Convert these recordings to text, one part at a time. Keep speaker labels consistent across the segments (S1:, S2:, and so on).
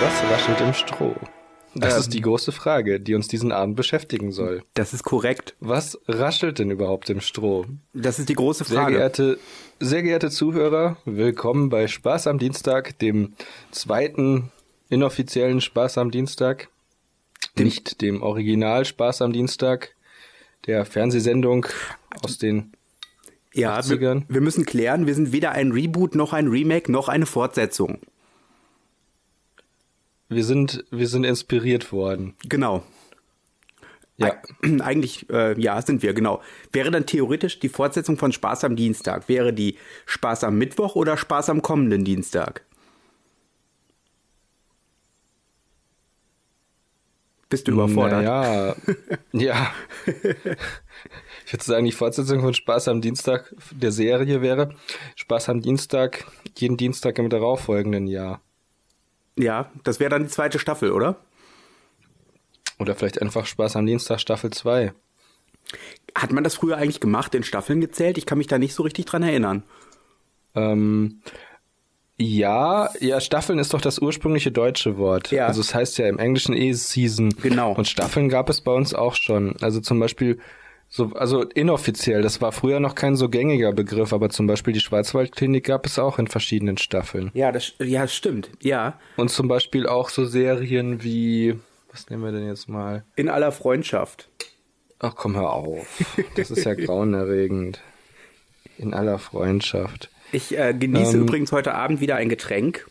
S1: Was raschelt im Stroh? Das ähm, ist die große Frage, die uns diesen Abend beschäftigen soll.
S2: Das ist korrekt.
S1: Was raschelt denn überhaupt im Stroh?
S2: Das ist die große Frage.
S1: Sehr geehrte, sehr geehrte Zuhörer, willkommen bei Spaß am Dienstag, dem zweiten inoffiziellen Spaß am Dienstag. Dem Nicht dem Original Spaß am Dienstag, der Fernsehsendung aus den
S2: ja, 80ern. Wir, wir müssen klären, wir sind weder ein Reboot noch ein Remake noch eine Fortsetzung.
S1: Wir sind, wir sind inspiriert worden.
S2: Genau. Ja. Eig eigentlich, äh, ja, sind wir, genau. Wäre dann theoretisch die Fortsetzung von Spaß am Dienstag, wäre die Spaß am Mittwoch oder Spaß am kommenden Dienstag? Bist du überfordert?
S1: Ja, ja. Ich würde sagen, die Fortsetzung von Spaß am Dienstag der Serie wäre Spaß am Dienstag, jeden Dienstag im darauffolgenden Jahr.
S2: Ja, das wäre dann die zweite Staffel, oder?
S1: Oder vielleicht einfach Spaß am Dienstag Staffel 2.
S2: Hat man das früher eigentlich gemacht, in Staffeln gezählt? Ich kann mich da nicht so richtig dran erinnern.
S1: Ähm, ja, ja, Staffeln ist doch das ursprüngliche deutsche Wort. Ja. Also es heißt ja im Englischen eh Season.
S2: Genau.
S1: Und Staffeln gab es bei uns auch schon. Also zum Beispiel so, also inoffiziell, das war früher noch kein so gängiger Begriff, aber zum Beispiel die Schwarzwaldklinik gab es auch in verschiedenen Staffeln.
S2: Ja, das, ja, stimmt, ja.
S1: Und zum Beispiel auch so Serien wie, was nehmen wir denn jetzt mal?
S2: In aller Freundschaft.
S1: Ach komm, hör auf. Das ist ja grauenerregend. In aller Freundschaft.
S2: Ich äh, genieße ähm, übrigens heute Abend wieder ein Getränk.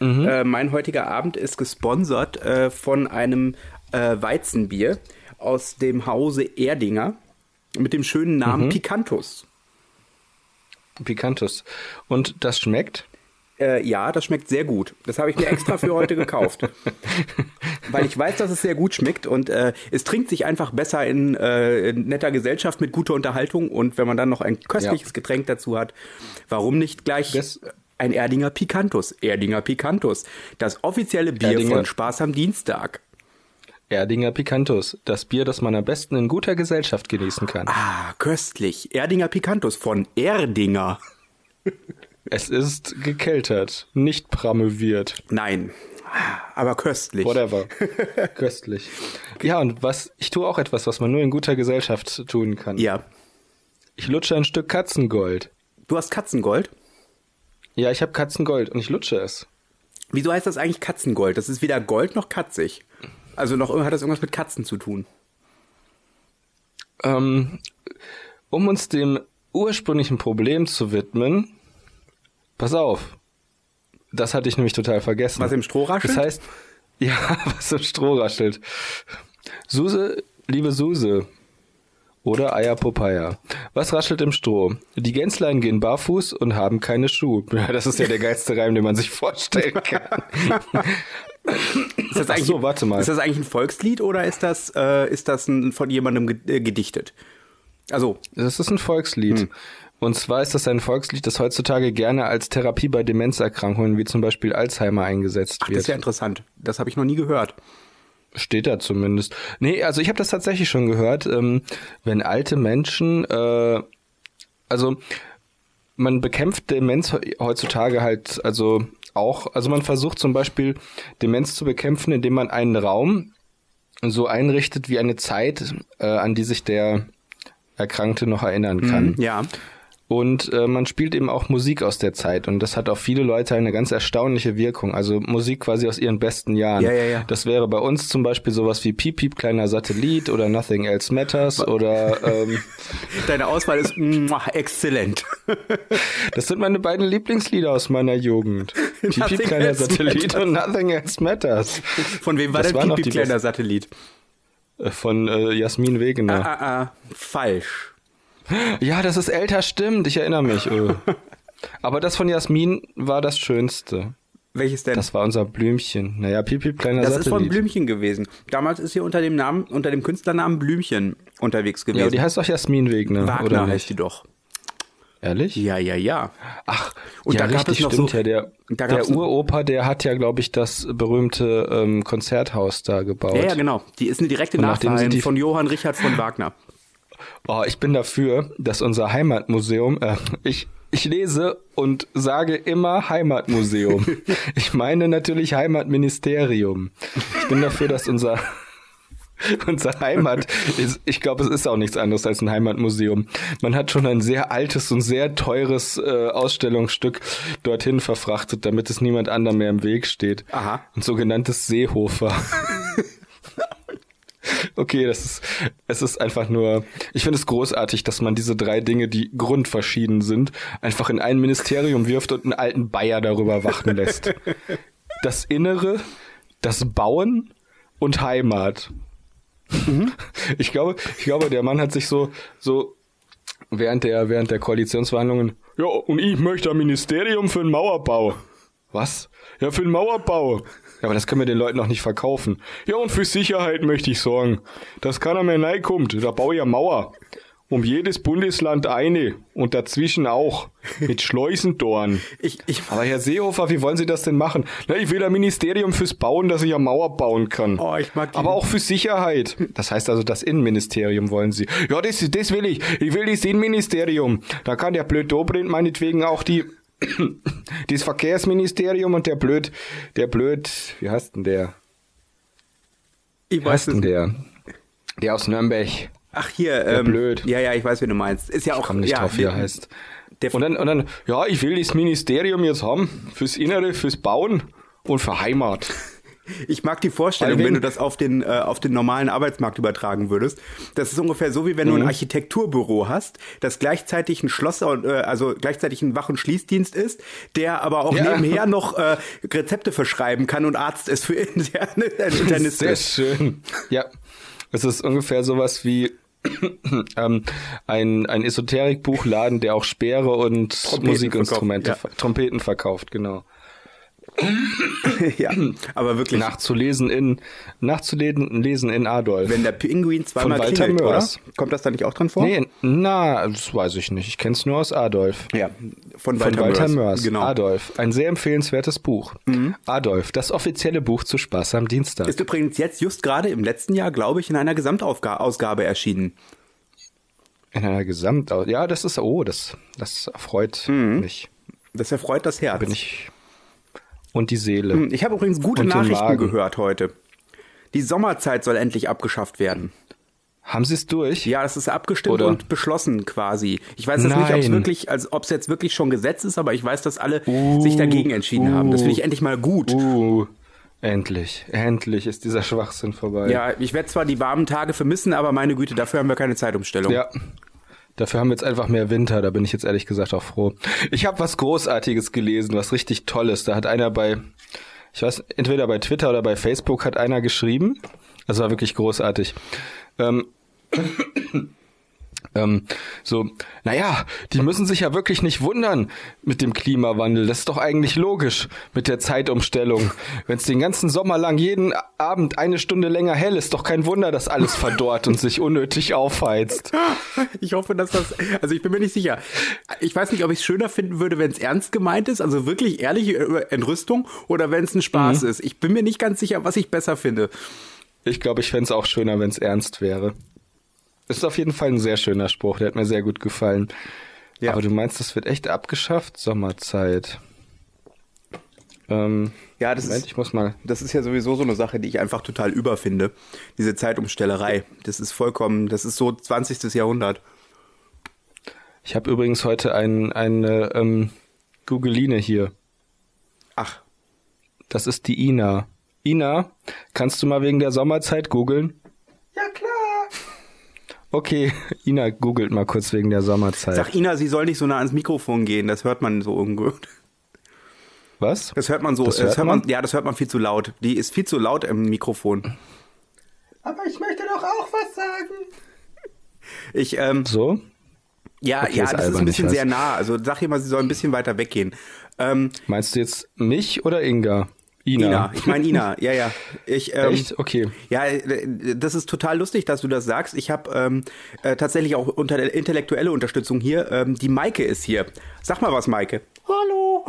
S2: Mhm. Äh, mein heutiger Abend ist gesponsert äh, von einem äh, Weizenbier aus dem Hause Erdinger mit dem schönen Namen mhm. Picantus.
S1: Picantus. Und das schmeckt?
S2: Äh, ja, das schmeckt sehr gut. Das habe ich mir extra für heute gekauft. Weil ich weiß, dass es sehr gut schmeckt und äh, es trinkt sich einfach besser in, äh, in, netter Gesellschaft mit guter Unterhaltung und wenn man dann noch ein köstliches ja. Getränk dazu hat, warum nicht gleich das ein Erdinger Picantus? Erdinger Picantus. Das offizielle Bier Erdinger. von Spaß am Dienstag.
S1: Erdinger Picantus, das Bier, das man am besten in guter Gesellschaft genießen kann.
S2: Ah, köstlich. Erdinger Picantus von Erdinger.
S1: es ist gekeltert, nicht pramöviert.
S2: Nein, aber köstlich.
S1: Whatever. köstlich. Ja, und was, ich tue auch etwas, was man nur in guter Gesellschaft tun kann.
S2: Ja.
S1: Ich lutsche ein Stück Katzengold.
S2: Du hast Katzengold?
S1: Ja, ich habe Katzengold und ich lutsche es.
S2: Wieso heißt das eigentlich Katzengold? Das ist weder Gold noch katzig. Also noch hat das irgendwas mit Katzen zu tun?
S1: Ähm, um uns dem ursprünglichen Problem zu widmen, pass auf. Das hatte ich nämlich total vergessen.
S2: Was im Stroh raschelt?
S1: Das heißt, ja, was im Stroh raschelt. Suse, liebe Suse, oder Eier Popeye. Was raschelt im Stroh? Die Gänslein gehen barfuß und haben keine Schuhe. Ja, das ist ja der geilste Reim, den man sich vorstellen kann.
S2: Ist das eigentlich, so, warte mal. Ist das eigentlich ein Volkslied oder ist das, äh, ist das ein, von jemandem äh, gedichtet? Also.
S1: Das ist ein Volkslied. Hm. Und zwar ist das ein Volkslied, das heutzutage gerne als Therapie bei Demenzerkrankungen wie zum Beispiel Alzheimer eingesetzt Ach, wird.
S2: Das ist ja interessant. Das habe ich noch nie gehört.
S1: Steht da zumindest. Nee, also ich habe das tatsächlich schon gehört. Ähm, wenn alte Menschen, äh, also man bekämpft Demenz heutzutage halt, also auch, also man versucht zum Beispiel Demenz zu bekämpfen, indem man einen Raum so einrichtet wie eine Zeit, äh, an die sich der Erkrankte noch erinnern kann.
S2: Mhm, ja.
S1: Und äh, man spielt eben auch Musik aus der Zeit und das hat auf viele Leute eine ganz erstaunliche Wirkung. Also Musik quasi aus ihren besten Jahren.
S2: Ja, ja, ja.
S1: Das wäre bei uns zum Beispiel sowas wie Piep Piep kleiner Satellit oder Nothing Else Matters oder ähm,
S2: Deine Auswahl ist exzellent.
S1: das sind meine beiden Lieblingslieder aus meiner Jugend. Piep Piep kleiner Satellit und Nothing Else Matters.
S2: Von wem war das denn Piep Piep kleiner Satellit?
S1: Äh, von äh, Jasmin Wegener.
S2: Ah, ah, ah. Falsch.
S1: Ja, das ist älter, stimmt. Ich erinnere mich. Oh. Aber das von Jasmin war das Schönste.
S2: Welches denn?
S1: Das war unser Blümchen. Naja, Pipi kleiner
S2: Das
S1: Satellit.
S2: ist von Blümchen gewesen. Damals ist sie unter dem Namen, unter dem Künstlernamen Blümchen unterwegs gewesen.
S1: Ja, die heißt doch Jasmin Wegner,
S2: Wagner
S1: oder
S2: heißt die doch.
S1: Ehrlich?
S2: Ja, ja, ja.
S1: Ach, und ja, da richtig, gab es noch stimmt so, ja. Der, der Uropa, der hat ja, glaube ich, das berühmte ähm, Konzerthaus da gebaut.
S2: Ja, ja, genau. Die ist eine direkte Nachfahrin von Johann Richard von Wagner.
S1: Oh, ich bin dafür, dass unser Heimatmuseum, äh, ich, ich lese und sage immer Heimatmuseum. Ich meine natürlich Heimatministerium. Ich bin dafür, dass unser unser Heimat ist, ich glaube, es ist auch nichts anderes als ein Heimatmuseum. Man hat schon ein sehr altes und sehr teures äh, Ausstellungsstück dorthin verfrachtet, damit es niemand anderem mehr im Weg steht.
S2: Aha.
S1: Ein sogenanntes Seehofer. Okay, das ist, es ist einfach nur, ich finde es großartig, dass man diese drei Dinge, die grundverschieden sind, einfach in ein Ministerium wirft und einen alten Bayer darüber wachen lässt. Das Innere, das Bauen und Heimat. Mhm. Ich glaube, ich glaube, der Mann hat sich so, so während der, während der Koalitionsverhandlungen, ja, und ich möchte ein Ministerium für den Mauerbau. Was? Ja, für den Mauerbau. Ja, aber das können wir den Leuten noch nicht verkaufen. Ja, und für Sicherheit möchte ich sorgen. Dass keiner mehr reinkommt. Da baue ich eine Mauer. Um jedes Bundesland eine und dazwischen auch. Mit Schleusentoren.
S2: Ich, ich,
S1: aber Herr Seehofer, wie wollen Sie das denn machen? Na, ich will ein Ministerium fürs Bauen, dass ich eine Mauer bauen kann.
S2: Oh, ich mag die
S1: aber auch für Sicherheit. Das heißt also, das Innenministerium wollen Sie. Ja, das, das will ich. Ich will das Innenministerium. Da kann der blöd Dobrindt meinetwegen auch die das Verkehrsministerium und der blöd, der blöd, wie heißt denn der?
S2: Ich wie weiß
S1: denn der? Der aus Nürnberg.
S2: Ach hier, der ähm, blöd. Ja, ja, ich weiß, wie du meinst. Ist ja auch. Ich
S1: komm nicht
S2: ja,
S1: drauf, wie er heißt. und dann, und dann, ja, ich will das Ministerium jetzt haben fürs Innere, fürs Bauen und für Heimat.
S2: Ich mag die Vorstellung, wenn, du das auf den, äh, auf den normalen Arbeitsmarkt übertragen würdest. Das ist ungefähr so, wie wenn mhm. du ein mhm. Architekturbüro hast, das gleichzeitig ein Schloss, äh, also gleichzeitig ein Wach- und Schließdienst ist, der aber auch ja. nebenher noch äh, Rezepte verschreiben kann und Arzt ist für interne
S1: Internisten. Sehr schön. Ja. Es ist ungefähr sowas wie ähm, ein, ein Esoterikbuchladen, der auch Speere und Trompeten Musikinstrumente, verkauft, ja. Trompeten verkauft, genau.
S2: ja, aber wirklich.
S1: Nachzulesen in, nachzulesen lesen in Adolf.
S2: Wenn der Pinguin zweimal klingelt, Mörs. oder? Kommt das da nicht auch drin vor?
S1: Nee, na, das weiß ich nicht. Ich kenne es nur aus Adolf.
S2: Ja,
S1: von Walter, von Walter Mörs. Mörs. Genau. Adolf. Ein sehr empfehlenswertes Buch. Mhm. Adolf, das offizielle Buch zu Spaß am Dienstag.
S2: Ist übrigens jetzt just gerade im letzten Jahr, glaube ich, in einer Gesamtausgabe erschienen.
S1: In einer Gesamtausgabe? Ja, das ist, oh, das, das erfreut mhm. mich.
S2: Das erfreut das Herz.
S1: Bin ich und die Seele.
S2: Hm, ich habe übrigens gute Nachrichten gehört heute. Die Sommerzeit soll endlich abgeschafft werden.
S1: Haben Sie es durch?
S2: Ja, es ist abgestimmt Oder? und beschlossen quasi. Ich weiß jetzt nicht, ob es wirklich, also ob es jetzt wirklich schon Gesetz ist, aber ich weiß, dass alle uh, sich dagegen entschieden uh, haben. Das finde ich endlich mal gut.
S1: Uh, endlich, endlich ist dieser Schwachsinn vorbei.
S2: Ja, ich werde zwar die warmen Tage vermissen, aber meine Güte, dafür haben wir keine Zeitumstellung.
S1: Ja, Dafür haben wir jetzt einfach mehr Winter, da bin ich jetzt ehrlich gesagt auch froh. Ich habe was Großartiges gelesen, was richtig Tolles. Da hat einer bei, ich weiß, entweder bei Twitter oder bei Facebook hat einer geschrieben. Das war wirklich großartig. Ähm, ähm, so, naja, die müssen sich ja wirklich nicht wundern mit dem Klimawandel. Das ist doch eigentlich logisch mit der Zeitumstellung. Wenn es den ganzen Sommer lang jeden Abend eine Stunde länger hell ist, doch kein Wunder, dass alles verdorrt und sich unnötig aufheizt.
S2: Ich hoffe, dass das, also ich bin mir nicht sicher. Ich weiß nicht, ob ich es schöner finden würde, wenn es ernst gemeint ist, also wirklich ehrliche Entrüstung, oder wenn es ein Spaß mhm. ist. Ich bin mir nicht ganz sicher, was ich besser finde.
S1: Ich glaube, ich fände es auch schöner, wenn es ernst wäre. Ist auf jeden Fall ein sehr schöner Spruch, der hat mir sehr gut gefallen. Ja. Aber du meinst, das wird echt abgeschafft? Sommerzeit.
S2: Ähm, ja, das Moment, ist, ich muss mal. Das ist ja sowieso so eine Sache, die ich einfach total überfinde. Diese Zeitumstellerei. Das ist vollkommen, das ist so 20. Jahrhundert.
S1: Ich habe übrigens heute ein, eine ähm, Googeline hier.
S2: Ach.
S1: Das ist die Ina. Ina, kannst du mal wegen der Sommerzeit googeln?
S2: Ja, klar.
S1: Okay, Ina googelt mal kurz wegen der Sommerzeit.
S2: Sag Ina, sie soll nicht so nah ans Mikrofon gehen, das hört man so ungut.
S1: Was?
S2: Das hört man so, das, das hört man? man? ja, das hört man viel zu laut. Die ist viel zu laut im Mikrofon.
S3: Aber ich möchte doch auch was sagen.
S2: Ich, ähm.
S1: So?
S2: Ja, okay, ja, das ist ein bisschen sehr nah. Also sag ihr mal, sie soll ein bisschen weiter weggehen.
S1: Ähm, Meinst du jetzt mich oder Inga?
S2: Ina. Ina. Ich meine Ina, ja, ja. Ich,
S1: ähm, Echt? Okay.
S2: Ja, das ist total lustig, dass du das sagst. Ich habe ähm, äh, tatsächlich auch unter intellektuelle Unterstützung hier. Ähm, die Maike ist hier. Sag mal was, Maike.
S3: Hallo.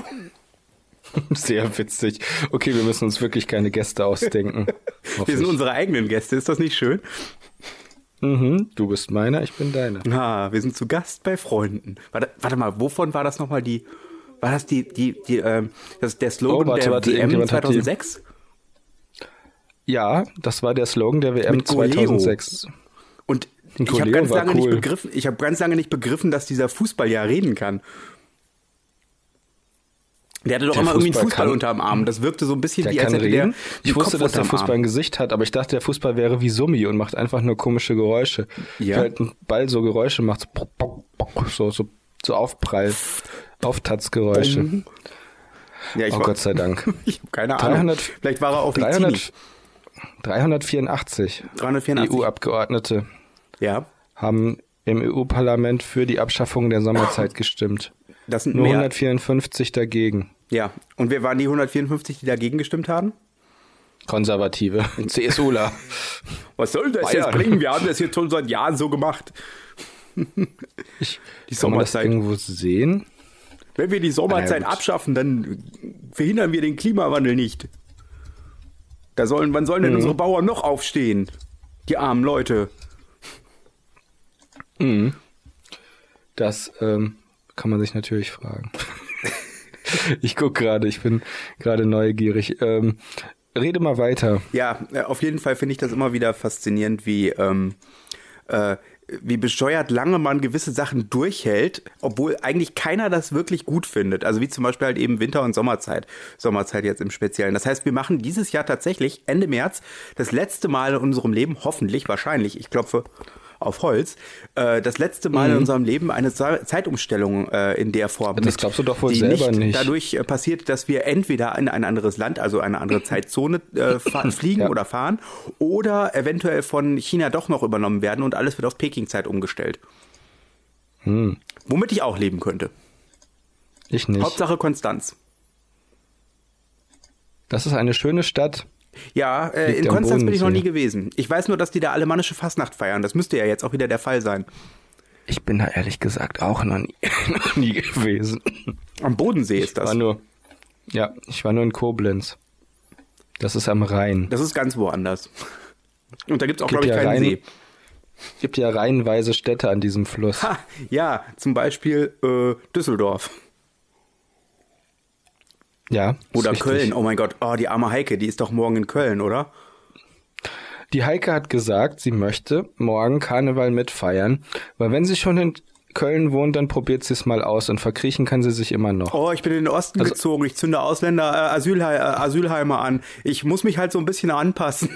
S1: Sehr witzig. Okay, wir müssen uns wirklich keine Gäste ausdenken.
S2: wir sind unsere eigenen Gäste. Ist das nicht schön?
S1: Mhm, du bist meiner, ich bin deiner.
S2: Ah, wir sind zu Gast bei Freunden. Warte, warte mal, wovon war das nochmal die, war das die, die, die, ähm, das, der Slogan
S1: Oh, warte,
S2: der
S1: warte,
S2: WM
S1: irgendjemand hat die-
S2: 2006?
S1: Ja, das war der Slogan der WM
S2: Mit Goleo.
S1: 2006.
S2: Und ich habe ganz lange nicht
S1: cool.
S2: begriffen, ich habe ganz lange nicht begriffen, dass dieser Fußball ja reden kann. Der hatte doch
S1: Der
S2: immer irgendwie einen
S1: Fußball
S2: Fußball
S1: kann-
S2: unterm Arm. Das wirkte so ein bisschen
S1: Der
S2: wie als hätte der
S1: reden. Ich
S2: einen
S1: wusste, dass der Fußball
S2: Arm.
S1: ein Gesicht hat, aber ich dachte, der Fußball wäre wie Summi und macht einfach nur komische Geräusche.
S2: Ja.
S1: Wie halt ein Ball so Geräusche macht, so, so, so Aufprall, Auftatzgeräusche.
S2: Ja, ich
S1: Oh
S2: war-
S1: Gott sei Dank.
S2: Ich habe keine Ahnung.
S1: 300
S2: Vielleicht war er auch
S1: 300, 384
S2: 384.
S1: EU-Abgeordnete
S2: Ja,
S1: haben im EU-Parlament für die Abschaffung der Sommerzeit gestimmt.
S2: das sind
S1: Nur
S2: mehr.
S1: 154 dagegen.
S2: Ja, und wer waren die 154, die dagegen gestimmt haben?
S1: Konservative. CSUler.
S2: Was soll das
S1: Bayern.
S2: jetzt bringen? Wir haben das jetzt schon seit Jahren so gemacht.
S1: Ich,
S2: Die
S1: kann man das irgendwo sehen?
S2: Wenn wir die Sommerzeit
S1: ja,
S2: abschaffen, dann verhindern wir den Klimawandel nicht. Da sollen, wann sollen denn
S1: Mhm.
S2: unsere Bauern noch aufstehen? Die armen Leute.
S1: Das ähm, kann man sich natürlich fragen. ich guck gerade, ich bin gerade neugierig. Ähm, rede mal weiter.
S2: Ja, äh, auf jeden Fall finde ich das immer wieder faszinierend, wie, ähm, äh, wie bescheuert lange man gewisse Sachen durchhält, obwohl eigentlich keiner das wirklich gut findet. Also wie zum Beispiel halt eben Winter- und Sommerzeit. Sommerzeit jetzt im Speziellen. Das heißt, wir machen dieses Jahr tatsächlich Ende März das letzte Mal in unserem Leben, hoffentlich, wahrscheinlich, ich klopfe auf Holz, äh, das letzte Mal in unserem Leben eine Ze- Zeitumstellung äh, in der Form.
S1: Das glaubst du doch wohl
S2: die
S1: selber
S2: nicht.
S1: nicht.
S2: Dadurch äh, passiert, dass wir entweder in ein anderes Land, also eine andere Zeitzone äh, fliegen
S1: Ja.
S2: oder fahren oder eventuell von China doch noch übernommen werden und alles wird auf Peking-Zeit umgestellt.
S1: Hm,
S2: Womit ich auch leben könnte.
S1: ich nicht.
S2: Hauptsache Konstanz.
S1: Das ist eine schöne Stadt.
S2: Ja, äh, in Konstanz bin ich noch nie gewesen. Ich weiß nur, dass die da alemannische Fastnacht feiern. Das müsste ja jetzt auch wieder der Fall sein.
S1: Ich bin da ehrlich gesagt auch noch nie, noch nie gewesen.
S2: Am Bodensee ist das.
S1: War nur, ja, ich war nur in Koblenz. Das ist am Rhein.
S2: Das ist ganz woanders. Und da gibt's auch,
S1: Gibt
S2: glaube ich,
S1: ja
S2: keinen
S1: Rhein-
S2: See.
S1: Gibt ja reihenweise Städte an diesem Fluss.
S2: Ha, ja, zum Beispiel äh, Düsseldorf.
S1: Ja.
S2: Oder
S1: richtig.
S2: Köln. Oh mein Gott, oh, die arme Heike, die ist doch morgen in Köln, oder?
S1: Die Heike hat gesagt, sie möchte morgen Karneval mitfeiern, weil wenn sie schon in Köln wohnt, dann probiert sie es mal aus und verkriechen kann sie sich immer noch.
S2: Oh, ich bin in den Osten
S1: Also-
S2: gezogen. Ich zünde Ausländer, äh, Asylhei äh, Asylheime an. Ich muss mich halt so ein bisschen anpassen.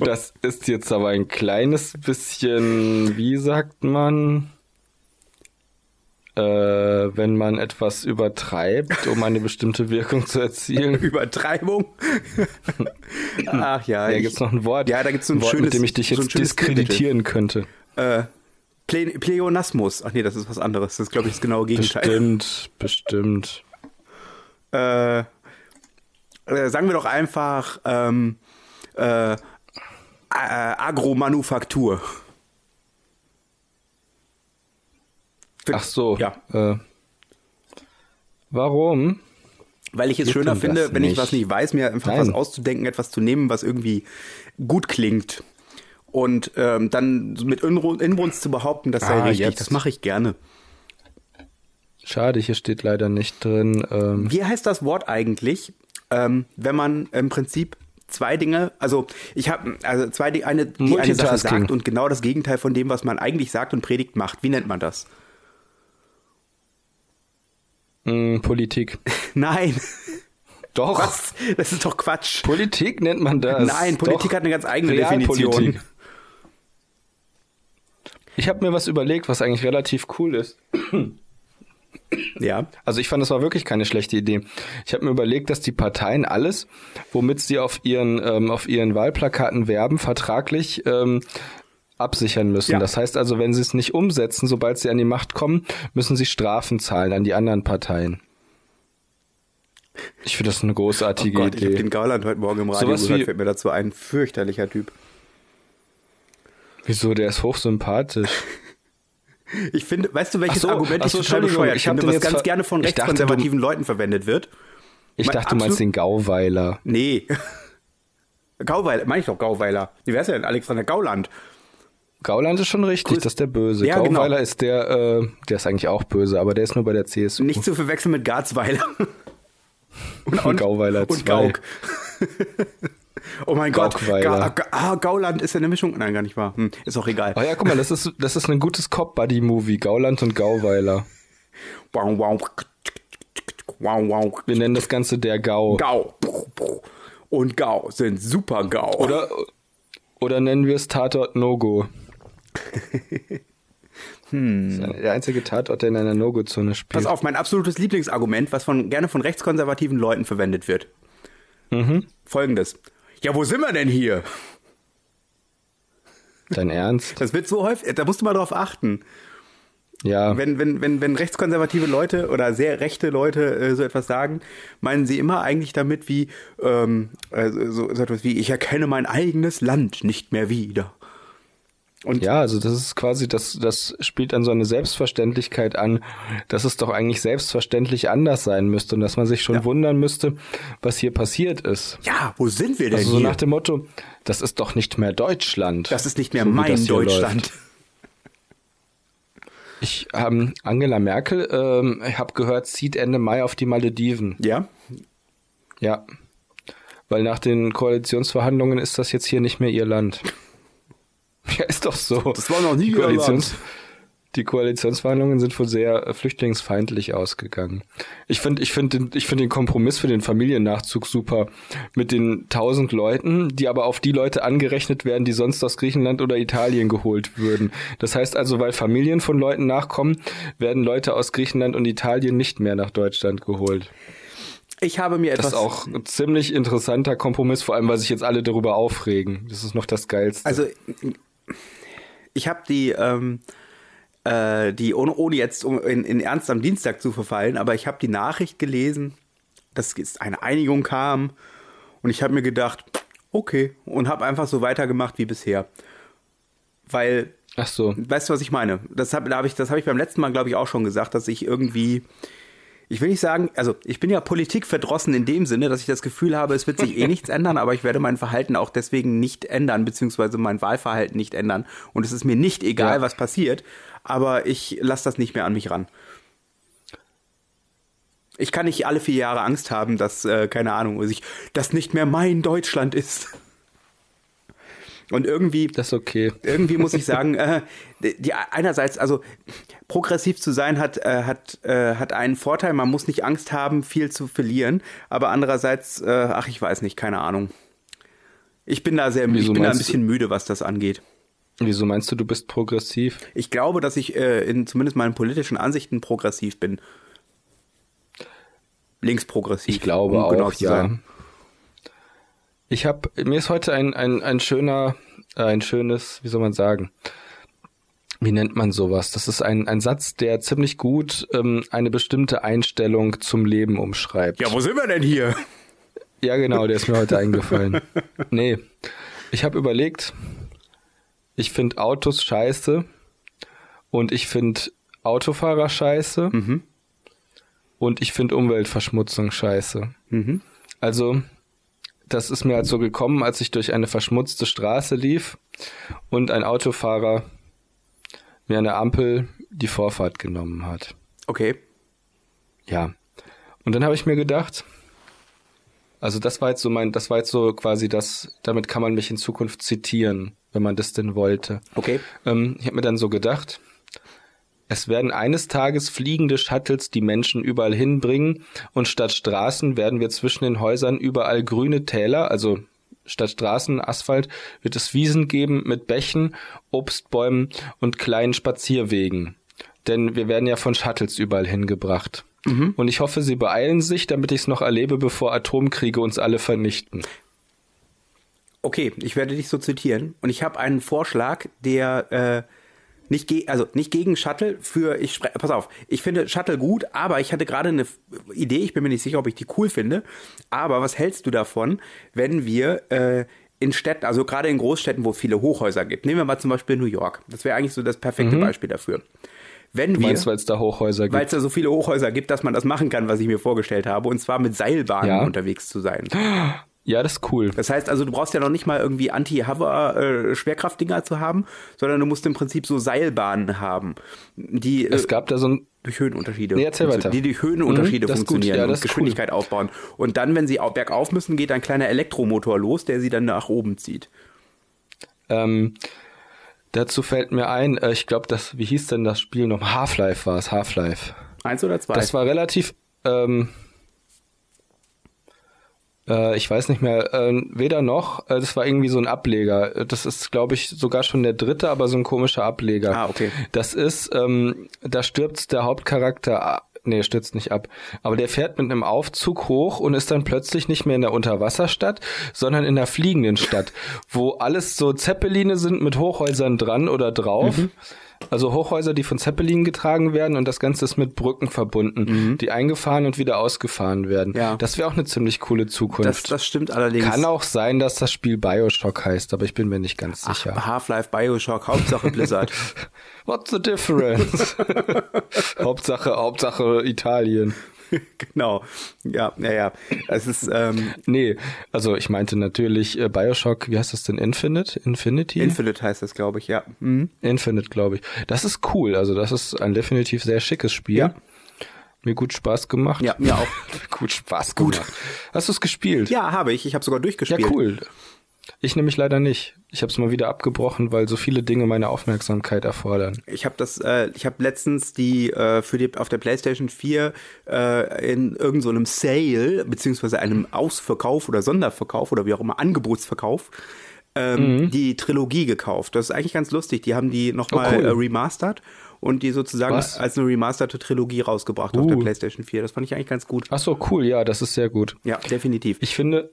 S1: Das ist jetzt aber ein kleines bisschen, wie sagt man, äh, wenn man etwas übertreibt, um eine bestimmte Wirkung zu erzielen.
S2: Übertreibung. Ach ja.
S1: Da
S2: ich-
S1: gibt's noch ein Wort,
S2: Ja, da gibt's so ein
S1: Wort
S2: schönes,
S1: mit dem ich dich
S2: so
S1: jetzt
S2: schönes
S1: diskreditieren könnte.
S2: Äh, Ple Pleonasmus. Ach nee, das ist was anderes. Das ist, glaube ich, das genaue Gegenteil.
S1: Bestimmt, bestimmt.
S2: Äh, äh, sagen wir doch einfach ähm, äh, äh, Agromanufaktur.
S1: Ach so.
S2: Ja.
S1: Äh, warum?
S2: Weil ich es schöner finde, wenn ich
S1: nicht?
S2: was nicht weiß, mir einfach
S1: Nein.
S2: was auszudenken, etwas zu nehmen, was irgendwie gut klingt. Und ähm, dann mit Inbrunst zu behaupten, das sei
S1: Ah,
S2: richtig,
S1: jetzt.
S2: das mache ich gerne.
S1: Schade, hier steht leider nicht drin. Ähm,
S2: Wie heißt das Wort eigentlich, ähm, wenn man im Prinzip zwei Dinge, also ich habe also zwei Dinge, eine, die eine Sache sagt und genau das Gegenteil von dem, was man eigentlich sagt und predigt, macht. Wie nennt man das?
S1: Mh, Politik.
S2: Nein,
S1: Doch.
S2: was? Das ist doch Quatsch.
S1: Politik nennt man das.
S2: Nein, Politik
S1: Doch.
S2: hat eine ganz eigene. Definition.
S1: Ich habe mir was überlegt, was eigentlich relativ cool ist.
S2: Ja.
S1: Also ich fand, das war wirklich keine schlechte Idee. Ich habe mir überlegt, dass die Parteien alles, womit sie auf ihren, ähm, auf ihren Wahlplakaten werben, vertraglich ähm, absichern müssen.
S2: Ja.
S1: Das heißt also, wenn sie es nicht umsetzen, sobald sie an die Macht kommen, müssen sie Strafen zahlen an die anderen Parteien. Ich finde das eine
S2: Oh
S1: großartige
S2: Gott, ich habe
S1: Idee.
S2: den Gauland heute Morgen im Radio
S1: Sowas
S2: gehört, fällt mir dazu ein. Fürchterlicher Typ.
S1: Wieso? Der ist hochsympathisch.
S2: Ich finde, weißt du, welches
S1: Ach so,
S2: Argument
S1: ach
S2: ich
S1: so,
S2: total
S1: Entschuldigung,
S2: bescheuert
S1: ich
S2: finde, was ganz gerne von
S1: Ich
S2: rechtskonservativen Leuten verwendet wird?
S1: Ich
S2: Mein
S1: dachte, du meinst den Gauweiler.
S2: Nee. Gauweiler, meine ich doch Gauweiler. Wie wär's denn? Alexander Gauland.
S1: Gauland ist schon richtig,
S2: Grüß-
S1: das ist der Böse.
S2: Ja, genau.
S1: Gauweiler ist der, äh, der ist eigentlich auch böse, aber der ist nur bei der CSU.
S2: Nicht zu verwechseln mit Garzweiler. Und,
S1: Gauweiler
S2: und
S1: zwei.
S2: Gauk. oh mein Gott. Ga, Ga, ah, Gauland ist ja eine Mischung. Nein, gar nicht wahr. Hm, ist auch egal.
S1: Oh ja, guck mal, das ist, das ist ein gutes Cop-Buddy-Movie. Gauland und Gauweiler.
S2: Wow, wow. Wow, wow.
S1: Wir nennen das Ganze der Gau.
S2: Gau. Und Gau sind super Gau.
S1: Oder, oder nennen wir es Tatort No-Go. hm. Das ist der einzige Tatort, der in einer No-Go-Zone spielt.
S2: Pass auf, mein absolutes Lieblingsargument, was von, gerne von rechtskonservativen Leuten verwendet wird.
S1: Mhm.
S2: Folgendes. Ja, wo sind wir denn hier?
S1: Dein Ernst?
S2: Das wird so häufig, da musst du mal drauf achten.
S1: Ja.
S2: Wenn, wenn, wenn, wenn rechtskonservative Leute oder sehr rechte Leute äh, so etwas sagen, meinen sie immer eigentlich damit wie, ähm, äh, so, so etwas wie, ich erkenne mein eigenes Land nicht mehr wieder. Und
S1: Ja, also das ist quasi, das, das spielt dann so eine Selbstverständlichkeit an, dass es doch eigentlich selbstverständlich anders sein müsste und dass man sich schon
S2: Ja.
S1: wundern müsste, was hier passiert ist.
S2: ja, wo sind wir denn
S1: Also so
S2: hier?
S1: nach dem Motto, das ist doch nicht mehr Deutschland.
S2: das ist nicht mehr
S1: so
S2: mein Deutschland.
S1: Ich, ähm, Angela Merkel, ähm, ich habe gehört, zieht Ende Mai auf die Malediven.
S2: Ja?
S1: Ja. Weil nach den Koalitionsverhandlungen ist das jetzt hier nicht mehr ihr Land. Ja, ist doch so.
S2: Das war noch nie
S1: die Koalitions Die Koalitionsverhandlungen sind wohl sehr äh, flüchtlingsfeindlich ausgegangen. Ich finde ich finde den, ich finde den Kompromiss für den Familiennachzug super mit den tausend Leuten, die aber auf die Leute angerechnet werden, die sonst aus Griechenland oder Italien geholt würden. Das heißt also, weil Familien von Leuten nachkommen, werden Leute aus Griechenland und Italien nicht mehr nach Deutschland geholt.
S2: Ich habe mir
S1: Das
S2: etwas.
S1: ist auch ein ziemlich interessanter Kompromiss, vor allem weil sich jetzt alle darüber aufregen. Das ist noch das Geilste.
S2: Also, ich habe die, ähm, äh, die ohne, ohne jetzt um in, in Ernst am Dienstag zu verfallen, aber ich habe die Nachricht gelesen, dass es eine Einigung kam und ich habe mir gedacht, okay, und habe einfach so weitergemacht wie bisher. Weil
S1: Ach so.
S2: Weißt du, was ich meine? Das habe hab ich, das hab ich beim letzten Mal, glaube ich, auch schon gesagt, dass ich irgendwie, ich will nicht sagen, also ich bin ja politikverdrossen in dem Sinne, dass ich das Gefühl habe, es wird sich eh nichts ändern, aber ich werde mein Verhalten auch deswegen nicht ändern, beziehungsweise mein Wahlverhalten nicht ändern. Und es ist mir nicht egal,
S1: Ja.
S2: was passiert, aber ich lasse das nicht mehr an mich ran. Ich kann nicht alle vier Jahre Angst haben, dass, äh, keine Ahnung, dass ich, das nicht mehr mein Deutschland ist. Und irgendwie,
S1: Das ist okay.
S2: irgendwie muss ich sagen, äh, die einerseits, also progressiv zu sein hat äh, hat äh, hat einen Vorteil. Man muss nicht Angst haben, viel zu verlieren. Aber andererseits, äh, ach, ich weiß nicht, keine Ahnung. Ich bin da sehr, ich
S1: Wieso
S2: bin da ein bisschen müde, was das angeht.
S1: Wieso meinst du, du bist progressiv?
S2: Ich glaube, dass ich äh, in zumindest meinen politischen Ansichten progressiv bin. Linksprogressiv.
S1: Ich glaube
S2: um genau
S1: auch,
S2: zu
S1: ja.
S2: sein.
S1: Ich habe mir ist heute ein ein ein schöner äh, ein schönes, wie soll man sagen? Wie nennt man sowas? Das ist ein ein Satz, der ziemlich gut ähm, eine bestimmte Einstellung zum Leben umschreibt.
S2: Ja, wo sind wir denn hier?
S1: Ja, genau, der ist mir heute eingefallen. Nee, ich habe überlegt, ich finde Autos scheiße und ich finde Autofahrer scheiße und ich finde Umweltverschmutzung scheiße.
S2: Mhm.
S1: Also, das ist mir halt so gekommen, als ich durch eine verschmutzte Straße lief und ein Autofahrer mir an der Ampel die Vorfahrt genommen hat.
S2: Okay.
S1: Ja. Und dann habe ich mir gedacht, also das war jetzt so mein, das war jetzt so quasi das, damit kann man mich in Zukunft zitieren, wenn man das denn wollte.
S2: Okay.
S1: Ähm, ich habe mir dann so gedacht, es werden eines Tages fliegende Shuttles die Menschen überall hinbringen und statt Straßen werden wir zwischen den Häusern überall grüne Täler, also statt Straßen, Asphalt, wird es Wiesen geben mit Bächen, Obstbäumen und kleinen Spazierwegen. Denn wir werden ja von Shuttles überall hingebracht. Und ich hoffe, sie beeilen sich, damit ich es noch erlebe, bevor Atomkriege uns alle vernichten.
S2: Okay, ich werde dich so zitieren. Und ich habe einen Vorschlag, der äh, nicht ge also nicht gegen Shuttle für ich spre pass auf, ich finde Shuttle gut, aber ich hatte gerade eine Idee, ich bin mir nicht sicher, ob ich die cool finde, aber was hältst du davon, wenn wir äh, in Städten, also gerade in Großstädten, wo es viele Hochhäuser gibt. Nehmen wir mal zum Beispiel New York. Das wäre eigentlich so das perfekte Beispiel dafür. Wenn
S1: Du
S2: wir
S1: meinst, weil es da Hochhäuser
S2: weil
S1: gibt?
S2: es da so viele Hochhäuser gibt, dass man das machen kann, was ich mir vorgestellt habe, und zwar mit Seilbahnen
S1: Ja.
S2: unterwegs zu sein.
S1: Ja, das ist cool.
S2: Das heißt also, du brauchst ja noch nicht mal irgendwie Anti-Hover-Schwerkraftdinger zu haben, sondern du musst im Prinzip so Seilbahnen haben, die äh,
S1: Es gab da so ein,
S2: durch Höhenunterschiede,
S1: Nee, erzähl weiter.
S2: die durch Höhenunterschiede
S1: Mhm, ist gut.
S2: funktionieren
S1: Ja,
S2: und
S1: ist cool.
S2: Geschwindigkeit aufbauen. Und dann, wenn sie au- bergauf müssen, geht ein kleiner Elektromotor los, der sie dann nach oben zieht.
S1: ähm, dazu fällt mir ein, äh, ich glaube, das, wie hieß denn das Spiel noch? Half-Life war es, Half-Life.
S2: Eins oder zwei?
S1: Das war relativ, ähm, äh, ich weiß nicht mehr, äh, weder noch, äh, das war irgendwie so ein Ableger. Das ist, glaube ich, sogar schon der dritte, aber so ein komischer Ableger.
S2: Ah, okay.
S1: Das ist, ähm, da stürzt der Hauptcharakter, a- nee, stürzt nicht ab, aber der fährt mit einem Aufzug hoch und ist dann plötzlich nicht mehr in der Unterwasserstadt, sondern in der fliegenden Stadt, wo alles so Zeppeline sind mit Hochhäusern dran oder drauf.
S2: Mhm.
S1: Also Hochhäuser, die von Zeppelin getragen werden und das Ganze ist mit Brücken verbunden, die eingefahren und wieder ausgefahren werden.
S2: Mhm. Ja.
S1: Das wäre auch eine ziemlich coole
S2: das,
S1: Zukunft.
S2: das stimmt allerdings.
S1: Kann auch sein, dass das Spiel Bioshock heißt, aber ich bin mir nicht ganz sicher.
S2: Half-Life, Bioshock, Hauptsache Blizzard.
S1: What's the difference? Hauptsache, Hauptsache Italien.
S2: genau. Ja, ja, ja. Es ist, ähm,
S1: Nee, also ich meinte natürlich äh, Bioshock, wie heißt das denn? Infinite? Infinity?
S2: Infinite heißt das, glaube ich, ja. Mhm.
S1: Infinite, glaube ich. Das ist cool. Also das ist ein definitiv sehr schickes Spiel.
S2: Ja.
S1: Mir gut Spaß gemacht.
S2: Ja, mir auch.
S1: gut Spaß gemacht. Hast du es gespielt?
S2: Ja, habe ich. Ich habe sogar
S1: Ja,
S2: durchgespielt.
S1: cool. Ich nämlich leider nicht. Ich habe es mal wieder abgebrochen, weil so viele Dinge meine Aufmerksamkeit erfordern.
S2: Ich habe das, äh, ich habe letztens die äh, für die auf der PlayStation 4 äh, in irgendeinem so einem Sale beziehungsweise einem Ausverkauf oder Sonderverkauf oder wie auch immer Angebotsverkauf ähm, die Trilogie gekauft. Das ist eigentlich ganz lustig. Die haben die nochmal
S1: Mhm. Oh, cool.
S2: äh, remastert und die sozusagen
S1: Was?
S2: als eine remasterte Trilogie rausgebracht auf der
S1: Uh.
S2: PlayStation 4. Das fand ich eigentlich ganz gut.
S1: Ach so, cool. Ja, das ist sehr gut.
S2: Ja, definitiv.
S1: Ich finde,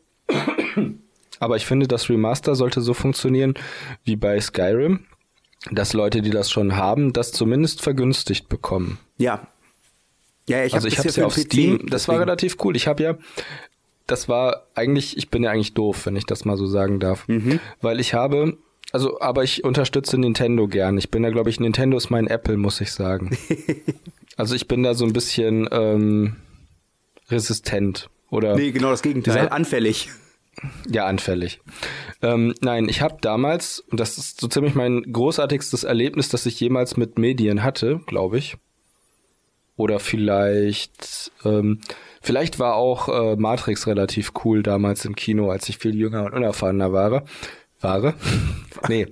S1: aber ich finde, das Remaster sollte so funktionieren wie bei Skyrim, dass Leute, die das schon haben, das zumindest vergünstigt bekommen.
S2: ja. Ja, ich
S1: also
S2: hab
S1: ich
S2: das
S1: habe es ja auf Steam, das war
S2: deswegen.
S1: relativ cool. Ich habe ja, das war eigentlich, ich bin ja eigentlich doof, wenn ich das mal so sagen darf,
S2: Mhm.
S1: weil ich habe, also, aber ich unterstütze Nintendo gern. Ich bin da, glaube ich, Nintendo ist mein Apple, muss ich sagen. also ich bin da so ein bisschen ähm, resistent oder
S2: Nee, genau das Gegenteil.
S1: Dieser-
S2: Anfällig.
S1: Ja, anfällig. Ähm, nein, ich habe damals, und das ist so ziemlich mein großartigstes Erlebnis, das ich jemals mit Medien hatte, glaube ich. Oder vielleicht, ähm, vielleicht war auch äh, Matrix relativ cool damals im Kino, als ich viel jünger und unerfahrener war. War? nee.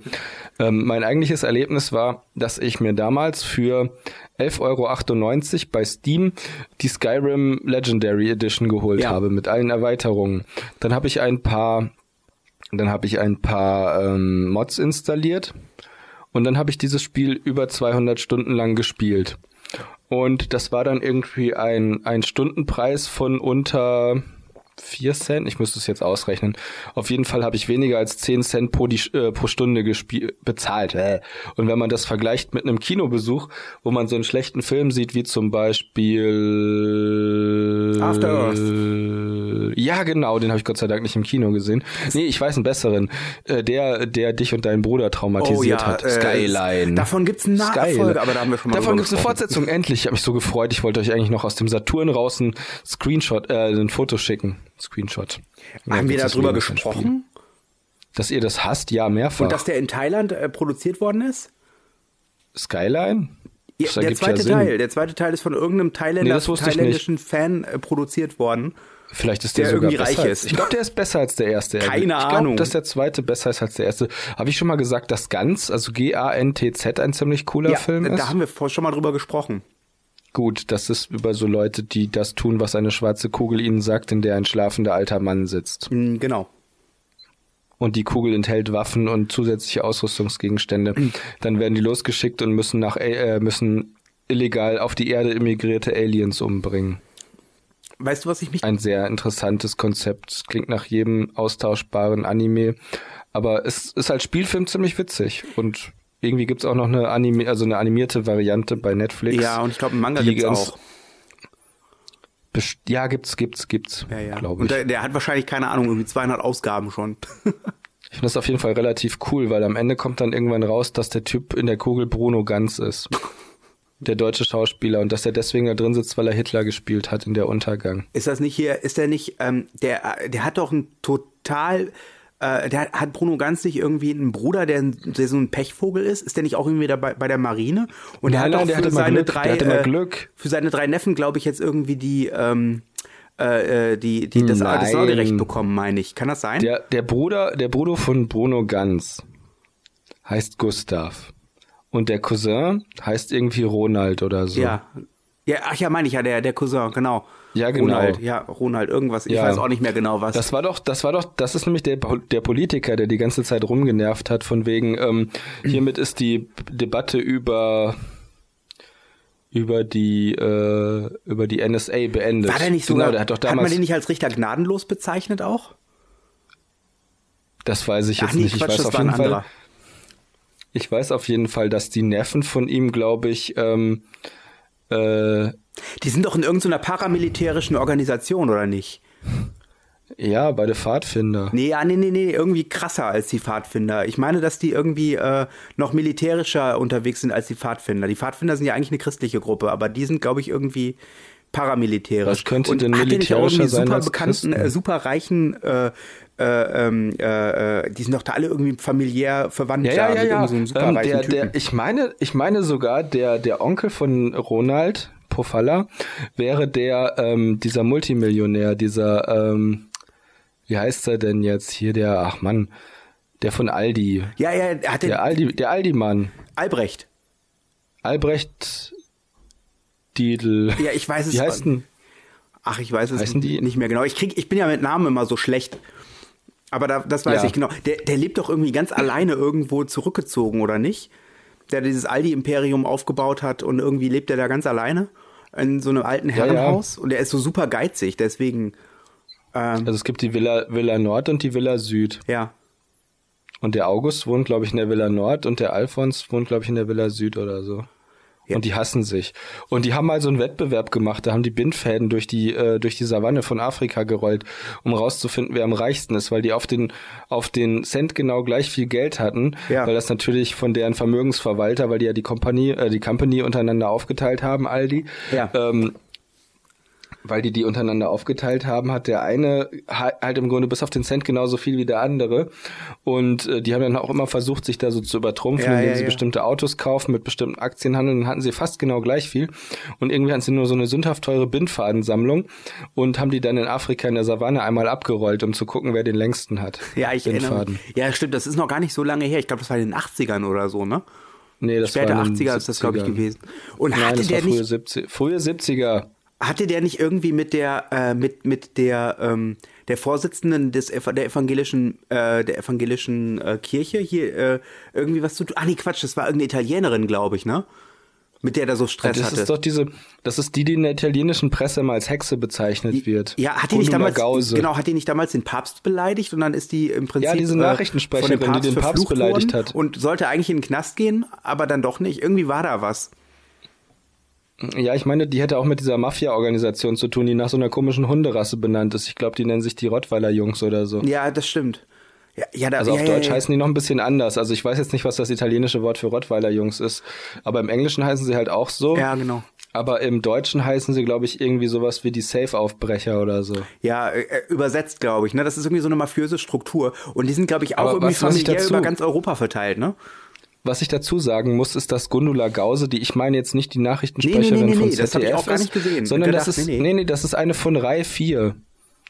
S1: Ähm, mein eigentliches Erlebnis war, dass ich mir damals für 11,98 Euro bei Steam die Skyrim Legendary Edition geholt
S2: Ja.
S1: habe mit allen Erweiterungen. Dann habe ich ein paar, dann habe ich ein paar ähm, Mods installiert und dann habe ich dieses Spiel über 200 Stunden lang gespielt. Und das war dann irgendwie ein, ein Stundenpreis von unter 4 Cent. Ich müsste es jetzt ausrechnen. Auf jeden Fall habe ich weniger als 10 Cent pro, die, äh, pro Stunde bezahlt. Äh. Und wenn man das vergleicht mit einem Kinobesuch, wo man so einen schlechten Film sieht, wie zum Beispiel
S2: After
S1: Earth. Ja, genau, den habe ich Gott sei Dank nicht im Kino gesehen. Nee, ich weiß einen besseren. Äh, der, der dich und deinen Bruder traumatisiert hat.
S2: äh,
S1: Skyline.
S2: Davon gibt's eine Nachfolge,
S1: Skyline.
S2: aber da haben wir schon mal
S1: Davon gibt's eine
S2: gesprochen.
S1: Fortsetzung, endlich. Ich habe mich so gefreut. Ich wollte euch eigentlich noch aus dem Saturn raus ein Screenshot, äh, ein Foto schicken. Screenshot. Ja,
S2: Haben wir darüber gesprochen?
S1: Dass ihr das hasst? Ja, mehrfach.
S2: Und dass der in Thailand äh, produziert worden ist?
S1: Skyline?
S2: Ja, der zweite
S1: ja Sinn.
S2: Teil. Der zweite Teil ist von irgendeinem Thailänder,
S1: Nee,
S2: thailändischen Fan äh, produziert worden.
S1: Vielleicht ist der,
S2: Der
S1: sogar
S2: irgendwie reich ist.
S1: Ich glaube, der ist besser als der erste.
S2: Keine
S1: ich
S2: Ahnung.
S1: glaube, dass der zweite besser ist als der erste. Habe ich schon mal gesagt, dass Ganz, also G-A-N-T-Z, ein ziemlich cooler
S2: Ja,
S1: Film ist?
S2: da haben wir schon mal drüber gesprochen.
S1: Gut, das ist über so Leute, die das tun, was eine schwarze Kugel ihnen sagt, in der ein schlafender alter Mann sitzt.
S2: Hm, Genau.
S1: Und die Kugel enthält Waffen und zusätzliche Ausrüstungsgegenstände. Dann werden die losgeschickt und müssen nach äh, müssen illegal auf die Erde immigrierte Aliens umbringen.
S2: Weißt du, was ich mich
S1: Ein sehr interessantes Konzept. Es klingt nach jedem austauschbaren Anime. Aber es ist als Spielfilm ziemlich witzig. Und irgendwie gibt's auch noch eine Anime, also eine animierte Variante bei Netflix.
S2: Ja, und ich glaube, einen Manga gibt's
S1: ganz-
S2: auch.
S1: Best- Ja, gibt's, gibt's, gibt's.
S2: Ja, ja.
S1: Glaube
S2: Und
S1: ich.
S2: der, der hat wahrscheinlich, keine Ahnung, irgendwie 200 Ausgaben schon.
S1: Ich finde das auf jeden Fall relativ cool, weil am Ende kommt dann irgendwann raus, dass der Typ in der Kugel Bruno Ganz ist. Der deutsche Schauspieler und dass er deswegen da drin sitzt, weil er Hitler gespielt hat in der Untergang.
S2: Ist das nicht hier, ist der nicht, ähm, der, der hat doch einen to total äh, der hat Bruno Ganz nicht irgendwie einen Bruder, der, der so ein Pechvogel ist? Ist der nicht auch irgendwie dabei bei der Marine? Und
S1: Nein,
S2: der hat
S1: nein,
S2: auch für seine
S1: Glück,
S2: drei äh, für seine drei Neffen, glaube ich, jetzt irgendwie die ähm, äh, äh, die, die das, das
S1: Nein.
S2: Sorgerecht bekommen, meine ich. Kann das sein?
S1: Der, der Bruder, der Bruder von Bruno Ganz heißt Gustav. Und der Cousin heißt irgendwie Ronald oder so.
S2: ja. Ja, ach ja, meine ich ja, der, der Cousin, genau.
S1: Ja, genau.
S2: Ronald, ja, Ronald, irgendwas. Ich
S1: Ja.
S2: weiß auch nicht mehr genau was.
S1: Das war doch, das war doch, das ist nämlich der, der Politiker, der die ganze Zeit rumgenervt hat, von wegen, ähm, hiermit ist die Debatte über über die äh, über die NSA beendet.
S2: war der nicht
S1: genau,
S2: sogar,
S1: der hat doch
S2: hat man
S1: damals,
S2: den nicht als Richter gnadenlos bezeichnet auch?
S1: das weiß ich jetzt
S2: Ach nee,
S1: nicht. Ich
S2: Quatsch,
S1: weiß
S2: das
S1: auf jeden Fall,
S2: anderer.
S1: ich weiß auf jeden Fall, dass die Neffen von ihm, glaube ich, ähm, äh,
S2: Die sind doch in irgendeiner paramilitärischen Organisation, oder nicht?
S1: ja, bei der Pfadfinder.
S2: Nee, ja, nee, nee, nee, irgendwie krasser als die Pfadfinder. Ich meine, dass die irgendwie äh, noch militärischer unterwegs sind als die Pfadfinder. Die Pfadfinder sind ja eigentlich eine christliche Gruppe, aber die sind, glaube ich, irgendwie paramilitärisch.
S1: Was könnte
S2: Und
S1: denn militärischer sein
S2: super
S1: als
S2: bekannten, äh, super reichen, äh, äh, ähm, äh, äh, die sind doch da alle irgendwie familiär verwandt.
S1: Ja, ja, ja, ja.
S2: so
S1: Ähm, der, der, ich meine, ich meine sogar, der, der Onkel von Ronald Pofalla wäre der, ähm, dieser Multimillionär, dieser, ähm, wie heißt er denn jetzt hier, der, ach Mann, der von Aldi,
S2: ja, ja, er hat den
S1: der Aldi, der Aldi-Mann,
S2: Albrecht.
S1: Albrecht Diedl.
S2: Ja, ich weiß es.
S1: Wie heißt denn?
S2: Ach, ich weiß es
S1: Heißen die-
S2: nicht mehr genau. Ich krieg, ich bin ja mit Namen immer so schlecht. Aber da, das weiß
S1: Ja.
S2: ich genau. Der, der lebt doch irgendwie ganz alleine irgendwo zurückgezogen, oder nicht? Der dieses Aldi-Imperium aufgebaut hat und irgendwie lebt er da ganz alleine in so einem alten
S1: Ja, ja.
S2: Herrenhaus. Und der ist so super geizig, deswegen, ähm,
S1: Also es gibt die Villa, Villa Nord und die Villa Süd.
S2: ja.
S1: Und der August wohnt, glaube ich, in der Villa Nord und der Alfons wohnt, glaube ich, in der Villa Süd oder so.
S2: Ja.
S1: Und die hassen sich. Und die haben mal so einen Wettbewerb gemacht, da haben die Bindfäden durch die, äh, durch die Savanne von Afrika gerollt, um rauszufinden, wer am reichsten ist, weil die auf den, auf den Cent genau gleich viel Geld hatten,
S2: Ja.
S1: weil das natürlich von deren Vermögensverwalter, weil die ja die Company, äh, die Company untereinander aufgeteilt haben, Aldi,
S2: Ja.
S1: ähm, weil die die untereinander aufgeteilt haben, hat der eine ha- halt im Grunde bis auf den Cent genauso viel wie der andere. Und äh, die haben dann auch immer versucht, sich da so zu übertrumpfen,
S2: Ja,
S1: indem
S2: ja,
S1: sie
S2: ja.
S1: bestimmte Autos kaufen, mit bestimmten Aktien handeln. Dann hatten sie fast genau gleich viel. Und irgendwie hatten sie nur so eine sündhaft teure Bindfadensammlung und haben die dann in Afrika in der Savanne einmal abgerollt, um zu gucken, wer den längsten hat.
S2: Ja, ich erinnere
S1: Bindfaden.
S2: mich. Ja, stimmt, das ist noch gar nicht so lange her. Ich glaube, das war in den 80ern oder so, ne?
S1: Nee, das
S2: Später
S1: war in den
S2: 80er ist das, glaube ich,
S1: 70ern.
S2: gewesen. Und
S1: Nein,
S2: hatte
S1: das
S2: der
S1: war frühe,
S2: nicht
S1: 70, frühe 70er.
S2: Hatte der nicht irgendwie mit der äh, mit mit der ähm, der Vorsitzenden des der evangelischen äh, der evangelischen äh, Kirche hier äh, irgendwie was zu tun? Ah nee, Quatsch, das war irgendeine Italienerin, glaube ich, ne? Mit der der so Stress
S1: Das
S2: hatte.
S1: ist doch diese, das ist die, die in der italienischen Presse immer als Hexe bezeichnet wird.
S2: ja, hat die nicht damals
S1: Gause.
S2: genau, hat die nicht damals den Papst beleidigt und dann ist die im Prinzip
S1: Ja, diese
S2: äh,
S1: Nachrichtensprecherin,
S2: von dem
S1: die den Papst beleidigt hat.
S2: und sollte eigentlich in den Knast gehen, aber dann doch nicht. Irgendwie war da was.
S1: Ja, ich meine, die hätte auch mit dieser Mafia-Organisation zu tun, die nach so einer komischen Hunderasse benannt ist. Ich glaube, die nennen sich die Rottweiler-Jungs oder so.
S2: Ja, das stimmt. Ja, ja, da,
S1: Also
S2: ja,
S1: auf Deutsch heißen die noch ein bisschen anders. Also ich weiß jetzt nicht, was das italienische Wort für Rottweiler-Jungs ist. Aber im Englischen heißen sie halt auch so.
S2: Ja, genau.
S1: Aber im Deutschen heißen sie, glaube ich, irgendwie sowas wie die Safe-Aufbrecher oder so.
S2: Ja, äh, übersetzt, glaube ich. Ne? Das ist irgendwie so eine mafiöse Struktur. Und die sind, glaube ich, auch
S1: Aber
S2: irgendwie familiär über ganz Europa verteilt, ne?
S1: Was ich dazu sagen muss, ist, dass Gundula Gause, die ich meine jetzt nicht die Nachrichtensprecherin
S2: nee, nee, nee,
S1: von
S2: nee,
S1: ZDF
S2: das ich auch gar nicht gesehen.
S1: sondern
S2: Gedacht,
S1: das ist,
S2: nee,
S1: nee,
S2: nee.
S1: das ist eine von Rai 4.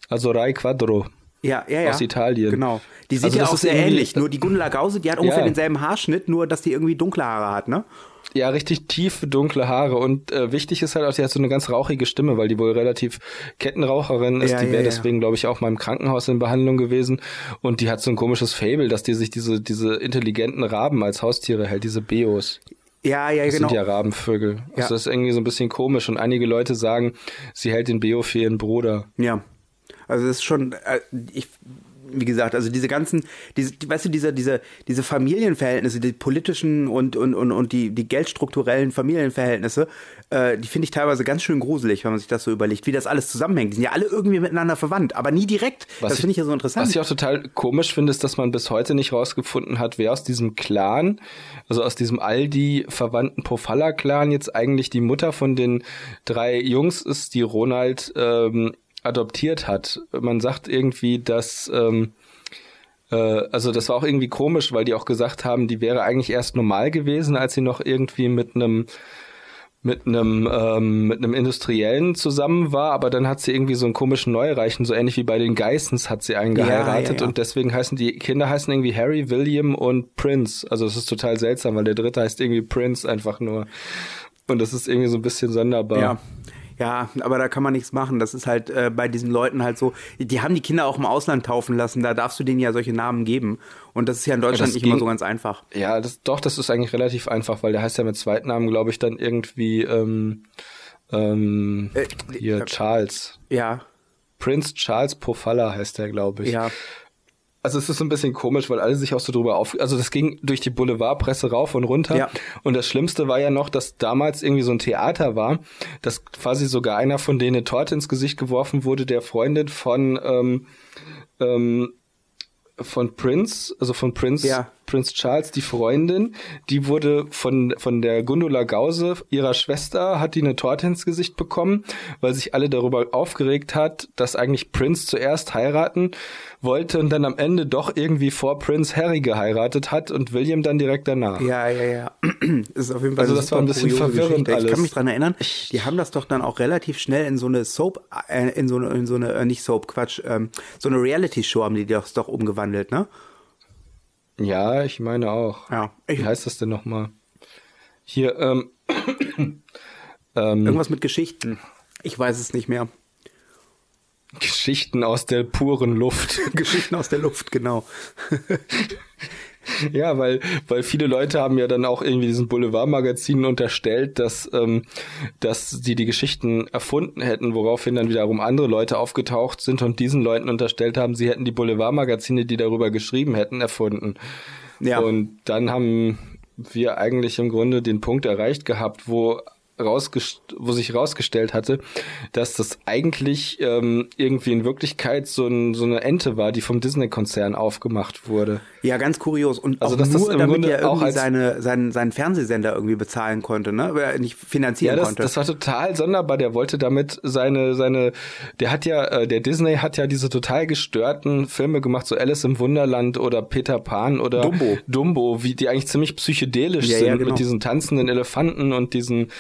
S1: Also Rai Quadro.
S2: Ja, ja, ja.
S1: Aus Italien.
S2: Genau. Die sieht
S1: Also
S2: ja
S1: das
S2: auch
S1: ist
S2: sehr ähnlich. Nur die Gundula Gause, die hat ungefähr
S1: Ja.
S2: denselben Haarschnitt, nur dass die irgendwie dunkle Haare hat, ne?
S1: Ja, richtig tiefe, dunkle Haare. Und äh, wichtig ist halt auch, die hat so eine ganz rauchige Stimme, weil die wohl relativ Kettenraucherin ist.
S2: Ja,
S1: die wäre
S2: ja.
S1: deswegen, glaube ich, auch mal im Krankenhaus in Behandlung gewesen. Und die hat so ein komisches Fable, dass die sich diese, diese intelligenten Raben als Haustiere hält, diese Beos.
S2: Ja, ja,
S1: Das
S2: genau.
S1: sind ja Rabenvögel.
S2: Ja.
S1: Also das ist irgendwie so ein bisschen komisch. Und einige Leute sagen, sie hält den Beo für ihren Bruder.
S2: Ja. Also das ist schon, äh, ich, wie gesagt, also diese ganzen, diese, die- weißt du, diese, diese, diese Familienverhältnisse, die politischen und, und, und, und die, die geldstrukturellen Familienverhältnisse, äh, die finde ich teilweise ganz schön gruselig, wenn man sich das so überlegt, wie das alles zusammenhängt. Die sind ja alle irgendwie miteinander verwandt, aber nie direkt. das finde ich ja so interessant.
S1: Was ich auch total komisch finde, ist, dass man bis heute nicht rausgefunden hat, wer aus diesem Clan, also aus diesem Aldi verwandten Pofalla-Clan jetzt eigentlich die Mutter von den drei Jungs ist, die Ronald ähm, adoptiert hat. Man sagt irgendwie, dass ähm, äh, also das war auch irgendwie komisch, weil die auch gesagt haben, die wäre eigentlich erst normal gewesen, als sie noch irgendwie mit einem mit einem ähm, mit einem Industriellen zusammen war, aber dann hat sie irgendwie so einen komischen Neureichen, so ähnlich wie bei den Geissens hat sie einen geheiratet
S2: ja, ja.
S1: und deswegen heißen die Kinder heißen irgendwie Harry, William und Prince. Also es ist total seltsam, weil der dritte heißt irgendwie Prince einfach nur. Und das ist irgendwie so ein bisschen sonderbar.
S2: Ja. Ja, aber da kann man nichts machen. Das ist halt äh, bei diesen Leuten halt so. Die haben die Kinder auch im Ausland taufen lassen. Da darfst du denen ja solche Namen geben. Und das ist ja in Deutschland
S1: das
S2: nicht
S1: ging-
S2: immer so ganz einfach.
S1: Ja, das, doch, das ist eigentlich relativ einfach, weil der heißt ja mit Zweitnamen, glaube ich, dann irgendwie ähm, ähm,
S2: Äh,
S1: hier
S2: äh,
S1: Charles.
S2: Ja,
S1: Prince Charles Pofalla heißt der, glaube ich.
S2: ja.
S1: Also es ist so ein bisschen komisch, weil alle sich auch so drüber auf, also das ging durch die Boulevardpresse rauf und runter.
S2: Ja.
S1: Und das Schlimmste war ja noch, dass damals irgendwie so ein Theater war, dass quasi sogar einer von denen eine Torte ins Gesicht geworfen wurde, der Freundin von ähm, ähm, von Prince, also von Prince,
S2: Ja.
S1: Prince Charles, die Freundin, die wurde von, von der Gundula Gause, ihrer Schwester, hat die eine Torte ins Gesicht bekommen, weil sich alle darüber aufgeregt hat, dass eigentlich Prince zuerst heiraten wollte und dann am Ende doch irgendwie vor Prince Harry geheiratet hat und William dann direkt danach.
S2: Ja, ja, ja. Das ist auf jeden Fall
S1: Also das war ein bisschen verwirrend.
S2: Ich kann mich dran erinnern, die haben das doch dann auch relativ schnell in so eine Soap, äh, in so eine, in so eine, äh, nicht Soap, Quatsch, ähm, so eine Reality-Show haben die das doch umgewandelt, ne?
S1: Ja, ich meine auch.
S2: Ja.
S1: Wie heißt das denn nochmal? Hier, ähm, ähm,
S2: irgendwas mit Geschichten. Ich weiß es nicht mehr.
S1: Geschichten aus der puren Luft.
S2: Geschichten aus der Luft, genau.
S1: Ja, weil, weil viele Leute haben ja dann auch irgendwie diesen Boulevardmagazinen unterstellt, dass, ähm, dass sie die Geschichten erfunden hätten, woraufhin dann wiederum andere Leute aufgetaucht sind und diesen Leuten unterstellt haben, sie hätten die Boulevardmagazine, die darüber geschrieben hätten, erfunden.
S2: Ja.
S1: Und dann haben wir eigentlich im Grunde den Punkt erreicht gehabt, wo wo sich rausgestellt hatte, dass das eigentlich ähm, irgendwie in Wirklichkeit so, ein, so eine Ente war, die vom Disney-Konzern aufgemacht wurde.
S2: Ja, ganz kurios. Und
S1: Also,
S2: auch
S1: dass das
S2: nur,
S1: im
S2: damit
S1: Grunde
S2: er
S1: auch
S2: irgendwie seine, seinen, seinen Fernsehsender irgendwie bezahlen konnte, ne? Weil er nicht
S1: Ja,
S2: finanzieren
S1: das,
S2: konnte.
S1: das war total sonderbar. Der wollte damit seine, seine, der hat ja, äh, der Disney hat ja diese total gestörten Filme gemacht, so Alice im Wunderland oder Peter Pan oder
S2: Dumbo.
S1: Dumbo, wie die eigentlich ziemlich psychedelisch
S2: Ja,
S1: sind
S2: ja, genau.
S1: mit diesen tanzenden Elefanten und diesen,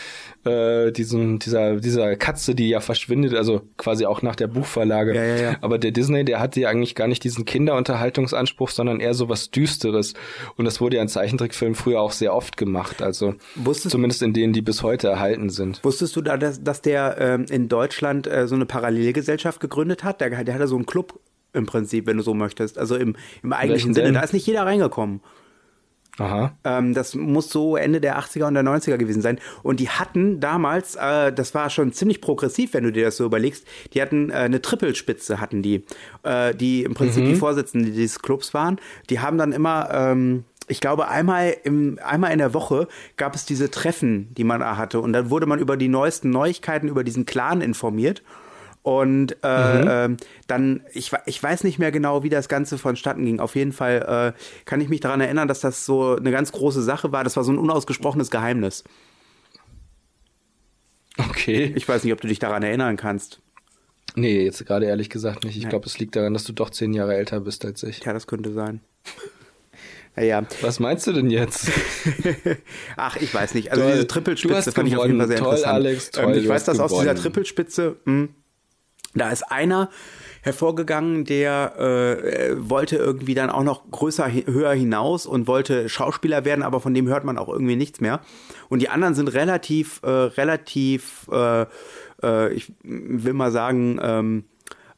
S1: äh, diesen, dieser, dieser Katze, die ja verschwindet, also quasi auch nach der Buchverlage.
S2: Ja, ja, ja.
S1: Aber der Disney, der hatte ja eigentlich gar nicht diesen Kinderunterhaltungsanspruch, sondern eher so was Düsteres. Und das wurde ja in Zeichentrickfilmen früher auch sehr oft gemacht. Also
S2: Wusstest-
S1: zumindest in denen, die bis heute erhalten sind.
S2: Wusstest du da, dass, dass der ähm, in Deutschland äh, so eine Parallelgesellschaft gegründet hat? Der, der hatte so einen Club im Prinzip, wenn du so möchtest. Also im, im eigentlichen Sinne.
S1: denn?
S2: Da ist nicht jeder reingekommen.
S1: Aha.
S2: Ähm, das muss so Ende der 80er und der 90er gewesen sein. Und die hatten damals, äh, das war schon ziemlich progressiv, wenn du dir das so überlegst, die hatten äh, eine Trippelspitze, hatten die, äh, die im Prinzip die Vorsitzenden dieses Clubs waren. Die haben dann immer, ähm, ich glaube, einmal, im, einmal in der Woche gab es diese Treffen, die man hatte. Und dann wurde man über die neuesten Neuigkeiten über diesen Clan informiert. Und äh, ähm, dann, ich, ich weiß nicht mehr genau, wie das Ganze vonstatten ging. Auf jeden Fall äh, kann ich mich daran erinnern, dass das so eine ganz große Sache war. Das war so ein unausgesprochenes Geheimnis.
S1: Okay.
S2: Ich weiß nicht, ob du dich daran erinnern kannst.
S1: Nee, jetzt gerade ehrlich gesagt nicht. Ich glaube, es liegt daran, dass du doch zehn Jahre älter bist als ich.
S2: Tja, das könnte sein. naja.
S1: Was meinst du denn jetzt?
S2: Ach, ich weiß nicht. Also
S1: Toll.
S2: diese Trippelspitze fand ich auf jeden Fall
S1: gewonnen.
S2: sehr
S1: Toll,
S2: interessant.
S1: Alex, toll,
S2: ähm, ich weiß, dass aus dieser
S1: gewonnen.
S2: Trippelspitze, mh, da ist einer hervorgegangen, der äh, wollte irgendwie dann auch noch größer, höher hinaus und wollte Schauspieler werden, aber von dem hört man auch irgendwie nichts mehr. Und die anderen sind relativ, äh, relativ, äh, äh, ich will mal sagen, ähm,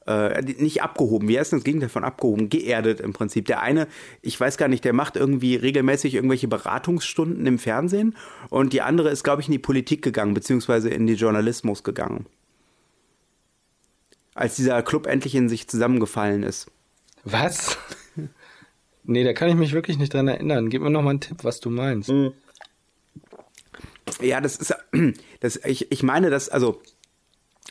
S2: äh, nicht abgehoben. Wie heißt denn das Gegenteil von abgehoben? Geerdet im Prinzip. Der eine, ich weiß gar nicht, der macht irgendwie regelmäßig irgendwelche Beratungsstunden im Fernsehen und die andere ist, glaube ich, in die Politik gegangen, beziehungsweise in den Journalismus gegangen. Als dieser Club endlich in sich zusammengefallen ist.
S1: Was? Nee, da kann ich mich wirklich nicht dran erinnern. Gib mir noch mal einen Tipp, was du meinst.
S2: Ja, das ist, das, ich, ich meine, das, also,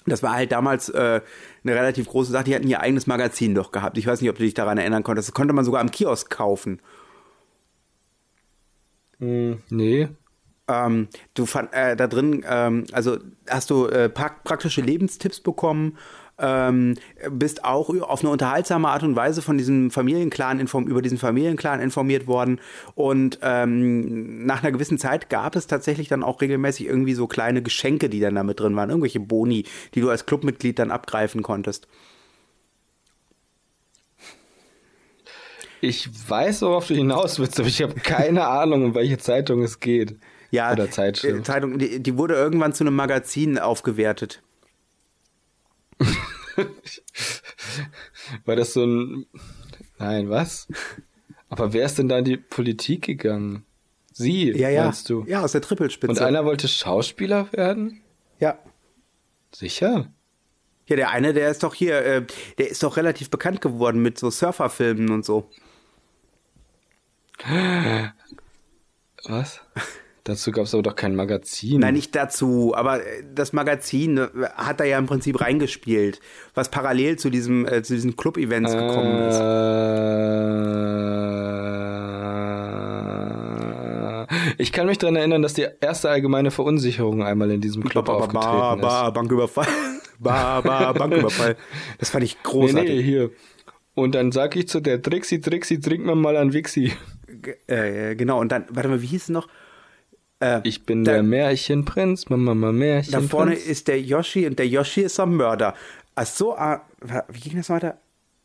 S2: das war halt damals äh, eine relativ große Sache. Die hatten ihr eigenes Magazin doch gehabt. Ich weiß nicht, ob du dich daran erinnern konntest. Das konnte man sogar am Kiosk kaufen.
S1: Hm, nee.
S2: Ähm, du fand, äh, da drin, ähm, also hast du äh, pra praktische Lebenstipps bekommen, ähm, bist auch auf eine unterhaltsame Art und Weise von diesem Familienclan inform über diesen Familienclan informiert worden und ähm, nach einer gewissen Zeit gab es tatsächlich dann auch regelmäßig irgendwie so kleine Geschenke, die dann da mit drin waren, irgendwelche Boni, die du als Clubmitglied dann abgreifen konntest.
S1: Ich weiß, worauf du hinaus willst, aber ich habe keine Ahnung, um welche Zeitung es geht.
S2: Ja,
S1: Oder Zeitschrift.
S2: äh, Zeitung, die, die wurde irgendwann zu einem Magazin aufgewertet.
S1: War das so ein. Nein, was? Aber wer ist denn da in die Politik gegangen? Sie,
S2: Ja, ja.
S1: meinst du?
S2: Ja, aus der Trippelspitze.
S1: Und einer wollte Schauspieler werden?
S2: ja.
S1: Sicher?
S2: Ja, der eine, der ist doch hier, äh, der ist doch relativ bekannt geworden mit so Surferfilmen und so.
S1: Was? Dazu gab es aber doch kein Magazin.
S2: Nein, nicht dazu, aber äh, das Magazin äh, hat da ja im Prinzip reingespielt, was parallel zu diesem, äh, zu diesen Club-Events gekommen ist.
S1: Äh, ich kann mich daran erinnern, dass die erste allgemeine Verunsicherung einmal in diesem Club
S2: Ba, ba, ba,
S1: aufgetreten
S2: ba,
S1: ist.
S2: Banküberfall. Ba, ba, Banküberfall. Das fand ich
S1: Nee,
S2: großartig.
S1: nee, hier. Und dann sag ich zu der Trixi, Trixi, trink mir mal an Wixi.
S2: G- Äh, genau, und dann, warte mal, wie hieß es noch? Äh,
S1: Ich bin
S2: Da-
S1: der Märchenprinz, Mama, Mama, Märchenprinz.
S2: Da vorne ist der Yoshi und der Yoshi ist ein Mörder. Ach so, ah, wie ging das weiter?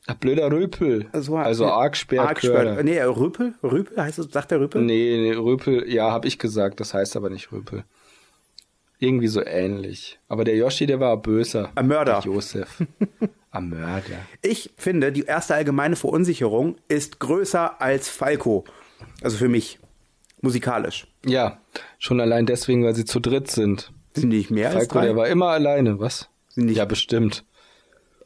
S1: Ach, blöder Röpel.
S2: So,
S1: also
S2: nee,
S1: Argsperr.
S2: Argsperr. Nee, Rüpel? Rüpel heißt es? Sagt der Rüpel?
S1: Nee, nee, Röpel, ja, hab ich gesagt, das heißt aber nicht Röpel. Irgendwie so ähnlich. Aber der Yoshi, der war böser.
S2: Ein Mörder.
S1: Der Josef. Ein Mörder.
S2: Ich finde, die erste allgemeine Verunsicherung ist größer als Falco. Also für mich. Musikalisch.
S1: Ja, schon allein deswegen, weil sie zu dritt sind.
S2: Sind die nicht mehr als
S1: Falco,
S2: drei?
S1: der war immer alleine, was?
S2: Sind nicht-
S1: ja, bestimmt.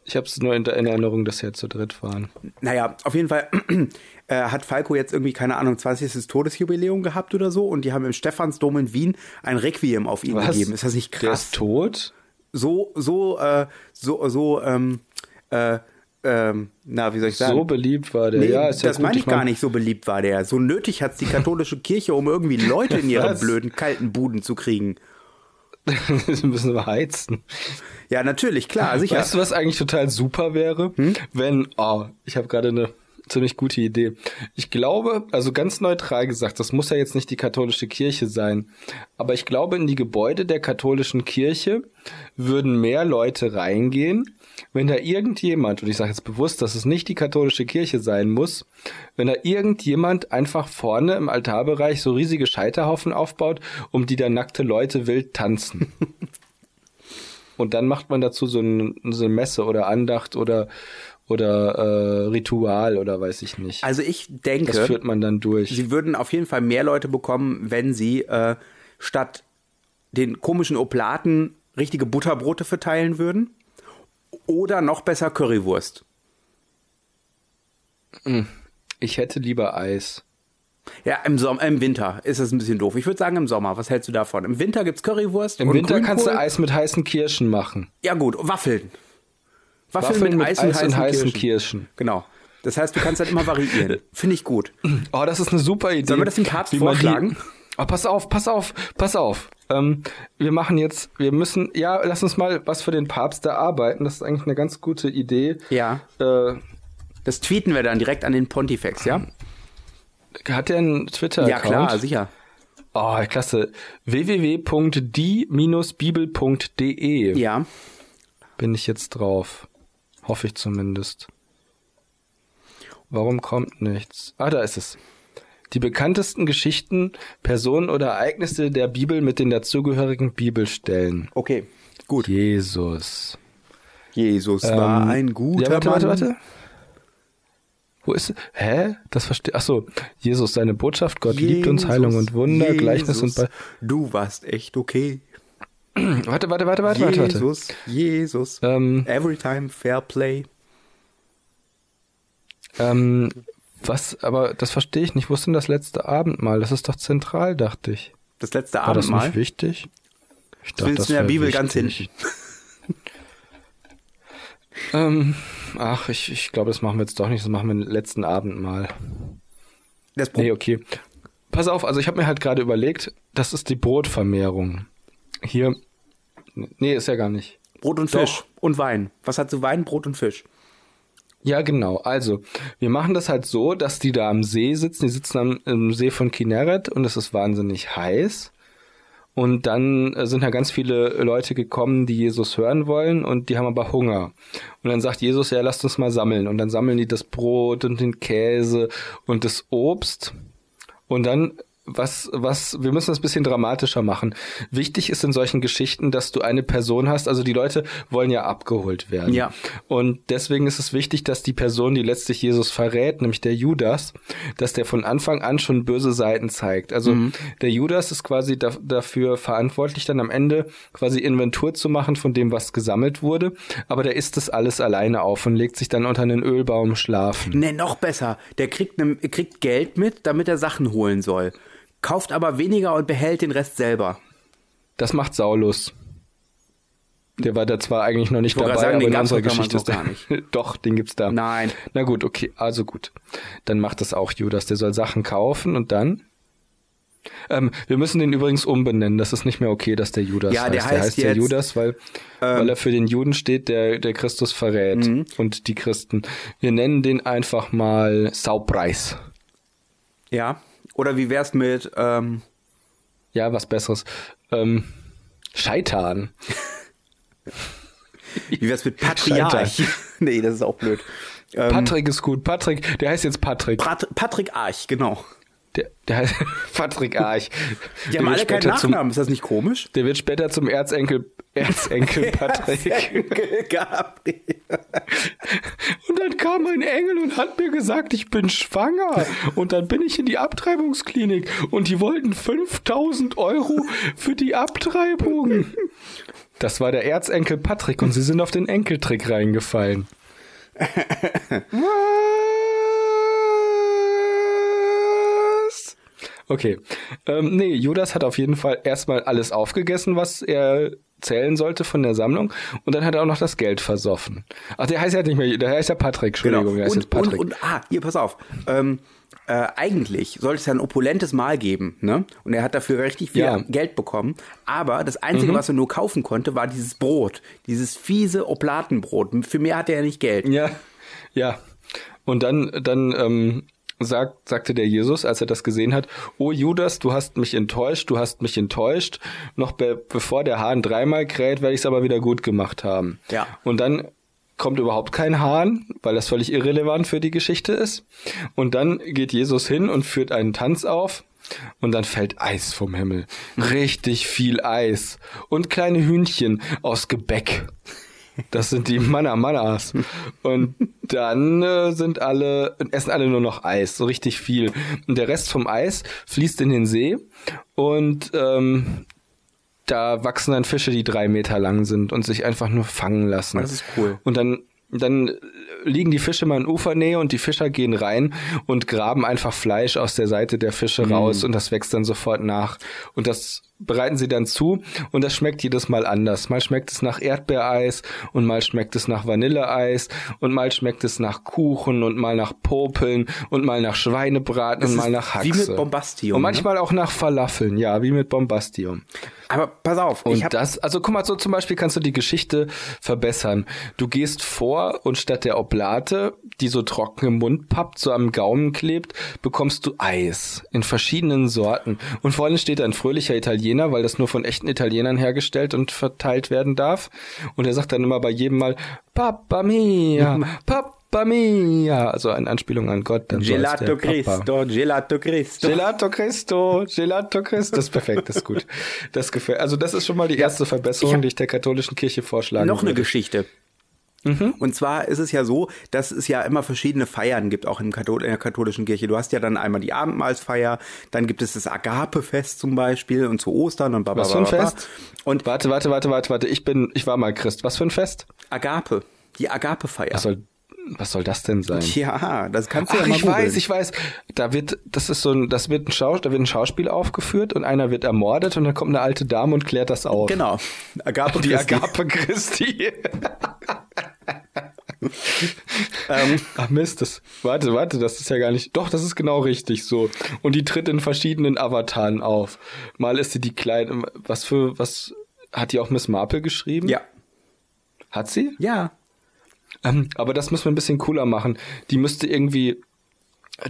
S1: Ich hab's nur in der in Erinnerung, dass sie jetzt zu dritt waren.
S2: Naja, auf jeden Fall äh, hat Falco jetzt irgendwie, keine Ahnung, 20. Todesjubiläum gehabt oder so und die haben im Stephansdom in Wien ein Requiem auf ihn
S1: Was?
S2: gegeben. Ist das nicht
S1: Der
S2: krass?
S1: ist tot?
S2: So, so, äh, so, so, ähm, äh, ähm, na, wie soll ich sagen?
S1: So beliebt war der.
S2: Nee,
S1: ja, ist ja
S2: das
S1: gut.
S2: meine ich
S1: mein-
S2: gar nicht, so beliebt war der. So nötig hat's die katholische Kirche, um irgendwie Leute in ihre blöden, kalten Buden zu kriegen.
S1: das müssen wir heizen.
S2: Ja, natürlich, klar, sicher.
S1: Weißt du, was eigentlich total super wäre?
S2: Hm?
S1: Wenn, oh, ich habe gerade eine ziemlich gute Idee. Ich glaube, also ganz neutral gesagt, das muss ja jetzt nicht die katholische Kirche sein, aber ich glaube, in die Gebäude der katholischen Kirche würden mehr Leute reingehen, wenn da irgendjemand, und ich sage jetzt bewusst, dass es nicht die katholische Kirche sein muss, wenn da irgendjemand einfach vorne im Altarbereich so riesige Scheiterhaufen aufbaut, um die da nackte Leute wild tanzen. Und dann macht man dazu so, ein, so eine Messe oder Andacht oder, oder äh, Ritual oder weiß ich nicht.
S2: Also ich denke,
S1: das führt man dann durch.
S2: sie würden auf jeden Fall mehr Leute bekommen, wenn sie äh, statt den komischen Oplaten richtige Butterbrote verteilen würden. Oder noch besser Currywurst.
S1: Ich hätte lieber Eis.
S2: Ja, im, Sommer, im Winter ist das ein bisschen doof. Ich würde sagen im Sommer. Was hältst du davon? Im Winter gibt's Currywurst.
S1: Im
S2: und
S1: Winter kannst du
S2: Grünkohl.
S1: Eis mit heißen Kirschen machen.
S2: Ja gut, Waffeln. Waffeln,
S1: Waffeln
S2: mit, Eis, und heißen,
S1: heißen
S2: Kirschen.
S1: Kirschen.
S2: Genau. Das heißt, du kannst halt immer variieren. Finde ich gut.
S1: Oh, das ist eine super Idee.
S2: Sollen wir das dem Papst
S1: Wie
S2: vorschlagen?
S1: Oh, pass auf, pass auf, pass auf. Ähm, wir machen jetzt, wir müssen, ja, lass uns mal was für den Papst da arbeiten. Das ist eigentlich eine ganz gute Idee.
S2: Ja.
S1: Äh,
S2: Das tweeten wir dann direkt an den Pontifex, ja?
S1: hat der einen Twitter-Account?
S2: Ja, klar, sicher.
S1: Oh, klasse. www.die-bibel.de
S2: Ja.
S1: bin ich jetzt drauf. Hoffe ich zumindest. Warum kommt nichts? Ah, da ist es. Die bekanntesten Geschichten, Personen oder Ereignisse der Bibel mit den dazugehörigen Bibelstellen.
S2: Okay, gut.
S1: Jesus.
S2: Jesus war
S1: Ähm,
S2: ein guter
S1: ja, warte,
S2: Mann.
S1: warte, warte. Wo ist Hä? Das verstehe. Ach so, Jesus, seine Botschaft, Gott liebt uns, Heilung und Wunder,
S2: Jesus,
S1: Gleichnis und Be
S2: Du warst echt okay.
S1: Warte, warte, warte, warte, warte, warte.
S2: Jesus, Jesus.
S1: Ähm,
S2: Every time fair play.
S1: Ähm, was, aber das verstehe ich nicht. Wo ist denn das letzte Abendmahl? Das ist doch zentral, dachte ich.
S2: Das letzte
S1: War das
S2: Abendmahl.
S1: nicht wichtig? Ich
S2: Das findest du in der Bibel ganz
S1: wichtig.
S2: hinten.
S1: Ähm, ach, ich, ich glaube, das machen wir jetzt doch nicht. Das machen wir im letzten Abendmahl.
S2: Das Pro
S1: Nee, okay. Pass auf, also ich habe mir halt gerade überlegt, das ist die Brotvermehrung. Hier, nee, ist ja gar nicht.
S2: Brot und
S1: Doch.
S2: Fisch und Wein. Was hat zu Wein, Brot und Fisch?
S1: Ja, genau. Also, wir machen das halt so, dass die da am See sitzen. Die sitzen am, am See von Kinneret und es ist wahnsinnig heiß. Und dann äh, sind da ganz viele Leute gekommen, die Jesus hören wollen und die haben aber Hunger. Und dann sagt Jesus, ja, lasst uns mal sammeln. Und dann sammeln die das Brot und den Käse und das Obst. Und dann was, was, wir müssen das ein bisschen dramatischer machen. Wichtig ist in solchen Geschichten, dass du eine Person hast, also die Leute wollen ja abgeholt werden.
S2: Ja.
S1: Und deswegen ist es wichtig, dass die Person, die letztlich Jesus verrät, nämlich der Judas, dass der von Anfang an schon böse Seiten zeigt. Also der Judas ist quasi da, dafür verantwortlich, dann am Ende quasi Inventur zu machen von dem, was gesammelt wurde. Aber der isst das alles alleine auf und legt sich dann unter einen Ölbaum schlafen.
S2: Ne, noch besser. Der kriegt, ne, kriegt Geld mit, damit er Sachen holen soll. Kauft aber weniger und behält den Rest selber.
S1: Das macht Saulus. Der war da zwar eigentlich noch nicht dabei,
S2: sagen,
S1: aber in unserer Geschichte ist der.
S2: gar
S1: Doch, den gibt's da.
S2: Nein.
S1: Na gut, okay, also gut. Dann macht das auch Judas. Der soll Sachen kaufen und dann? Ähm, wir müssen den übrigens umbenennen. Das ist nicht mehr okay, dass der Judas
S2: Ja,
S1: heißt.
S2: der heißt
S1: heißt ja
S2: jetzt, ähm,
S1: Judas, weil, weil er für den Juden steht, der, der Christus verrät
S2: Mhm.
S1: und die Christen. Wir nennen den einfach mal Saupreis.
S2: Ja. Oder wie wär's mit, ähm,
S1: Ja, was Besseres. Ähm, Scheitan.
S2: wie wär's mit Patriarch? nee, das ist auch blöd. Ähm,
S1: Patrick ist gut. Patrick, der heißt jetzt Patrick.
S2: Pat Patrick Arch, genau.
S1: Der, der heißt Patrick Arch.
S2: Die
S1: Der
S2: haben alle keinen
S1: später zum-
S2: Nachnamen, ist das nicht komisch?
S1: Der wird später zum Erzenkel, Erzenkel Patrick.
S2: Gabriel.
S1: Und dann kam ein Engel und hat mir gesagt, ich bin schwanger. Und dann bin ich in die Abtreibungsklinik und die wollten 5000 Euro für die Abtreibung. Das war der Erzenkel Patrick und sie sind auf den Enkeltrick reingefallen. Was? Okay. Ähm, nee, Judas hat auf jeden Fall erstmal alles aufgegessen, was er zählen sollte von der Sammlung. Und dann hat er auch noch das Geld versoffen. Ach, der heißt ja nicht mehr, der heißt ja Patrick, Entschuldigung, der heißt jetzt
S2: Genau. Und,
S1: Patrick.
S2: und, und, ah, hier, pass auf. Ähm, äh, eigentlich sollte es ja ein opulentes Mahl geben, ne? Und er hat dafür richtig viel
S1: Ja.
S2: Geld bekommen. Aber das Einzige, was er nur kaufen konnte, war dieses Brot. Dieses fiese Oblatenbrot. Für mehr hatte er nicht Geld.
S1: Ja, ja. Und dann, dann ähm, sagt, sagte der Jesus, als er das gesehen hat, oh Judas, du hast mich enttäuscht, du hast mich enttäuscht. Noch be bevor der Hahn dreimal kräht, werde ich es aber wieder gut gemacht haben.
S2: Ja.
S1: Und dann kommt überhaupt kein Hahn, weil das völlig irrelevant für die Geschichte ist. Und dann geht Jesus hin und führt einen Tanz auf. Und dann fällt Eis vom Himmel. Richtig viel Eis. Und kleine Hühnchen aus Gebäck. Das sind die Manna Mannas. Und dann äh, sind alle, essen alle nur noch Eis, so richtig viel. Und der Rest vom Eis fließt in den See und ähm, da wachsen dann Fische, die drei Meter lang sind und sich einfach nur fangen lassen.
S2: Das ist cool.
S1: Und dann, dann liegen die Fische mal in Ufernähe und die Fischer gehen rein und graben einfach Fleisch aus der Seite der Fische raus und das wächst dann sofort nach. Und das bereiten sie dann zu und das schmeckt jedes Mal anders. Mal schmeckt es nach Erdbeereis und mal schmeckt es nach Vanilleeis und mal schmeckt es nach Kuchen und mal nach Popeln und mal nach Schweinebraten
S2: Das
S1: und mal nach Haxe.
S2: wie mit Bombastium,
S1: Und
S2: ne?
S1: manchmal auch nach Falafeln, ja, wie mit Bombastium.
S2: Aber pass auf,
S1: Und das, also guck mal, so zum Beispiel kannst du die Geschichte verbessern. Du gehst vor und statt der Oblate, die so trocken im Mund pappt, so am Gaumen klebt, bekommst du Eis in verschiedenen Sorten. Und vorne steht ein fröhlicher Italiener, weil das nur von echten Italienern hergestellt und verteilt werden darf. Und er sagt dann immer bei jedem Mal, Papa mia, Papa mia. Also eine Anspielung an Gott. Dann
S2: Gelato. Cristo, Gelato Cristo.
S1: Gelato Cristo, Gelato Cristo. Das ist perfekt, das ist gut. Das gefällt. Also das ist schon mal die erste Verbesserung,
S2: hab-
S1: die ich der katholischen Kirche vorschlagen
S2: Noch eine
S1: würde.
S2: Geschichte.
S1: Mhm.
S2: Und zwar ist es ja so, dass es ja immer verschiedene Feiern gibt, auch in der katholischen Kirche. Du hast ja dann einmal die Abendmahlsfeier, dann gibt es das Agapefest zum Beispiel und zu Ostern und bla, bla,
S1: Was für ein. Fest?
S2: Und
S1: Warte, warte, warte, warte, warte. Ich bin, ich war mal Christ. Was für ein Fest?
S2: Agape, die Agapefeier.
S1: Soll, was soll das denn sein?
S2: Ja, das kannst du
S1: Ach,
S2: ja mal
S1: ich weiß,
S2: googeln.
S1: ich weiß. Da wird, das ist so ein, das wird ein Schaus, da wird ein Schauspiel aufgeführt und einer wird ermordet und dann kommt eine alte Dame und klärt das auf.
S2: Genau. Agape
S1: Die
S2: Christi.
S1: Agape Christi.
S2: Ähm,
S1: Ach Mist, das, warte, warte, das ist ja gar nicht, doch, das ist genau richtig so. Und die tritt in verschiedenen Avataren auf. Mal ist sie die kleine, was für, was, hat die auch Miss Marple geschrieben?
S2: ja.
S1: Hat sie?
S2: Ja.
S1: Ähm, aber das müssen wir ein bisschen cooler machen. Die müsste irgendwie,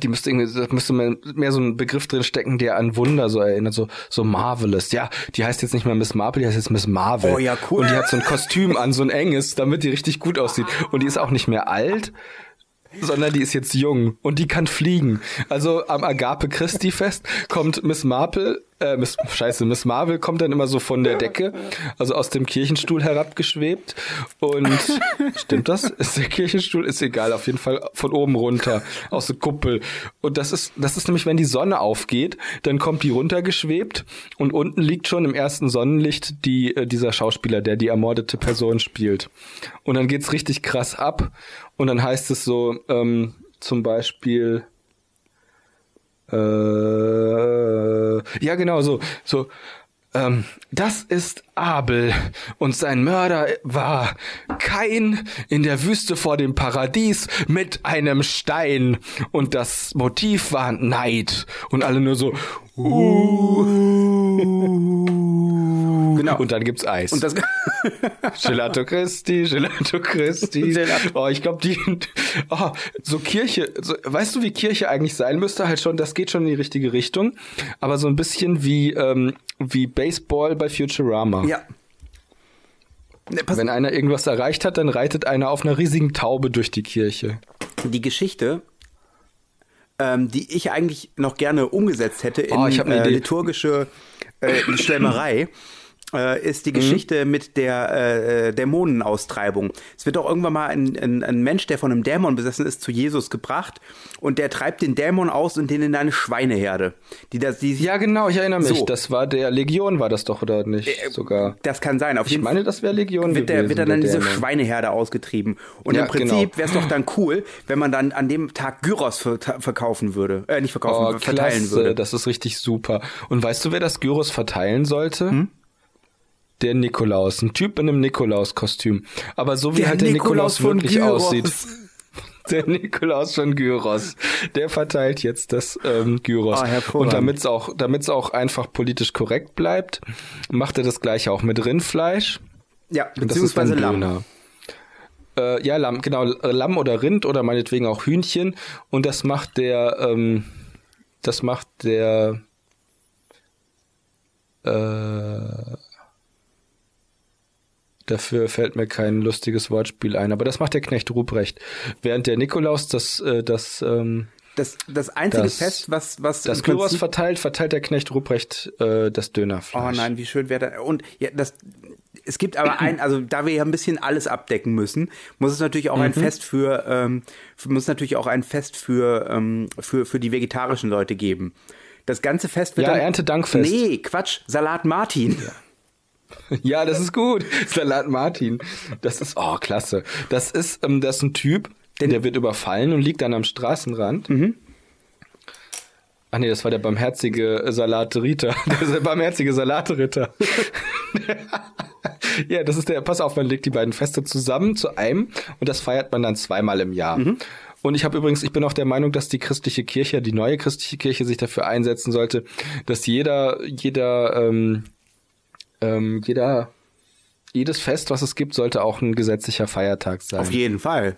S1: die müsste irgendwie, da müsste mehr, mehr so ein Begriff drin stecken, der an Wunder so erinnert, so, so Marvelous. Ja, die heißt jetzt nicht mehr Miss Marple, die heißt jetzt Miss Marvel.
S2: Oh ja, cool.
S1: Und die hat so ein Kostüm an, so ein enges, damit die richtig gut aussieht. Und die ist auch nicht mehr alt, sondern die ist jetzt jung und die kann fliegen. Also am Agape Christi Fest kommt Miss Marple, äh, Miss, scheiße, Miss Marvel kommt dann immer so von der Decke, also aus dem Kirchenstuhl herabgeschwebt und stimmt das? Ist der Kirchenstuhl? Ist egal, auf jeden Fall von oben runter, aus der Kuppel. Und das ist, das ist nämlich, wenn die Sonne aufgeht, dann kommt die runtergeschwebt und unten liegt schon im ersten Sonnenlicht die, äh, dieser Schauspieler, der die ermordete Person spielt. Und dann geht's richtig krass ab und dann heißt es so, ähm, zum Beispiel, äh, ja genau, so, so, ähm, das ist Abel und sein Mörder war Kain in der Wüste vor dem Paradies mit einem Stein und das Motiv war Neid und alle nur so, uh.
S2: Genau.
S1: Und dann gibt's Eis.
S2: Und das,
S1: Gelato Christi, Gelato Christi. Oh, ich glaube, die, oh, so Kirche, so, weißt du, wie Kirche eigentlich sein müsste? Halt schon, das geht schon in die richtige Richtung, aber so ein bisschen wie, ähm, wie Baseball bei Futurama.
S2: ja. Ne,
S1: Wenn einer irgendwas erreicht hat, dann reitet einer auf einer riesigen Taube durch die Kirche.
S2: die Geschichte, ähm, die ich eigentlich noch gerne umgesetzt hätte in
S1: Oh, ich hab eine
S2: äh, liturgische äh, Schlemmerei, ist die Geschichte mit der äh, äh, Dämonenaustreibung. Es wird doch irgendwann mal ein, ein, ein Mensch, der von einem Dämon besessen ist, zu Jesus gebracht und der treibt den Dämon aus und den in eine Schweineherde. Die das, die
S1: Ja, genau, ich erinnere mich.
S2: So. Äh,
S1: Das war der Legion, war das doch, oder nicht? Sogar.
S2: Das kann sein. Auf
S1: Ich
S2: jeden
S1: meine, das wäre Legion
S2: wird, der,
S1: gewesen,
S2: wird dann
S1: der
S2: diese
S1: Dämon.
S2: Schweineherde ausgetrieben. Und
S1: Ja,
S2: im Prinzip
S1: genau.
S2: wäre es doch dann cool, wenn man dann an dem Tag Gyros ver verkaufen würde. Äh, nicht verkaufen,
S1: Oh,
S2: verteilen
S1: klasse,
S2: würde.
S1: das ist richtig super. Und weißt du, wer das Gyros verteilen sollte?
S2: Hm?
S1: Der Nikolaus, ein Typ in einem Nikolaus-Kostüm. Aber so wie
S2: Der
S1: halt der
S2: Nikolaus
S1: Nikolaus, wirklich
S2: Gyros.
S1: aussieht. Der Nikolaus von Gyros, der verteilt jetzt das ähm, Gyros.
S2: Ah.
S1: Und damit es auch, damit's auch einfach politisch korrekt bleibt, macht er das gleiche auch mit Rindfleisch.
S2: Ja, beziehungsweise Lamm.
S1: Äh, ja, Lamm, genau, Lamm oder Rind oder meinetwegen auch Hühnchen. Und das macht der, ähm, das macht der, äh, dafür fällt mir kein lustiges Wortspiel ein, aber das macht der Knecht Ruprecht. Während der Nikolaus das, äh, das, ähm,
S2: Das, das einzige
S1: Das-
S2: Fest, was, was
S1: das Gyros verteilt, verteilt der Knecht Ruprecht äh, das Dönerfleisch.
S2: Oh nein, wie schön wäre das. Und ja, das, es gibt aber ein, also da wir ja ein bisschen alles abdecken müssen, muss es natürlich auch
S1: Mhm.
S2: ein Fest für, ähm, muss natürlich auch ein Fest für, ähm, für, für die vegetarischen Leute geben. Das ganze Fest wird
S1: Ja,
S2: dann,
S1: Erntedankfest.
S2: Nee, Quatsch, Salat Martin.
S1: Ja, das ist gut. Salat Martin. Das ist, oh, klasse. Das ist, ähm, das ist ein Typ, der wird überfallen und liegt dann am Straßenrand.
S2: Mhm.
S1: Ach nee, das war der barmherzige Salatritter. Der barmherzige Salatritter. ja, das ist der, pass auf, man legt die beiden Feste zusammen zu einem und das feiert man dann zweimal im Jahr.
S2: Mhm.
S1: Und ich habe übrigens, ich bin auch der Meinung, dass die christliche Kirche, die neue christliche Kirche sich dafür einsetzen sollte, dass jeder, jeder, ähm, ähm, jeder, jedes Fest, was es gibt, sollte auch ein gesetzlicher Feiertag sein.
S2: Auf jeden Fall.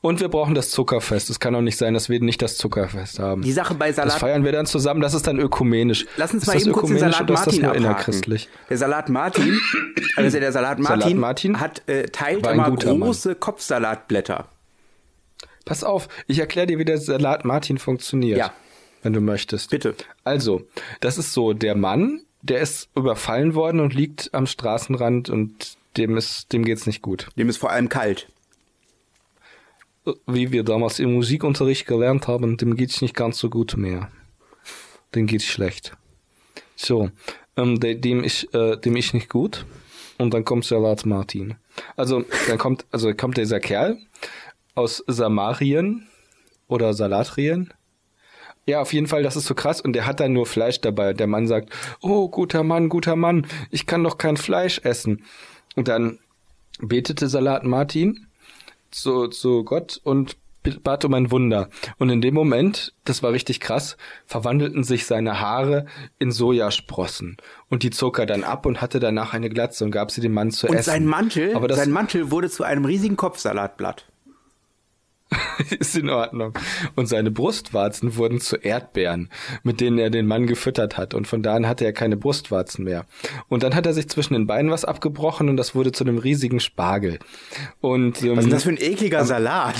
S1: Und wir brauchen das Zuckerfest. Es kann auch nicht sein, dass wir nicht das Zuckerfest haben.
S2: Die Sache bei
S1: das
S2: Salat.
S1: feiern wir dann zusammen, das ist dann ökumenisch.
S2: Lass uns
S1: ist
S2: mal
S1: das
S2: eben kurz den Salat
S1: ist das
S2: Martin abhaken. Der Salat Martin, also der Salat Martin,
S1: Salat Martin
S2: hat äh, teilt immer
S1: guter Mann.
S2: große Kopfsalatblätter.
S1: Pass auf, ich erkläre dir, wie der Salat Martin funktioniert.
S2: Ja.
S1: Wenn du möchtest.
S2: Bitte.
S1: Also, das ist so, der Mann, der ist überfallen worden und liegt am Straßenrand und dem ist, dem geht's nicht gut.
S2: Dem ist vor allem kalt.
S1: Wie wir damals im Musikunterricht gelernt haben, dem geht's nicht ganz so gut mehr. Dem geht's schlecht. So, ähm, de, dem ich, äh, dem ich nicht gut. Und dann kommt Salat Martin. Also, dann kommt, also kommt dieser Kerl aus Samarien oder Salatrien. Ja, auf jeden Fall, das ist so krass. Und der hat dann nur Fleisch dabei. Der Mann sagt, oh, guter Mann, guter Mann, ich kann doch kein Fleisch essen. Und dann betete Salat Martin zu, zu Gott und bat um ein Wunder. Und in dem Moment, das war richtig krass, verwandelten sich seine Haare in Sojasprossen. Und die zog er dann ab und hatte danach eine Glatze und gab sie dem Mann zu
S2: Und
S1: essen.
S2: sein Mantel,
S1: Aber das
S2: sein Mantel wurde zu einem riesigen Kopfsalatblatt.
S1: ist in Ordnung. Und seine Brustwarzen wurden zu Erdbeeren, mit denen er den Mann gefüttert hat. Und von da an hatte er keine Brustwarzen mehr. Und dann hat er sich zwischen den Beinen was abgebrochen und das wurde zu einem riesigen Spargel. Und ähm,
S2: Was ist das für ein ekliger Salat?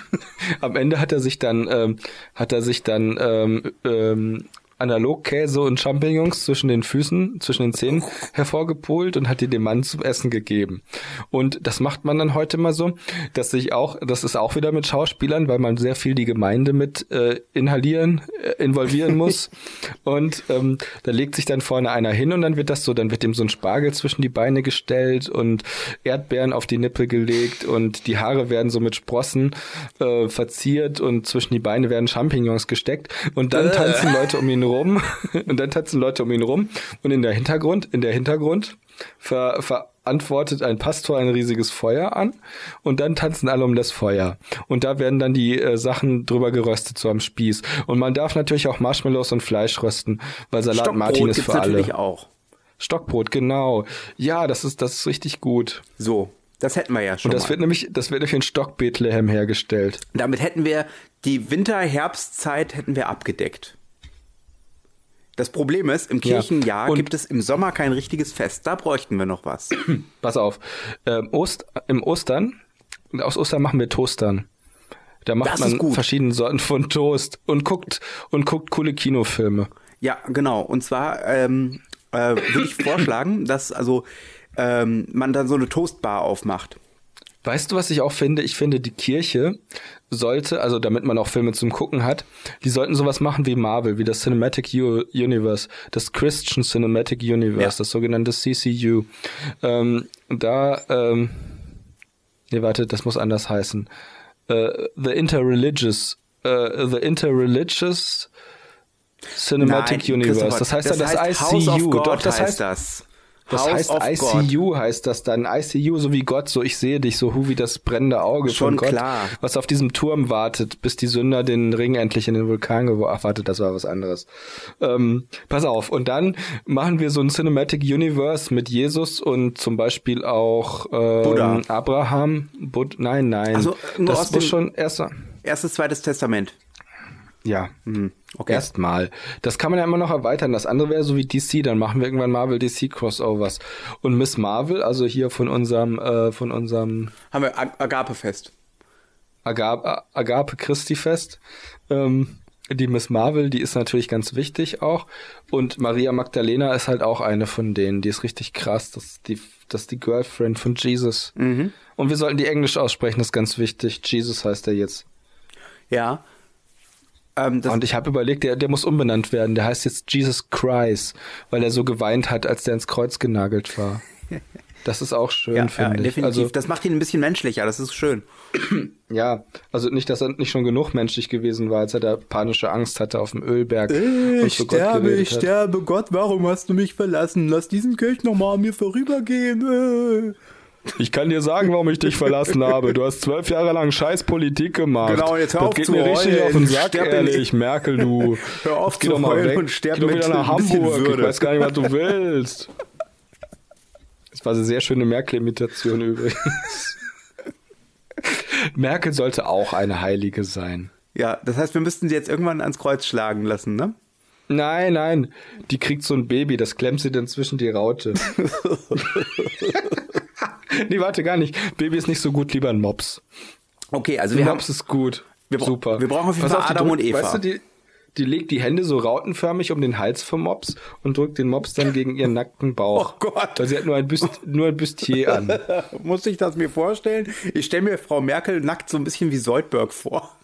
S1: am Ende hat er sich dann, ähm, hat er sich dann ähm, ähm, Analogkäse und Champignons zwischen den Füßen, zwischen den Zähnen hervorgepult und hat die dem Mann zum Essen gegeben. Und das macht man dann heute mal so, dass sich auch, das ist auch wieder mit Schauspielern, weil man sehr viel die Gemeinde mit äh, inhalieren, äh, involvieren muss. und ähm, da legt sich dann vorne einer hin und dann wird das so, dann wird ihm so ein Spargel zwischen die Beine gestellt und Erdbeeren auf die Nippel gelegt und die Haare werden so mit Sprossen äh, verziert und zwischen die Beine werden Champignons gesteckt und dann tanzen Leute um ihn rum und dann tanzen Leute um ihn rum und in der Hintergrund, in der Hintergrund ver, verantwortet ein Pastor ein riesiges Feuer an und dann tanzen alle um das Feuer und da werden dann die äh, Sachen drüber geröstet so am Spieß und man darf natürlich auch Marshmallows und Fleisch rösten, weil Salat Martin ist für alle.
S2: natürlich auch.
S1: Stockbrot, genau. Ja, das ist das ist richtig gut.
S2: So, das hätten wir ja schon
S1: Und das
S2: mal.
S1: wird nämlich das wird nämlich in Stock Bethlehem hergestellt.
S2: Damit hätten wir die Winter-Herbstzeit hätten wir abgedeckt. Das Problem ist, im
S1: Ja.
S2: Kirchenjahr
S1: Und-
S2: gibt es im Sommer kein richtiges Fest. Da bräuchten wir noch was.
S1: Pass auf. Ähm, Ost, Im Ostern, aus Ostern machen wir Toastern. Da macht
S2: Das
S1: man verschiedene Sorten von Toast und guckt und guckt coole Kinofilme.
S2: Ja, genau. Und zwar ähm, äh, würde ich vorschlagen, dass also ähm, man dann so eine Toastbar aufmacht.
S1: Weißt du, was ich auch finde? Ich finde, die Kirche sollte, also damit man auch Filme zum Gucken hat, die sollten sowas machen wie Marvel, wie das Cinematic U Universe, das Christian Cinematic Universe,
S2: Ja.
S1: das sogenannte CCU. Ähm, da, ähm, nee, warte, das muss anders heißen. Äh, the Interreligious, äh, the Interreligious Cinematic
S2: Nein,
S1: Universe. Das heißt dann das,
S2: heißt
S1: ICU. Doch, das
S2: heißt
S1: heißt
S2: das.
S1: Das
S2: House
S1: heißt
S2: of God.
S1: ICU heißt das dann. ICU, so wie Gott, so ich sehe dich, so hu wie das brennende Auge
S2: Schon
S1: von Gott,
S2: klar.
S1: was auf diesem Turm wartet, bis die Sünder den Ring endlich in den Vulkan geworfen. Ach, warte, das war was anderes. Ähm, pass auf. Und dann machen wir so ein Cinematic Universe mit Jesus und zum Beispiel auch ähm,
S2: Buddha.
S1: Abraham. Bud nein, nein.
S2: Also,
S1: das
S2: dem-
S1: schon erst.
S2: Erstes, zweites Testament.
S1: Ja.
S2: Hm, okay.
S1: Erstmal. Das kann man ja immer noch erweitern. Das andere wäre so wie DC, dann machen wir irgendwann Marvel DC Crossovers. Und Miss Marvel, also hier von unserem, äh, von unserem
S2: Haben wir Ag Agapefest.
S1: Agape, Agape Christi Fest. Ähm, die Miss Marvel, die ist natürlich ganz wichtig auch. Und Maria Magdalena ist halt auch eine von denen. Die ist richtig krass. Das ist die, das ist die Girlfriend von Jesus. Und wir sollten die Englisch aussprechen, das ist ganz wichtig. Jesus heißt er jetzt.
S2: Ja. Ähm,
S1: Und ich habe überlegt, der, der muss umbenannt werden. Der heißt jetzt Jesus Christ, weil er so geweint hat, als der ins Kreuz genagelt war. Das ist auch schön,
S2: ja, ja,
S1: finde ich.
S2: definitiv.
S1: Also,
S2: das macht ihn ein bisschen menschlicher. Das ist schön.
S1: ja, also nicht, dass er nicht schon genug menschlich gewesen war, als er da panische Angst hatte auf dem Ölberg
S2: Äh,
S1: und zu Gott geredet hat.
S2: sterbe. Gott, warum hast du mich verlassen? Lass diesen Kelch nochmal an mir vorübergehen. Äh.
S1: Ich kann dir sagen, warum ich dich verlassen habe. Du hast zwölf Jahre lang scheiß Politik gemacht.
S2: Genau, jetzt hör
S1: das
S2: auf
S1: geht
S2: zu
S1: mir richtig
S2: heulen.
S1: auf den Sack,
S2: Sterb
S1: ehrlich, Merkel, du.
S2: Hör auf
S1: Geh
S2: zu
S1: doch mal weg.
S2: und sterb
S1: Geh
S2: mit
S1: wieder nach Hamburg. Ich weiß gar nicht, was du willst. Das war eine sehr schöne Merkel-Imitation übrigens. Merkel sollte auch eine Heilige sein.
S2: Ja, das heißt, wir müssten sie jetzt irgendwann ans Kreuz schlagen lassen, ne?
S1: Nein, nein, die kriegt so ein Baby, das klemmt sie dann zwischen die Raute. nee, warte, gar nicht. Baby ist nicht so gut, lieber ein Mops.
S2: Okay, also wir haben,
S1: Mops ist gut.
S2: wir
S1: Super.
S2: wir brauchen auf jeden Fall
S1: auf,
S2: Adam und Eva.
S1: Weißt du, die, die legt die Hände so rautenförmig um den Hals vom Mops und drückt den Mops dann gegen ihren nackten Bauch.
S2: Oh Gott.
S1: Weil sie hat nur ein, Büst, nur ein Bustier an.
S2: muss ich das mir vorstellen? Ich stelle mir Frau Merkel nackt so ein bisschen wie Soldberg vor.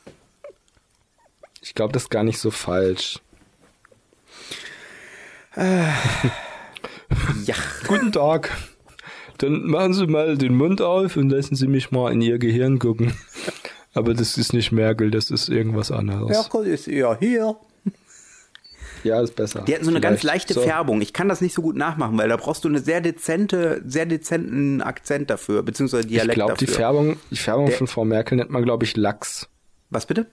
S1: Ich glaube, das ist gar nicht so falsch.
S2: Ja.
S1: Guten Tag. Dann machen Sie mal den Mund auf und lassen Sie mich mal in Ihr Gehirn gucken. Aber das ist nicht Merkel, das ist irgendwas anderes.
S2: Merkel ist eher hier.
S1: Ja, ist besser.
S2: Die hatten so eine ganz
S1: Vielleicht.
S2: leichte
S1: So.
S2: Färbung. Ich kann das nicht so gut nachmachen, weil da brauchst du eine sehr dezente, sehr dezenten Akzent dafür, beziehungsweise
S1: Ich
S2: Dialekt
S1: glaube, die. Färbung, die Färbung
S2: Der-
S1: von Frau Merkel nennt man, glaube ich, Lachs.
S2: Was bitte?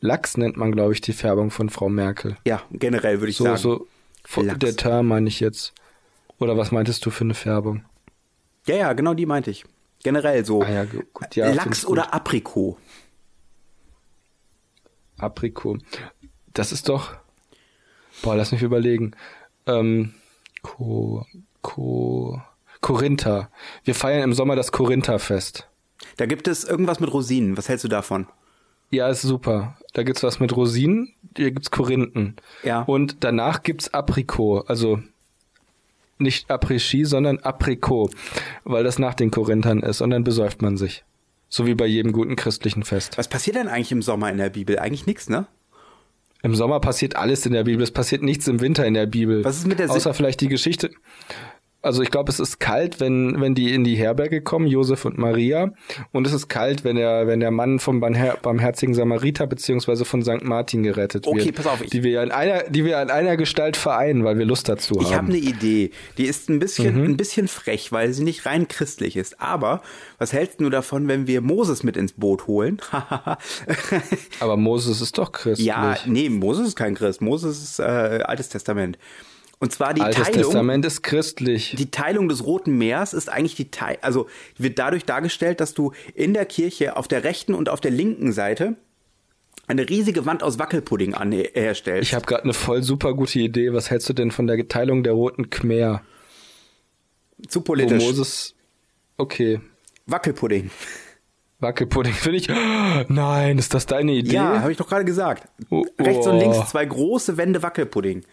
S1: Lachs nennt man, glaube ich, die Färbung von Frau Merkel.
S2: Ja, generell würde ich
S1: So,
S2: sagen.
S1: so, von
S2: Lachs.
S1: der Term meine ich jetzt. Oder was meintest du für eine Färbung?
S2: Ja, ja, genau die meinte ich. Generell so.
S1: Ah ja, gu- gut, ja,
S2: Lachs oder. Aprikot.
S1: Aprikot. Das ist doch. Boah, lass mich überlegen. Ähm, Ko, Ko, Korinther. Wir feiern im Sommer das Korintherfest.
S2: Da gibt es irgendwas mit Rosinen. Was hältst du davon?
S1: Ja, ist super. Da gibt's was mit Rosinen, hier gibt's Korinthen.
S2: Ja.
S1: Und danach gibt's Aprikot, also nicht Après-Ski, sondern Aprikot, weil das nach den Korinthern ist und dann besäuft man sich. So wie bei jedem guten christlichen Fest.
S2: Was passiert denn eigentlich im Sommer in der Bibel? Eigentlich nichts, ne?
S1: Im Sommer passiert alles in der Bibel, es passiert nichts im Winter in der Bibel.
S2: Was ist mit der
S1: Außer vielleicht die Geschichte. Also ich glaube, es ist kalt, wenn, wenn die in die Herberge kommen, Josef und Maria. Und es ist kalt, wenn der, wenn der Mann vom Barmher barmherzigen Samariter beziehungsweise von St. Martin gerettet
S2: Okay,
S1: wird.
S2: pass auf, ich-
S1: die wir in einer, die wir in einer Gestalt vereinen, weil wir Lust dazu
S2: Ich habe
S1: haben.
S2: eine Idee. Die ist ein bisschen,
S1: Mhm.
S2: ein bisschen frech, weil sie nicht rein christlich ist. Aber was hältst du davon, wenn wir Moses mit ins Boot holen?
S1: Aber Moses ist doch christlich.
S2: ja, nee, Moses ist kein Christ. Moses ist äh, Altes Testament. Und zwar die
S1: Altes
S2: Teilung.
S1: Testament ist christlich.
S2: Die Teilung des Roten Meers ist eigentlich die Teil, also wird dadurch dargestellt, dass du in der Kirche auf der rechten und auf der linken Seite eine riesige Wand aus Wackelpudding an, herstellst.
S1: Ich habe gerade eine voll super gute Idee. Was hältst du denn von der Teilung der roten Khmer?
S2: Zu
S1: Wo
S2: politisch.
S1: Moses. Okay.
S2: Wackelpudding.
S1: Wackelpudding finde ich. Nein, ist das deine Idee?
S2: Ja, habe ich doch gerade gesagt.
S1: Oh,
S2: Rechts und
S1: oh.
S2: links zwei große Wände Wackelpudding,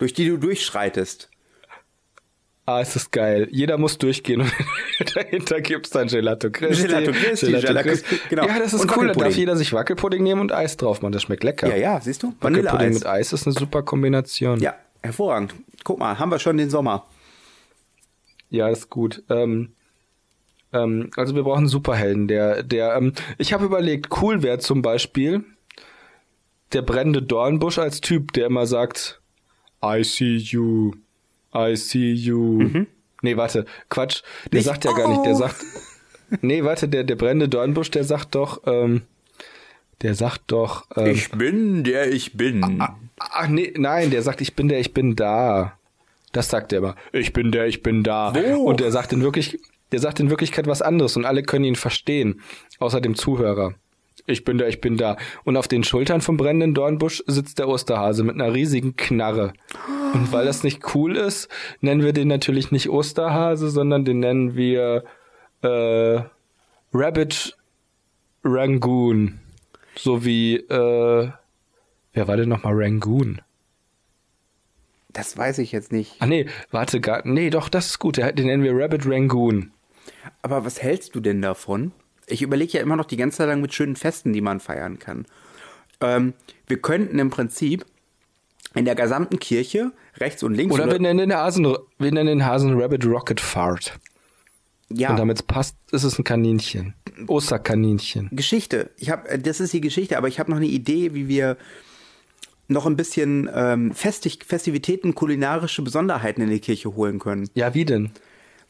S2: durch die du durchschreitest.
S1: Ah, es ist geil. Jeder muss durchgehen und dahinter gibt's dann Gelato Christi.
S2: Gelato Christi, Gelato Christi, genau.
S1: Ja, das ist
S2: Und
S1: cool. Da darf jeder sich Wackelpudding nehmen und Eis drauf machen. Das schmeckt lecker.
S2: Ja, ja, siehst du?
S1: Wackelpudding mit Eis ist eine super Kombination.
S2: Ja, hervorragend. Guck mal, haben wir schon den Sommer.
S1: Ja, ist gut. Ähm, ähm, also wir brauchen einen Superhelden, der, der, ähm, ich habe überlegt, cool wäre zum Beispiel der brennende Dornbusch als Typ, der immer sagt, I see you, I see you. Nee, warte, Quatsch, der
S2: Nicht,
S1: sagt ja gar nicht, der sagt, nee, warte, der, der brennende Dornbusch, der sagt doch, ähm, der sagt doch, ähm,
S2: Ich bin der ich bin.
S1: Ach nee, nein, der sagt, ich bin der, ich bin da. Das sagt er immer. Ich bin der, ich bin da.
S2: Wo?
S1: Und der sagt in wirklich, der sagt in Wirklichkeit was anderes und alle können ihn verstehen, außer dem Zuhörer. Ich bin der, ich bin da. Und auf den Schultern vom brennenden Dornbusch sitzt der Osterhase mit einer riesigen Knarre. Und weil das nicht cool ist, nennen wir den natürlich nicht Osterhase, sondern den nennen wir äh, Rabbit Rangoon. So wie, äh, wer war denn nochmal Rangoon?
S2: Das weiß ich jetzt nicht.
S1: Ah nee, warte, gar, nee, doch, das ist gut. Den nennen wir Rabbit Rangoon.
S2: Aber was hältst du denn davon? Ich überlege ja immer noch die ganze Zeit lang mit schönen Festen, die man feiern kann. Ähm, wir könnten im Prinzip in der gesamten Kirche rechts und links
S1: Oder wir nennen den Hasen, wir nennen den Hasen Rabbit Rocket Fart.
S2: ja,
S1: Und damit es passt, ist es ein Kaninchen. Osterkaninchen.
S2: Geschichte. Ich habe, das ist die Geschichte, aber ich habe noch eine Idee, wie wir noch ein bisschen ähm, Festig Festivitäten, kulinarische Besonderheiten in die Kirche holen können.
S1: Ja, wie denn?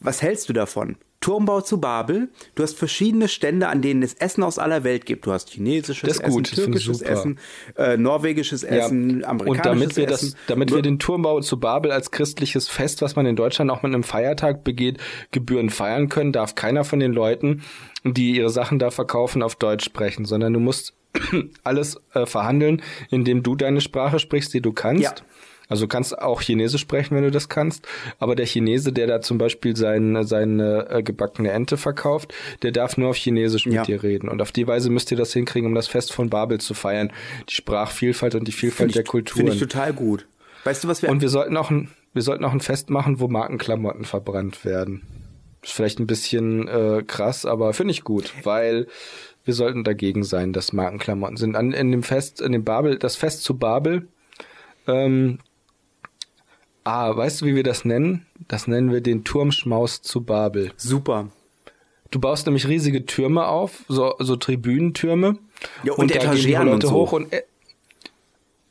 S2: Was hältst du davon? Turmbau zu Babel. Du hast verschiedene Stände, an denen es Essen aus aller Welt gibt. Du hast chinesisches Essen, türkisches. Essen, äh, norwegisches Essen, amerikanisches
S1: und damit wir
S2: Essen.
S1: das, damit wir den Turmbau zu Babel als christliches Fest, was man in Deutschland auch mit einem Feiertag begeht, gebührend feiern können, darf keiner von den Leuten, die ihre Sachen da verkaufen, auf Deutsch sprechen, sondern du musst alles äh, verhandeln, indem du deine Sprache sprichst, die du kannst.
S2: Ja.
S1: Also du kannst auch Chinesisch sprechen, wenn du das kannst. Aber der Chinese, der da zum Beispiel sein, seine äh, gebackene Ente verkauft, der darf nur auf Chinesisch mit
S2: Ja.
S1: dir reden. Und auf die Weise müsst ihr das hinkriegen, um das Fest von Babel zu feiern. Die Sprachvielfalt und die Vielfalt
S2: Finde
S1: der
S2: ich,
S1: Kulturen.
S2: Finde ich total gut. Weißt du, was wir
S1: Und wir sollten auch ein, wir sollten auch ein Fest machen, wo Markenklamotten verbrannt werden. Ist vielleicht ein bisschen äh, krass, aber finde ich gut, weil wir sollten dagegen sein, dass Markenklamotten sind. An, in dem Fest, in dem Babel, das Fest zu Babel, ähm, ah, weißt du, wie wir das nennen? Das nennen wir den Turmschmaus zu Babel.
S2: super.
S1: Du baust nämlich riesige Türme auf, so, so Tribünentürme.
S2: Ja, und
S1: die
S2: Etageren und so.
S1: hoch und äh,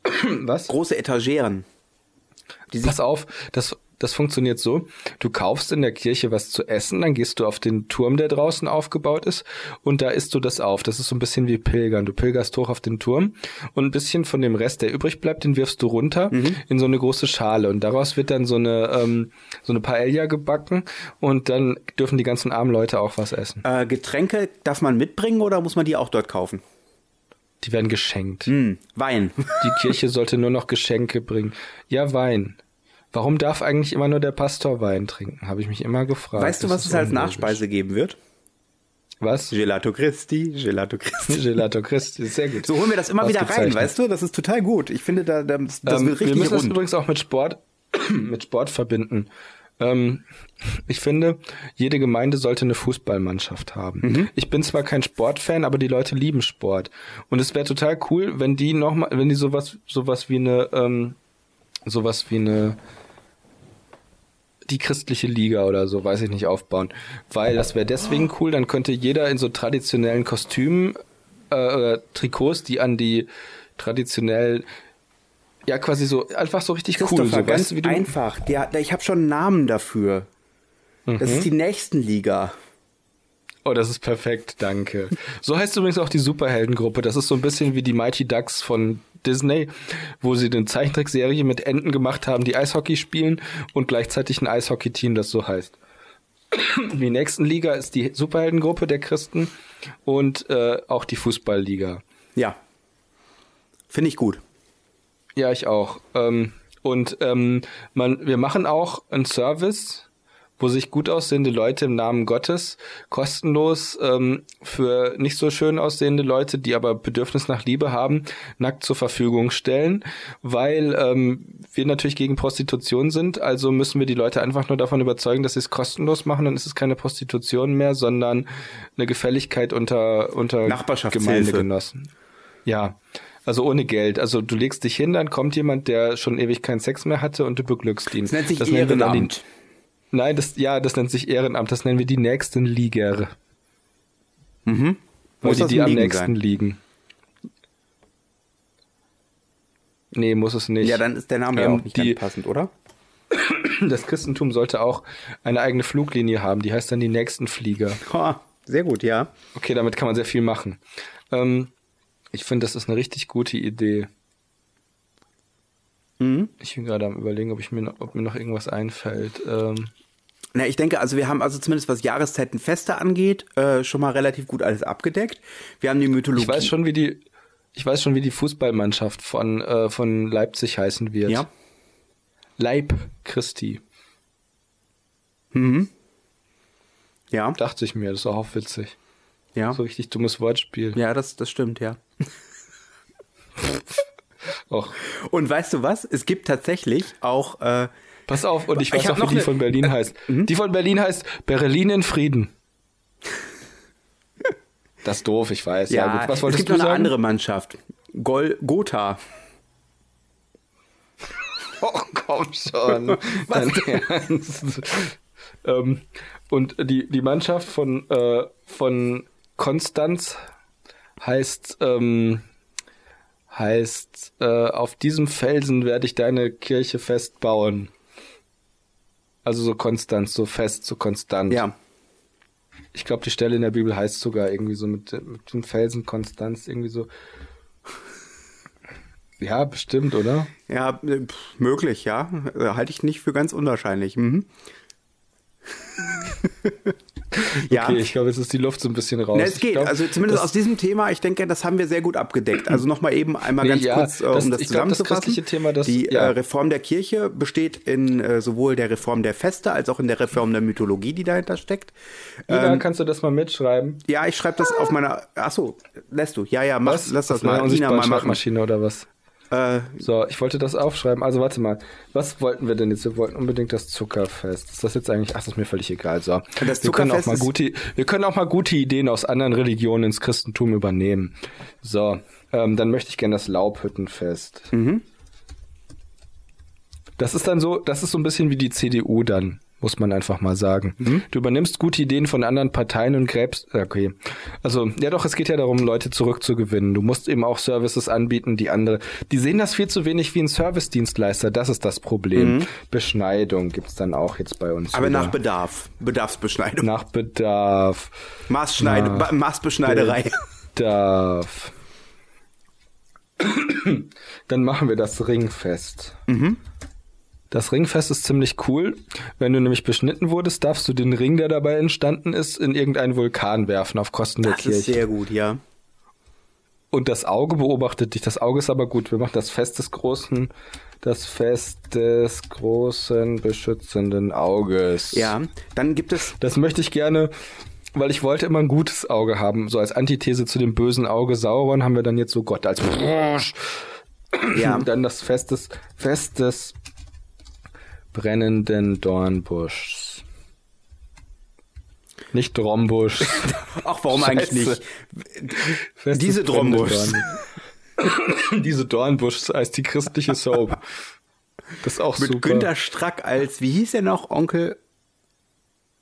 S1: was?
S2: Große Etageren.
S1: Pass auf, das, das funktioniert so, du kaufst in der Kirche was zu essen, dann gehst du auf den Turm, der draußen aufgebaut ist, und da isst du das auf. Das ist so ein bisschen wie Pilgern. Du pilgerst hoch auf den Turm und ein bisschen von dem Rest, der übrig bleibt, den wirfst du runter in so eine große Schale. Und daraus wird dann so eine, ähm, so eine Paella gebacken und dann dürfen die ganzen armen Leute auch was essen.
S2: Äh, Getränke darf man mitbringen oder muss man die auch dort kaufen?
S1: Die werden geschenkt.
S2: Hm, Wein.
S1: Die Kirche sollte nur noch Geschenke bringen. Ja, Wein. Warum darf eigentlich immer nur der Pastor Wein trinken? Habe ich mich immer gefragt.
S2: weißt du,
S1: Das
S2: was es als. Nachspeise geben wird?
S1: Was?
S2: Gelato Christi, Gelato Christi.
S1: Gelato Christi, sehr gut.
S2: So holen wir das immer wieder rein, weißt du? Das ist total gut. Ich finde, da, das, das
S1: ähm,
S2: wird
S1: wir
S2: richtig
S1: müssen das
S2: rund.
S1: übrigens auch mit Sport, mit Sport verbinden. Ähm, ich finde, jede Gemeinde sollte eine Fußballmannschaft haben.
S2: Mhm.
S1: Ich bin zwar kein Sportfan, aber die Leute lieben Sport. Und es wäre total cool, wenn die noch mal, wenn die sowas, sowas wie eine, ähm, sowas wie eine die christliche Liga oder so, weiß ich nicht, aufbauen. Weil das wäre deswegen cool, dann könnte jeder in so traditionellen Kostümen, äh, Trikots, die an die traditionell, ja quasi so, einfach so richtig cool, so,
S2: ganz
S1: weißt du, wie du,
S2: einfach. Der, ich habe schon einen Namen dafür. Das
S1: Mhm.
S2: ist die Nächstenliga.
S1: Oh, das ist perfekt, danke. So heißt übrigens auch die Superheldengruppe. Das ist so ein bisschen wie die Mighty Ducks von Disney, wo sie eine Zeichentrickserie mit Enten gemacht haben, die Eishockey spielen und gleichzeitig ein Eishockey-Team, das so heißt. Die nächsten Liga ist die Superheldengruppe der Christen und äh, auch die Fußballliga.
S2: Ja. Finde ich gut.
S1: Ja, ich auch. Ähm, und ähm, man, wir machen auch einen Service, wo sich gut aussehende Leute im Namen Gottes kostenlos ähm, für nicht so schön aussehende Leute, die aber Bedürfnis nach Liebe haben, nackt zur Verfügung stellen, weil ähm, wir natürlich gegen Prostitution sind. Also müssen wir die Leute einfach nur davon überzeugen, dass sie es kostenlos machen. Dann ist es keine Prostitution mehr, sondern eine Gefälligkeit unter unter. Gemeindegenossen. Ja, also ohne Geld. Also du legst dich hin, dann kommt jemand, der schon ewig keinen Sex mehr hatte und du beglückst ihn.
S2: Das nennt sich
S1: dann
S2: Ehrenamt.
S1: Nein, das, ja, das nennt sich Ehrenamt. Das nennen wir die nächsten Liger. Mhm. Weil
S2: Muss
S1: die, die am nächsten
S2: sein?
S1: liegen. Nee, muss es nicht.
S2: Ja, dann ist der Name ja
S1: Ähm,
S2: auch nicht
S1: die-
S2: passend, oder?
S1: Das Christentum sollte auch eine eigene Fluglinie haben. Die heißt dann die nächsten Flieger.
S2: Ha, sehr gut, ja.
S1: Okay, damit kann man sehr viel machen. Ähm, ich finde, das ist eine richtig gute Idee.
S2: Mhm.
S1: Ich bin gerade am überlegen, ob ich mir noch, ob mir noch irgendwas einfällt. Ähm,
S2: Na, ich denke, also wir haben also zumindest was Jahreszeiten Feste angeht, äh, schon mal relativ gut alles abgedeckt. Wir haben die Mythologie.
S1: ich weiß schon, wie die, ich weiß schon, wie die Fußballmannschaft von äh, von Leipzig heißen wird.
S2: Ja.
S1: Leib Christi.
S2: Ja,
S1: Dachte ich mir, das ist auch witzig.
S2: ja.
S1: So richtig dummes Wortspiel.
S2: Ja, das, das stimmt, ja.
S1: Och.
S2: Und weißt du was? Es gibt tatsächlich auch, äh,
S1: Pass auf, und ich
S2: Ich
S1: weiß
S2: hab
S1: auch, wie die
S2: eine-
S1: von Berlin
S2: äh,
S1: heißt. Die von Berlin heißt Berlin in Frieden. Das ist doof, ich weiß. Ja,
S2: ja,
S1: gut. Was
S2: es
S1: wolltest
S2: gibt
S1: du
S2: noch eine
S1: sagen?
S2: andere Mannschaft. Gol Gotha.
S1: Oh, komm schon. Dein Ernst. ähm, und die, die Mannschaft von, äh, von Konstanz heißt, ähm, heißt, äh, auf diesem Felsen werde ich deine Kirche festbauen. Also so Konstanz, so fest, so konstant.
S2: Ja.
S1: Ich glaube, die Stelle in der Bibel heißt sogar irgendwie so mit, mit dem Felsen Konstanz, irgendwie so. Ja, bestimmt, oder?
S2: Ja, möglich, ja. Halte ich nicht für ganz unwahrscheinlich. Mhm. ja.
S1: Okay, ich glaube, jetzt ist die Luft so ein bisschen raus.
S2: Na, es geht.
S1: glaub,
S2: also zumindest
S1: das-
S2: aus diesem Thema, ich denke, das haben wir sehr gut abgedeckt. Also nochmal eben einmal
S1: Nee,
S2: ganz
S1: ja,
S2: kurz, äh,
S1: das-
S2: um das
S1: ich glaub, das
S2: zusammenzufassen.
S1: Thema, das-
S2: die
S1: ja.
S2: äh, Reform der Kirche besteht in äh, sowohl der Reform der Feste als auch in der Reform der Mythologie, die dahinter steckt.
S1: Ina,
S2: Ähm,
S1: kannst du das mal mitschreiben?
S2: ja, ich schreibe das auf meiner. Ach so, lässt du? Ja, ja, mach, lass das
S1: ist
S2: mal. Ina mal machen.
S1: Oder was?
S2: Äh,
S1: So, ich wollte das aufschreiben. Also warte mal. Was wollten wir denn jetzt? Wir wollten unbedingt das Zuckerfest. Ist das jetzt eigentlich? Ach, das ist mir völlig egal. So. Wir können auch mal gute, wir können auch mal gute Ideen aus anderen Religionen ins Christentum übernehmen. So, ähm, dann möchte ich gerne das Laubhüttenfest.
S2: Mhm.
S1: Das ist dann so, das ist so ein bisschen wie die CDU dann. Muss man einfach mal sagen.
S2: Mhm.
S1: Du übernimmst gute Ideen von anderen Parteien und gräbst, okay. Also, ja doch, es geht ja darum, Leute zurückzugewinnen. Du musst eben auch Services anbieten, die andere, die sehen das viel zu wenig wie ein Service-Dienstleister, das ist das Problem. Beschneidung gibt's dann auch jetzt bei uns.
S2: Mhm. Aber
S1: wieder.
S2: nach Bedarf. Bedarfsbeschneidung.
S1: nach Bedarf.
S2: Maßschneid
S1: Nach
S2: Maßbeschneiderei.
S1: Bedarf. Dann machen wir das Ringfest. Das Ringfest ist ziemlich cool. Wenn du nämlich beschnitten wurdest, darfst du den Ring, der dabei entstanden ist, in irgendeinen Vulkan werfen auf Kosten der
S2: Das ist
S1: Kirche.
S2: sehr gut, ja.
S1: Und das Auge beobachtet dich. Das Auge ist aber gut. Wir machen das Fest des großen, das Fest des großen beschützenden Auges.
S2: Ja, dann gibt es
S1: Das möchte ich gerne, weil ich wollte immer ein gutes Auge haben. So als Antithese zu dem bösen Auge Sauron haben wir dann jetzt so Gott als
S2: ja,
S1: dann das Fest des, Fest des brennenden Dornbuschs. Nicht Drombusch.
S2: ach, warum eigentlich
S1: Scheiße.
S2: nicht?
S1: Fest
S2: Diese Drombuschs.
S1: Dorn- Diese Dornbuschs als die christliche Soap. Das ist auch
S2: Mit
S1: super.
S2: Günter Strack als, wie hieß der noch, Onkel?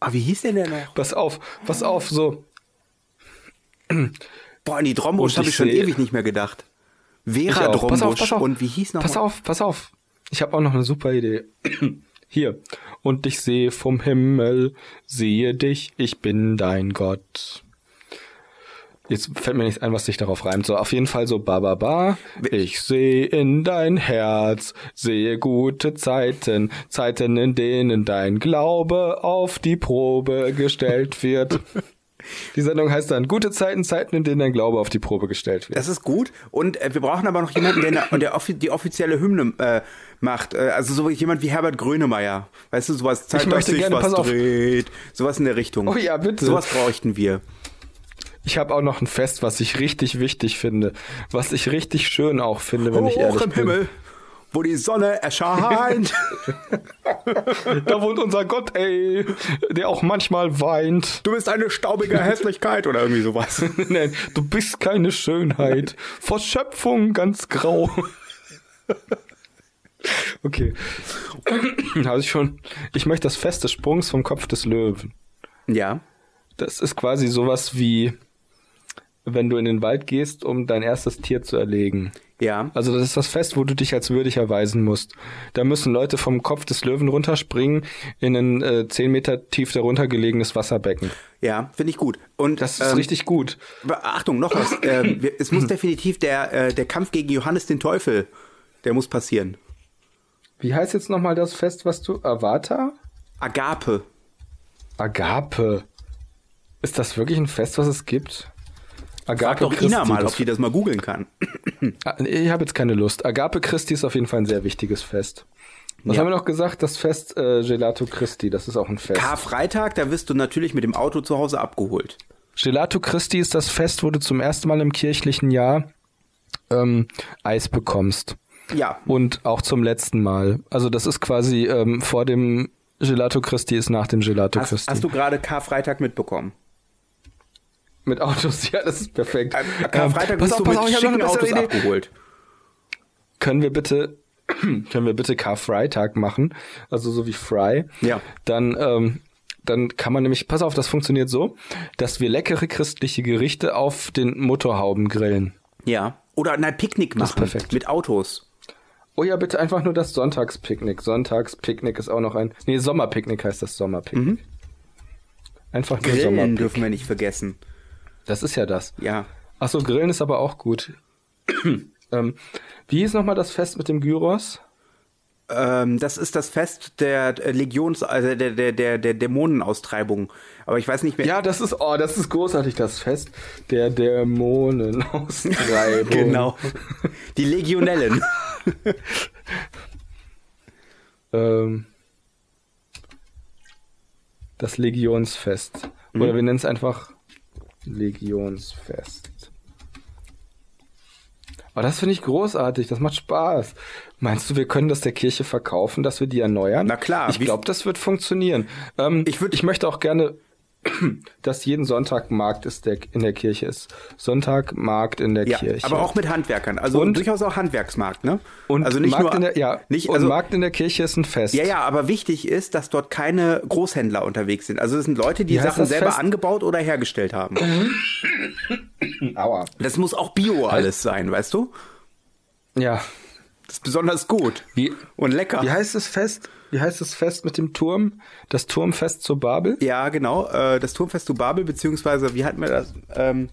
S2: Ah, wie hieß der denn noch?
S1: Pass auf, pass auf, so.
S2: Boah, an die Drombusch habe
S1: ich
S2: schon ewig nicht mehr gedacht. Vera
S1: auch. Pass auf,
S2: Drombusch
S1: pass auf.
S2: und wie hieß noch
S1: Pass
S2: mal?
S1: auf, pass auf. Ich habe auch noch eine super Idee. Hier. Und ich sehe vom Himmel, sehe dich, ich bin dein Gott. Jetzt fällt mir nichts ein, was sich darauf reimt. So, auf jeden Fall so ba ba ba. Ich sehe in dein Herz, sehe gute Zeiten, Zeiten, in denen dein Glaube auf die Probe gestellt wird. Die Sendung heißt dann Gute Zeiten, Zeiten, in denen dein Glaube auf die Probe gestellt wird.
S2: Das ist gut. Und äh, wir brauchen aber noch jemanden, der, der offi die offizielle Hymne äh, macht. Äh, also so jemand wie Herbert Grönemeyer. Weißt du, sowas dass
S1: möchte
S2: sich
S1: gerne-
S2: was dreht. Sowas in der Richtung.
S1: Oh ja, bitte.
S2: Sowas bräuchten wir.
S1: Ich habe auch noch ein Fest, was ich richtig wichtig finde, was ich richtig schön auch finde, wenn ich
S2: Hoch
S1: ehrlich
S2: im
S1: bin.
S2: Himmel, wo die Sonne erscheint.
S1: Da wohnt unser Gott, ey, der auch manchmal weint.
S2: du bist eine staubige Hässlichkeit oder irgendwie sowas.
S1: Nein, du bist keine Schönheit. Vor Schöpfung ganz grau. Okay. Habe ich schon. Ich möchte das Fest des Sprungs vom Kopf des Löwen.
S2: Ja.
S1: Das ist quasi sowas wie, wenn du in den Wald gehst, um dein erstes Tier zu erlegen.
S2: Ja.
S1: Also das ist das Fest, wo du dich als würdig erweisen musst. Da müssen Leute vom Kopf des Löwen runterspringen in ein äh, 10 Meter tief darunter gelegenes Wasserbecken.
S2: Ja, finde ich gut. Und
S1: Das ist
S2: ähm,
S1: richtig gut.
S2: Achtung, noch was. ähm, es muss definitiv der, äh, der Kampf gegen Johannes den Teufel, der muss passieren.
S1: Wie heißt jetzt nochmal das Fest, was du... Avata?
S2: Agape.
S1: Agape. Ist das wirklich ein Fest, was es gibt? Agape
S2: Frag doch Ina mal, ob die das mal googeln kann.
S1: Ah, Ich habe jetzt keine Lust. Agape Christi ist auf jeden Fall ein sehr wichtiges Fest. Was
S2: Ja.
S1: haben wir noch gesagt? Das Fest äh, Gelato Christi, das ist auch ein Fest.
S2: Karfreitag, da wirst du natürlich mit dem Auto zu Hause abgeholt.
S1: Gelato Christi ist das Fest, wo du zum ersten Mal im kirchlichen Jahr ähm, Eis bekommst.
S2: Ja.
S1: Und auch zum letzten Mal. Also das ist quasi ähm, vor dem Gelato Christi ist nach dem Gelato
S2: Hast,
S1: Christi.
S2: hast du gerade Karfreitag mitbekommen?
S1: Mit Autos, ja, das ist perfekt.
S2: Karfreitag
S1: Ähm, pass
S2: bist
S1: auf,
S2: du mit schicken Autos
S1: Idee.
S2: abgeholt.
S1: Können wir bitte, können wir bitte Karfreitag machen? Also so wie Fry.
S2: Ja.
S1: Dann, ähm, dann kann man nämlich, pass auf, das funktioniert so, dass wir leckere christliche Gerichte auf den Motorhauben grillen.
S2: Ja. Oder ein Picknick
S1: Das ist
S2: machen.
S1: perfekt.
S2: Mit Autos.
S1: Oh ja, bitte einfach nur das Sonntagspicknick. Sonntagspicknick ist auch noch ein. Nee, Sommerpicknick heißt das Sommerpicknick. Einfach nur
S2: Grillen dürfen wir nicht vergessen.
S1: Das ist ja das.
S2: Ja.
S1: Ach so, Grillen ist aber auch gut. ähm, wie hieß nochmal das Fest mit dem Gyros?
S2: Ähm, das ist das Fest der äh, Legions, also der, der, der, der Dämonenaustreibung. Aber ich weiß nicht mehr.
S1: Ja, das ist, oh, das ist großartig, das Fest der Dämonenaustreibung.
S2: Genau. Die Legionellen.
S1: Ähm, das Legionsfest. Oder wir nennen es einfach Legionsfest. Aber das finde ich großartig, das macht Spaß. Meinst du, wir können das der Kirche verkaufen, dass wir die erneuern?
S2: Na klar,
S1: Ich glaube, das wird funktionieren. Ähm,
S2: Ich würd-
S1: ich möchte auch gerne, dass jeden Sonntag Markt ist, der in der Kirche ist. Sonntag Markt in der
S2: Ja,
S1: Kirche.
S2: aber auch mit Handwerkern. Also
S1: Und-
S2: durchaus auch Handwerksmarkt, ne?
S1: und
S2: also nicht
S1: Markt
S2: nur
S1: in der, ja,
S2: nicht, also,
S1: Markt in der Kirche ist ein Fest.
S2: Ja, ja, aber wichtig ist, dass dort keine Großhändler unterwegs sind. Also es sind Leute, die
S1: Wie
S2: Sachen selber
S1: Fest?
S2: angebaut oder hergestellt haben.
S1: Aua.
S2: Das muss auch Bio alles sein, weißt du?
S1: Ja.
S2: Das ist besonders gut
S1: Wie,
S2: und lecker.
S1: wie heißt das Fest? Wie heißt das Fest mit dem Turm? Das Turmfest zu Babel?
S2: Ja, genau. Äh, das Turmfest zu Babel, beziehungsweise, wie hatten wir das? Ähm,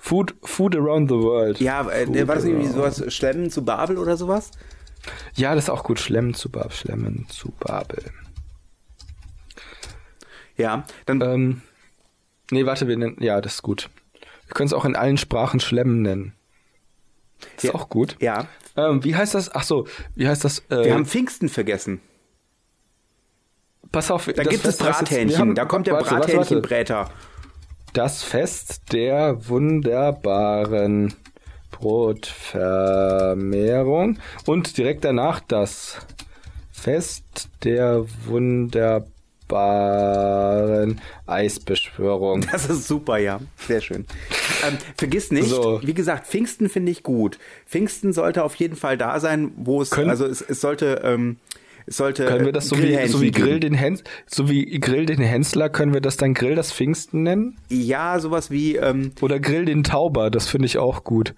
S1: Food, Food Around the World.
S2: ja, äh, war das irgendwie sowas, Schlemmen zu Babel oder sowas?
S1: Ja, das ist auch gut. Schlemmen zu Babel. Schlemmen zu Babel.
S2: Ja, dann,
S1: Ähm, nee, warte, wir nennen, ja, das ist gut. Wir können es auch in allen Sprachen Schlemmen nennen. Ist
S2: Ja.
S1: auch gut.
S2: ja,
S1: Ähm, wie heißt das? Ach so, wie heißt das? Äh,
S2: wir haben Pfingsten vergessen.
S1: pass auf,
S2: Da gibt es
S1: Fest wir
S2: Brathähnchen,
S1: haben-
S2: da kommt der
S1: warte.
S2: Brathähnchenbräter.
S1: Das Fest der wunderbaren Brotvermehrung und direkt danach das Fest der wunderbaren Eisbeschwörung.
S2: Das ist super, ja. Sehr schön. Ähm, vergiss nicht,
S1: So.
S2: wie gesagt, Pfingsten finde ich gut. Pfingsten sollte auf jeden Fall da sein, wo es,
S1: Können-
S2: also es, es sollte, ähm, sollte
S1: Können wir das so wie, so wie Grill den Hens, so wie Grill den Hensler, können wir das dann Grill das Pfingsten nennen?
S2: Ja, sowas wie, ähm,
S1: Oder Grill den Tauber, das finde ich auch gut.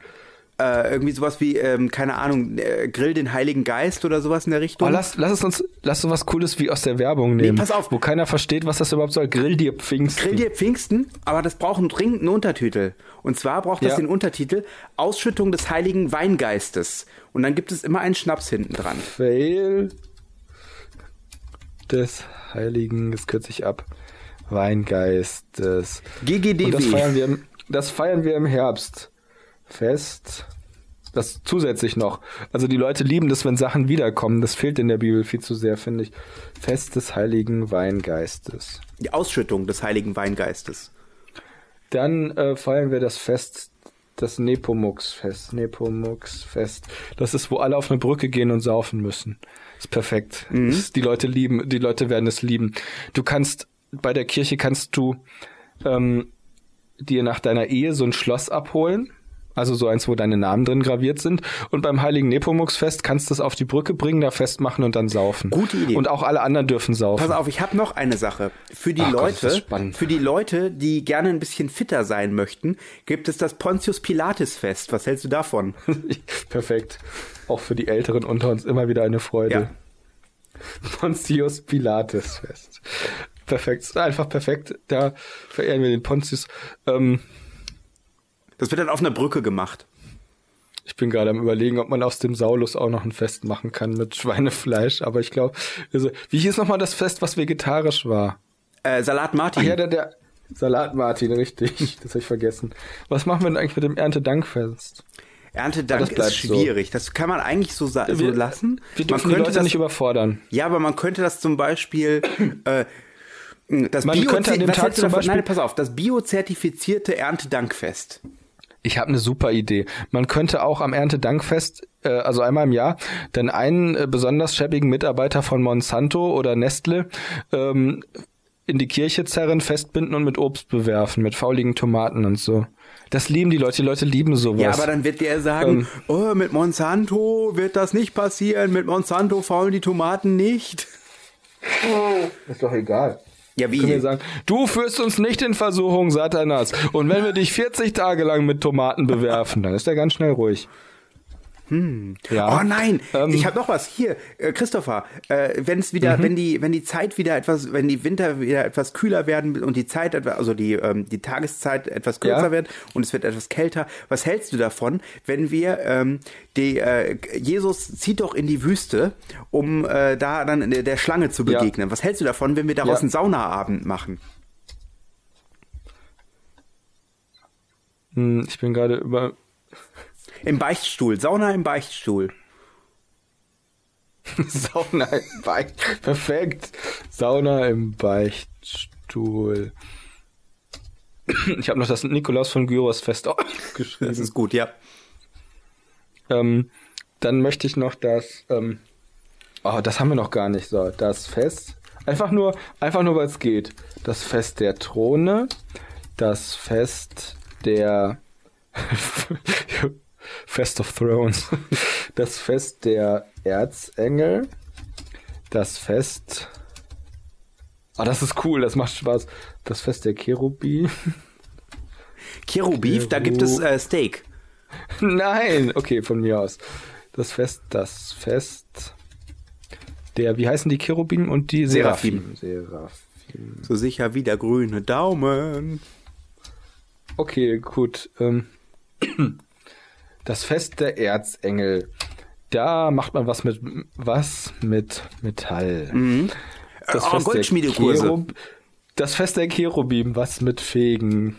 S2: Äh, irgendwie sowas wie, ähm, keine Ahnung, äh, Grill den Heiligen Geist oder sowas in der Richtung.
S1: Oh, lass, lass es uns, lass uns was Cooles wie aus der Werbung nehmen.
S2: pass auf.
S1: Wo keiner versteht, was das überhaupt soll. Grill dir Pfingsten.
S2: Grill dir Pfingsten, aber das braucht einen dringenden Untertitel. Und zwar braucht das
S1: Ja.
S2: den Untertitel Ausschüttung des Heiligen Weingeistes. Und dann gibt es immer einen Schnaps hinten dran.
S1: Fail des Heiligen, das kürze ich ab, Weingeistes.
S2: GGDW.
S1: Und das feiern wir im, das feiern wir im Herbst. Fest. Das zusätzlich noch. Also die Leute lieben das, wenn Sachen wiederkommen. Das fehlt in der Bibel viel zu sehr, finde ich. Fest des Heiligen Weingeistes.
S2: Die Ausschüttung des Heiligen Weingeistes.
S1: Dann äh, feiern wir das Fest, das Nepomux-Fest. Nepomux-Fest. Das ist, wo alle auf eine Brücke gehen und saufen müssen. Ist perfekt.
S2: Mhm.
S1: Das, die Leute lieben, die Leute werden es lieben. Du kannst, bei der Kirche kannst du ähm, dir nach deiner Ehe so ein Schloss abholen. Also so eins, wo deine Namen drin graviert sind. Und beim Heiligen Nepomux-Fest kannst du es auf die Brücke bringen, da festmachen und dann saufen.
S2: Gute Idee.
S1: Und auch alle anderen dürfen saufen.
S2: Pass auf, ich habe noch eine Sache. Für die
S1: Ach Gott,
S2: Leute,
S1: spannend.
S2: für die Leute, die gerne ein bisschen fitter sein möchten, gibt es das Pontius Pilates Fest. Was hältst du davon?
S1: Perfekt. Auch für die Älteren unter uns immer wieder eine Freude.
S2: Ja.
S1: Pontius Pilates Fest. Perfekt. Einfach perfekt. Da verehren wir den Pontius. Ähm,
S2: Das wird dann auf einer Brücke gemacht.
S1: ich bin gerade am überlegen, ob man aus dem Saulus auch noch ein Fest machen kann mit Schweinefleisch. Aber ich glaube, also, wie hieß nochmal das Fest, was vegetarisch war?
S2: Äh, Salat Martin.
S1: Ach ja, der, der Salat Martin, richtig. Das habe ich vergessen. Was machen wir denn eigentlich mit dem Erntedankfest?
S2: Erntedank ist schwierig. Das kann man eigentlich so, so
S1: Wir-
S2: lassen.
S1: Wir
S2: man
S1: dürfen die
S2: könnte das,
S1: nicht überfordern.
S2: Ja, aber man könnte das zum Beispiel. Äh, das
S1: Man könnte an dem Tag zum
S2: davon?
S1: Beispiel-
S2: Nein, pass auf, das biozertifizierte Erntedankfest.
S1: Ich habe eine super Idee. Man könnte auch am Erntedankfest, äh, also einmal im Jahr, dann einen äh, besonders schäbigen Mitarbeiter von Monsanto oder Nestle ähm, in die Kirche zerren, festbinden und mit Obst bewerfen, mit fauligen Tomaten und so. Das lieben die Leute. Die Leute lieben sowas.
S2: Ja, aber dann wird der sagen,
S1: Ähm.
S2: oh, mit Monsanto wird das nicht passieren, mit Monsanto faulen die Tomaten nicht.
S1: ist doch egal.
S2: Ja,
S1: Können wir
S2: wie?
S1: sagen, du führst uns nicht in Versuchung, Satanas. Und wenn wir dich 40 Tage lang mit Tomaten bewerfen, dann ist er ganz schnell ruhig. Ja.
S2: Oh nein,
S1: Ähm.
S2: ich habe noch was hier, äh, Christopher. Äh, wenn es wieder,
S1: Mhm.
S2: wenn die, wenn die Zeit wieder etwas, wenn die Winter wieder etwas kühler werden und die Zeit, also die ähm, die Tageszeit etwas kürzer
S1: Ja.
S2: wird und es wird etwas kälter, was hältst du davon, wenn wir ähm, die äh, Jesus zieht doch in die Wüste, um äh, da dann der Schlange zu
S1: Ja.
S2: begegnen? Was hältst du davon, wenn wir daraus
S1: Ja.
S2: einen Saunaabend machen?
S1: Hm, Ich bin gerade über.
S2: Im Beichtstuhl, Sauna im Beichtstuhl.
S1: Sauna im Beicht. Perfekt. Sauna im Beichtstuhl. Ich habe noch das Nikolaus von Gyros Fest
S2: Das
S1: geschrieben.
S2: ist gut, ja.
S1: Ähm, dann möchte ich noch das. Ähm, oh, das haben wir noch gar nicht. So, das Fest. Einfach nur, einfach nur, weil es geht. Das Fest der Throne, das Fest der Fest of Thrones, das Fest der Erzengel, das Fest. Ah, das ist cool, das macht Spaß. Das Fest der Cherubi.
S2: Cherubif, da gibt es äh, Steak.
S1: Nein, okay, von mir aus. Das Fest, das Fest der, wie heißen die Cherubim und die
S2: Seraphim.
S1: Seraphim.
S2: So sicher wie der grüne Daumen.
S1: Okay, gut. Ähm, das Fest der Erzengel. Da macht man was mit was mit Metall. Das
S2: Oh,
S1: Fest der
S2: Goldschmiedekurse.
S1: Cherub- Das Fest der Cherubim, was mit Fegen.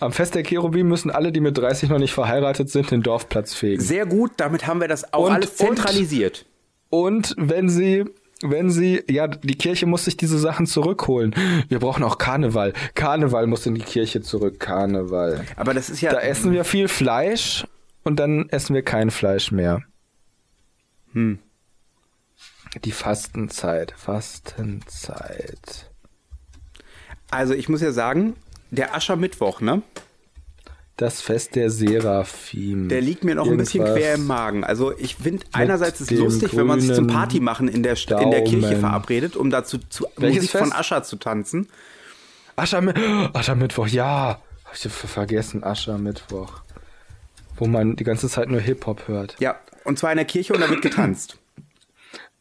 S1: Am Fest der Cherubim müssen alle, die mit 30 noch nicht verheiratet sind, den Dorfplatz fegen.
S2: Sehr gut, damit haben wir das auch
S1: Und-
S2: alles zentralisiert.
S1: Und wenn sie, wenn sie, ja, die Kirche muss sich diese Sachen zurückholen. Wir brauchen auch Karneval. Karneval muss in die Kirche zurück. Karneval.
S2: Aber das ist ja.
S1: Da essen wir viel Fleisch und dann essen wir kein Fleisch mehr.
S2: Hm.
S1: Die Fastenzeit. Fastenzeit.
S2: Also ich muss ja sagen, der Aschermittwoch, ne?
S1: Das Fest der Seraphim.
S2: Der liegt mir noch ein bisschen
S1: Irgendwas.
S2: quer im Magen. Also ich finde einerseits ist lustig, wenn man sich zum Party machen in der, Sta- in der Kirche verabredet, um dazu zu
S1: Welches
S2: Musik von
S1: Fest?
S2: Ascher zu tanzen.
S1: Aschermi Aschermittwoch, ja. Hab ich ver- vergessen, Aschermittwoch. Wo man die ganze Zeit nur Hip-Hop hört.
S2: Ja, und zwar in der Kirche und da wird getanzt.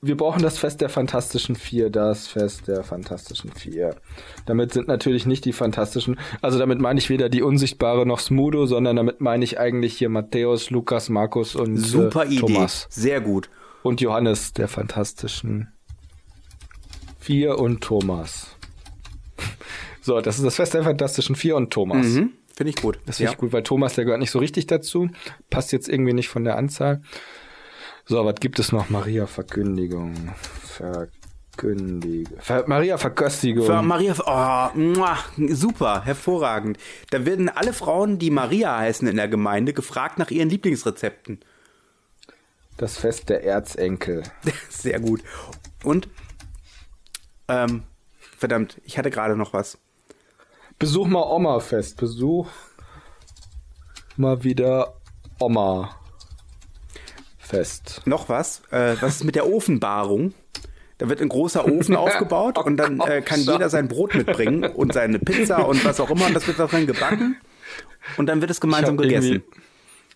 S1: Wir brauchen das Fest der Fantastischen Vier, das Fest der Fantastischen Vier. Damit sind natürlich nicht die Fantastischen, also damit meine ich weder die Unsichtbare noch Smudo, sondern damit meine ich eigentlich hier Matthäus, Lukas, Markus und
S2: Super
S1: äh,
S2: Idee.
S1: Thomas.
S2: Sehr gut.
S1: Und Johannes der Fantastischen Vier und Thomas. So, das ist das Fest der Fantastischen Vier und Thomas.
S2: Mhm. Finde ich gut.
S1: Das finde
S2: ja.
S1: ich gut, weil Thomas, der gehört nicht so richtig dazu. Passt jetzt irgendwie nicht von der Anzahl. So, was gibt es noch? Maria Verkündigung. Verkündigung. Ver Maria Verköstigung.
S2: Für Maria, oh, muah, super, hervorragend. Da werden alle Frauen, die Maria heißen in der Gemeinde, gefragt nach ihren Lieblingsrezepten.
S1: das Fest der Erzenkel.
S2: Sehr gut. Und, ähm, verdammt, ich hatte gerade noch was.
S1: Besuch mal Oma-Fest. Besuch mal wieder Oma-Fest.
S2: Noch was? Äh, was ist mit der Ofenbarung? Da wird ein großer Ofen aufgebaut und dann äh, kann
S1: Gott.
S2: jeder sein Brot mitbringen und seine Pizza und was auch immer und das wird da drin gebacken und dann wird es gemeinsam gegessen.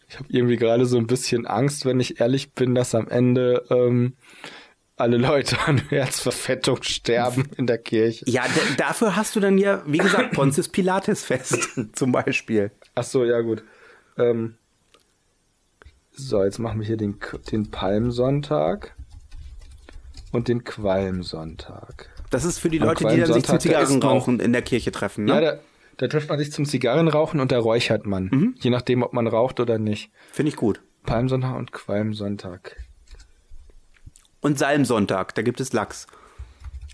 S1: Ich habe irgendwie gerade so ein bisschen Angst, wenn ich ehrlich bin, dass am Ende ähm, alle Leute an Herzverfettung sterben in der Kirche.
S2: Ja, dafür hast du dann ja, wie gesagt, Pontius Pilates fest zum Beispiel.
S1: Ach so, ja gut. Ähm, so, jetzt machen wir hier den, den Palmsonntag und den Qualmsonntag.
S2: Das ist für die
S1: Am
S2: Leute, die dann sich zum Zigarrenrauchen in der Kirche treffen.
S1: Ja,
S2: Ne?
S1: da, da trifft man sich zum Zigarrenrauchen und da räuchert man. Je nachdem, ob man raucht oder nicht.
S2: Finde ich gut.
S1: Palmsonntag und Qualmsonntag.
S2: Und Salmsonntag, da gibt es Lachs.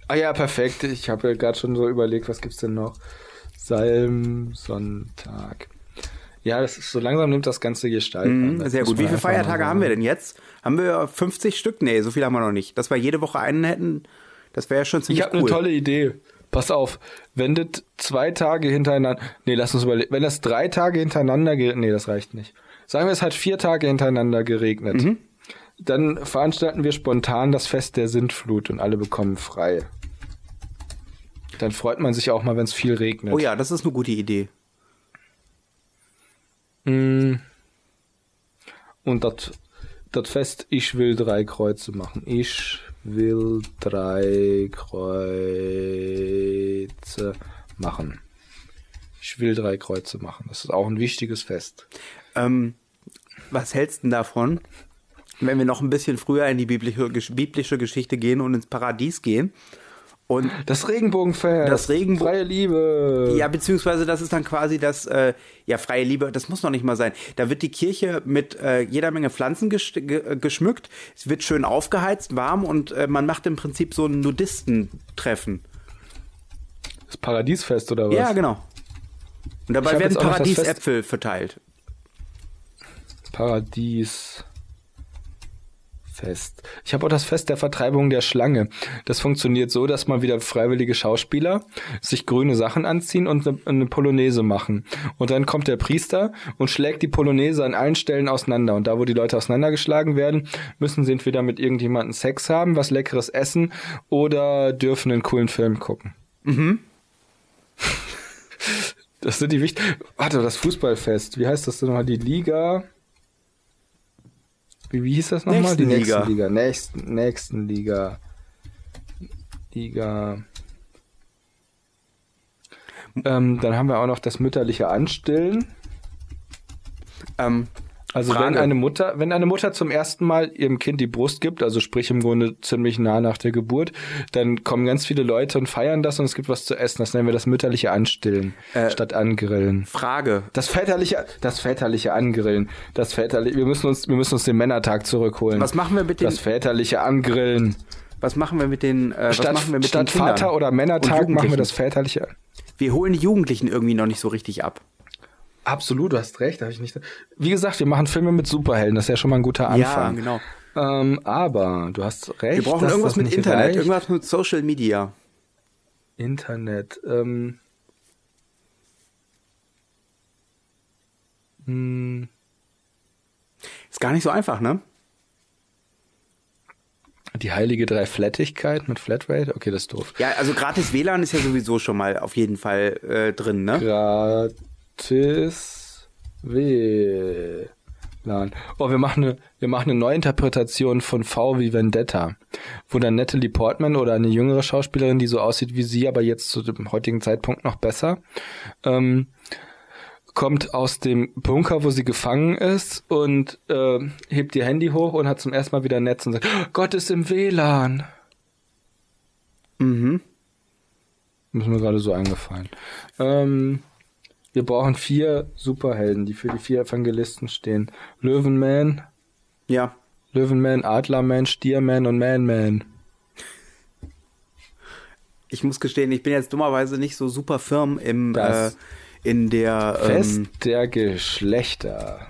S1: Ah ja, perfekt. Ich habe ja gerade schon so überlegt, was gibt's denn noch? Salmsonntag. Ja, das ist so langsam nimmt das ganze Gestalt.
S2: Mhm, sehr gut. Wie viele Feiertage haben wir denn jetzt? Haben wir 50 Stück? Nee, so viel haben wir noch nicht. Dass wir jede Woche einen hätten, das wäre ja schon ziemlich
S1: Ich habe
S2: cool.
S1: eine tolle Idee. Pass auf, wenn das zwei Tage hintereinander, nee, lass uns überlegen, wenn das drei Tage hintereinander, nee, das reicht nicht. Sagen wir, es hat vier Tage hintereinander geregnet.
S2: Mhm.
S1: Dann veranstalten wir spontan das Fest der Sintflut und alle bekommen frei. Dann freut man sich auch mal, wenn es viel regnet.
S2: Oh ja, das ist eine gute Idee.
S1: Mm. Und das das Fest, ich will drei Kreuze machen. Ich will drei Kreuze machen. Ich will drei Kreuze machen. Das ist auch ein wichtiges Fest.
S2: Ähm, was hältst du denn davon, wenn wir noch ein bisschen früher in die biblische, biblische Geschichte gehen und ins Paradies gehen? Und
S1: Das Regenbogenfest.
S2: Das Regenbo-
S1: Freie Liebe.
S2: ja, beziehungsweise das ist dann quasi das, äh, ja, freie Liebe, das muss noch nicht mal sein. Da wird die Kirche mit äh, jeder Menge Pflanzen gesch ge geschmückt, es wird schön aufgeheizt, warm und äh, man macht im Prinzip so ein Nudistentreffen.
S1: Das Paradiesfest oder was?
S2: Ja, genau. Und dabei werden Paradiesäpfel verteilt.
S1: Paradies. Fest. Ich habe auch das Fest der Vertreibung der Schlange. Das funktioniert so, dass mal wieder freiwillige Schauspieler sich grüne Sachen anziehen und eine, eine Polonaise machen. Und dann kommt der Priester und schlägt die Polonaise an allen Stellen auseinander. Und da, wo die Leute auseinandergeschlagen werden, müssen sie entweder mit irgendjemandem Sex haben, was leckeres essen oder dürfen einen coolen Film gucken. Mhm. Das sind die wichtigen. Warte, das Fußballfest. Wie heißt das denn nochmal? Die Liga. Wie, wie hieß das nochmal? Die
S2: Nächstenliga.
S1: nächsten Liga. Nächsten, nächsten Liga. Liga. Ähm, dann haben wir auch noch das mütterliche Anstillen.
S2: Ähm,
S1: Also
S2: Frage.
S1: wenn eine Mutter, wenn eine Mutter zum ersten Mal ihrem Kind die Brust gibt, also sprich im Grunde ziemlich nah nach der Geburt, dann kommen ganz viele Leute und feiern das und es gibt was zu essen. Das nennen wir das mütterliche Anstillen
S2: Äh,
S1: statt Angrillen.
S2: Frage.
S1: Das väterliche, das väterliche Angrillen, das väterliche, wir müssen uns, wir müssen uns den Männertag zurückholen.
S2: Was machen wir mit den,
S1: das väterliche Angrillen.
S2: was machen wir mit den, äh, was
S1: Statt,
S2: machen wir mit
S1: statt
S2: den Kindern
S1: Vater- oder Männertag machen wir das väterliche.
S2: Wir holen die Jugendlichen irgendwie noch nicht so richtig ab.
S1: Absolut, du hast recht, habe ich nicht. Wie gesagt, wir machen Filme mit Superhelden, das ist ja schon mal ein guter
S2: Ja,
S1: Anfang.
S2: genau.
S1: Ähm, aber du hast recht.
S2: Wir brauchen irgendwas mit Internet,
S1: reicht.
S2: irgendwas mit Social Media.
S1: Internet. Ähm, hm,
S2: Ist gar nicht so einfach, ne?
S1: die heilige Dreiflettigkeit mit Flatrate? Okay, das ist doof.
S2: Ja, also gratis WLAN ist ja sowieso schon mal auf jeden Fall äh, drin, ne?
S1: Gratis WLAN. Oh, wir machen eine, wir machen eine Neuinterpretation von V wie Vendetta, wo dann Natalie Portman oder eine jüngere Schauspielerin, die so aussieht wie sie, aber jetzt zu dem heutigen Zeitpunkt noch besser, ähm, kommt aus dem Bunker, wo sie gefangen ist und äh, hebt ihr Handy hoch und hat zum ersten Mal wieder ein Netz und sagt, "Oh, Gott ist im WLAN.
S2: Mhm.
S1: Ist mir gerade so eingefallen. Ähm, wir brauchen vier Superhelden, die für die vier Evangelisten stehen. Löwenman,
S2: Ja.
S1: Löwenman, Adlerman, Stierman und Manman.
S2: Ich muss gestehen, ich bin jetzt dummerweise nicht so super firm im äh, in der
S1: Fest
S2: ähm,
S1: der Geschlechter.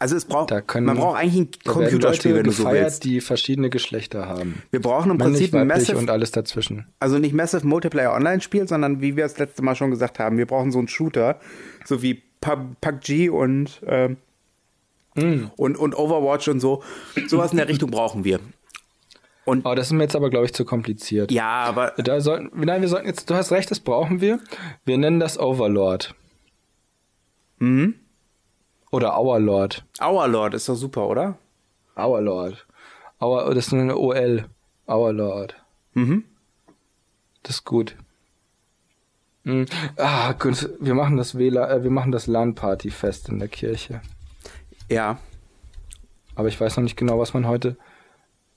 S2: Also es braucht
S1: können
S2: man braucht eigentlich ein Computerspiel, wenn du so
S1: gefeiert,
S2: willst.
S1: die verschiedene Geschlechter haben.
S2: Wir brauchen im
S1: Männlich,
S2: Prinzip ein Massive
S1: und alles dazwischen.
S2: Also nicht Massive Multiplayer Online-Spiel, sondern wie wir es letzte Mal schon gesagt haben, wir brauchen so einen Shooter, so wie Pub- PUBG und, ähm,
S1: Mm.
S2: und, und Overwatch und so. Sowas in der Richtung brauchen wir. Und
S1: Oh, das ist mir jetzt aber, glaube ich, zu kompliziert.
S2: ja, aber
S1: Da sollten, nein, wir sollten jetzt, du hast recht, das brauchen wir. Wir nennen das Overlord.
S2: Mhm.
S1: Oder Hourlord.
S2: Our Lord ist doch super, oder?
S1: Hourlord. Hour, das ist eine OL. Hourlord.
S2: Mhm.
S1: Das ist gut. Hm. Ah, gut. Wir machen das WLAN, äh, wir machen das LAN-Party-Fest in der Kirche.
S2: Ja.
S1: Aber ich weiß noch nicht genau, was man heute.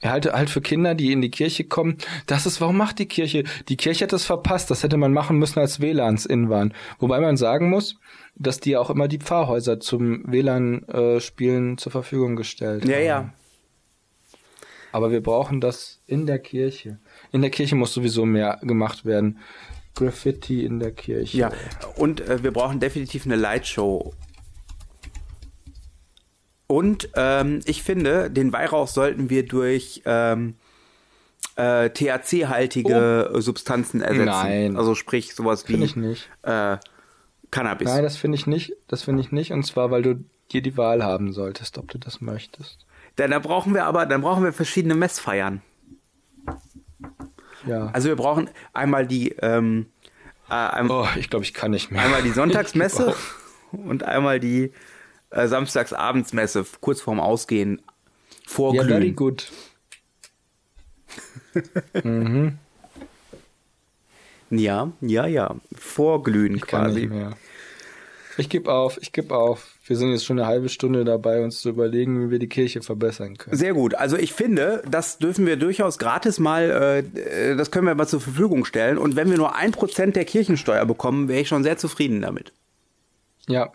S1: Ja, halt, halt für Kinder, die in die Kirche kommen. Das ist, warum macht die Kirche? Die Kirche hat das verpasst. Das hätte man machen müssen, als WLANs in waren. Wobei man sagen muss, dass die auch immer die Pfarrhäuser zum WLAN-Spielen zur Verfügung gestellt
S2: Ja,
S1: haben.
S2: ja.
S1: Aber wir brauchen das in der Kirche. In der Kirche muss sowieso mehr gemacht werden. Graffiti in der Kirche.
S2: Ja. Und äh, wir brauchen definitiv eine Lightshow. Und ähm, ich finde, den Weihrauch sollten wir durch ähm, äh, THC-haltige Substanzen ersetzen.
S1: Nein.
S2: Also sprich sowas wie
S1: ich nicht.
S2: Äh, Cannabis.
S1: Nein, das finde ich nicht. Das finde ich nicht. Und zwar, weil du dir die Wahl haben solltest, ob du das möchtest.
S2: Dann, dann brauchen wir aber, dann brauchen wir verschiedene Messfeiern.
S1: Ja.
S2: Also wir brauchen einmal die ähm, äh, ein,
S1: oh, ich glaube, ich kann nicht mehr.
S2: einmal die Sonntagsmesse und einmal die äh, Samstagsabendsmesse kurz vorm Ausgehen
S1: auf. Ja, very
S2: vorglühen.
S1: good.
S2: Ja, ja, ja, vorglühen
S1: Ich
S2: quasi.
S1: Ich gebe auf, ich gebe auf. Wir sind jetzt schon eine halbe Stunde dabei, uns zu überlegen, wie wir die Kirche verbessern können.
S2: Sehr gut. Also ich finde, das dürfen wir durchaus gratis mal, äh, das können wir mal zur Verfügung stellen. Und wenn wir nur ein Prozent der Kirchensteuer bekommen, wäre ich schon sehr zufrieden damit.
S1: Ja.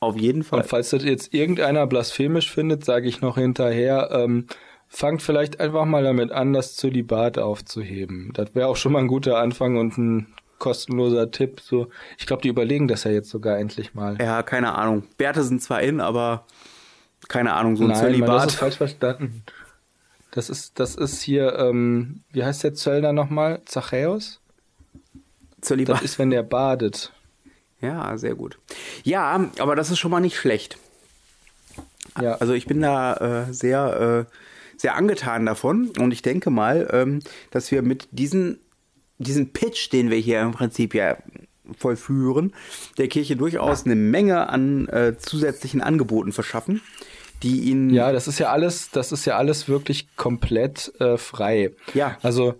S2: Auf jeden Fall.
S1: Und falls das jetzt irgendeiner blasphemisch findet, sage ich noch hinterher, ähm, fangt vielleicht einfach mal damit an, das Zölibat aufzuheben. Das wäre auch schon mal ein guter Anfang und ein kostenloser Tipp. So, ich glaube, die überlegen das ja jetzt sogar endlich mal.
S2: Ja, keine Ahnung. Bärte sind zwar in, aber keine Ahnung, so ein
S1: Nein, man, das
S2: Zölibat.
S1: ist falsch verstanden. Das ist, das ist hier, ähm, wie heißt der Zöllner nochmal? Zachäus?
S2: Zölibat.
S1: Das ist, wenn der badet.
S2: Ja, sehr gut. Ja, aber das ist schon mal nicht schlecht.
S1: Ja.
S2: Also ich bin da äh, sehr, äh, sehr angetan davon und ich denke mal, ähm, dass wir mit diesen, diesen Pitch, den wir hier im Prinzip ja vollführen, der Kirche durchaus eine Menge an äh, zusätzlichen Angeboten verschaffen, die ihnen
S1: Ja, das ist ja alles, das ist ja alles wirklich komplett äh, frei.
S2: Ja.
S1: Also,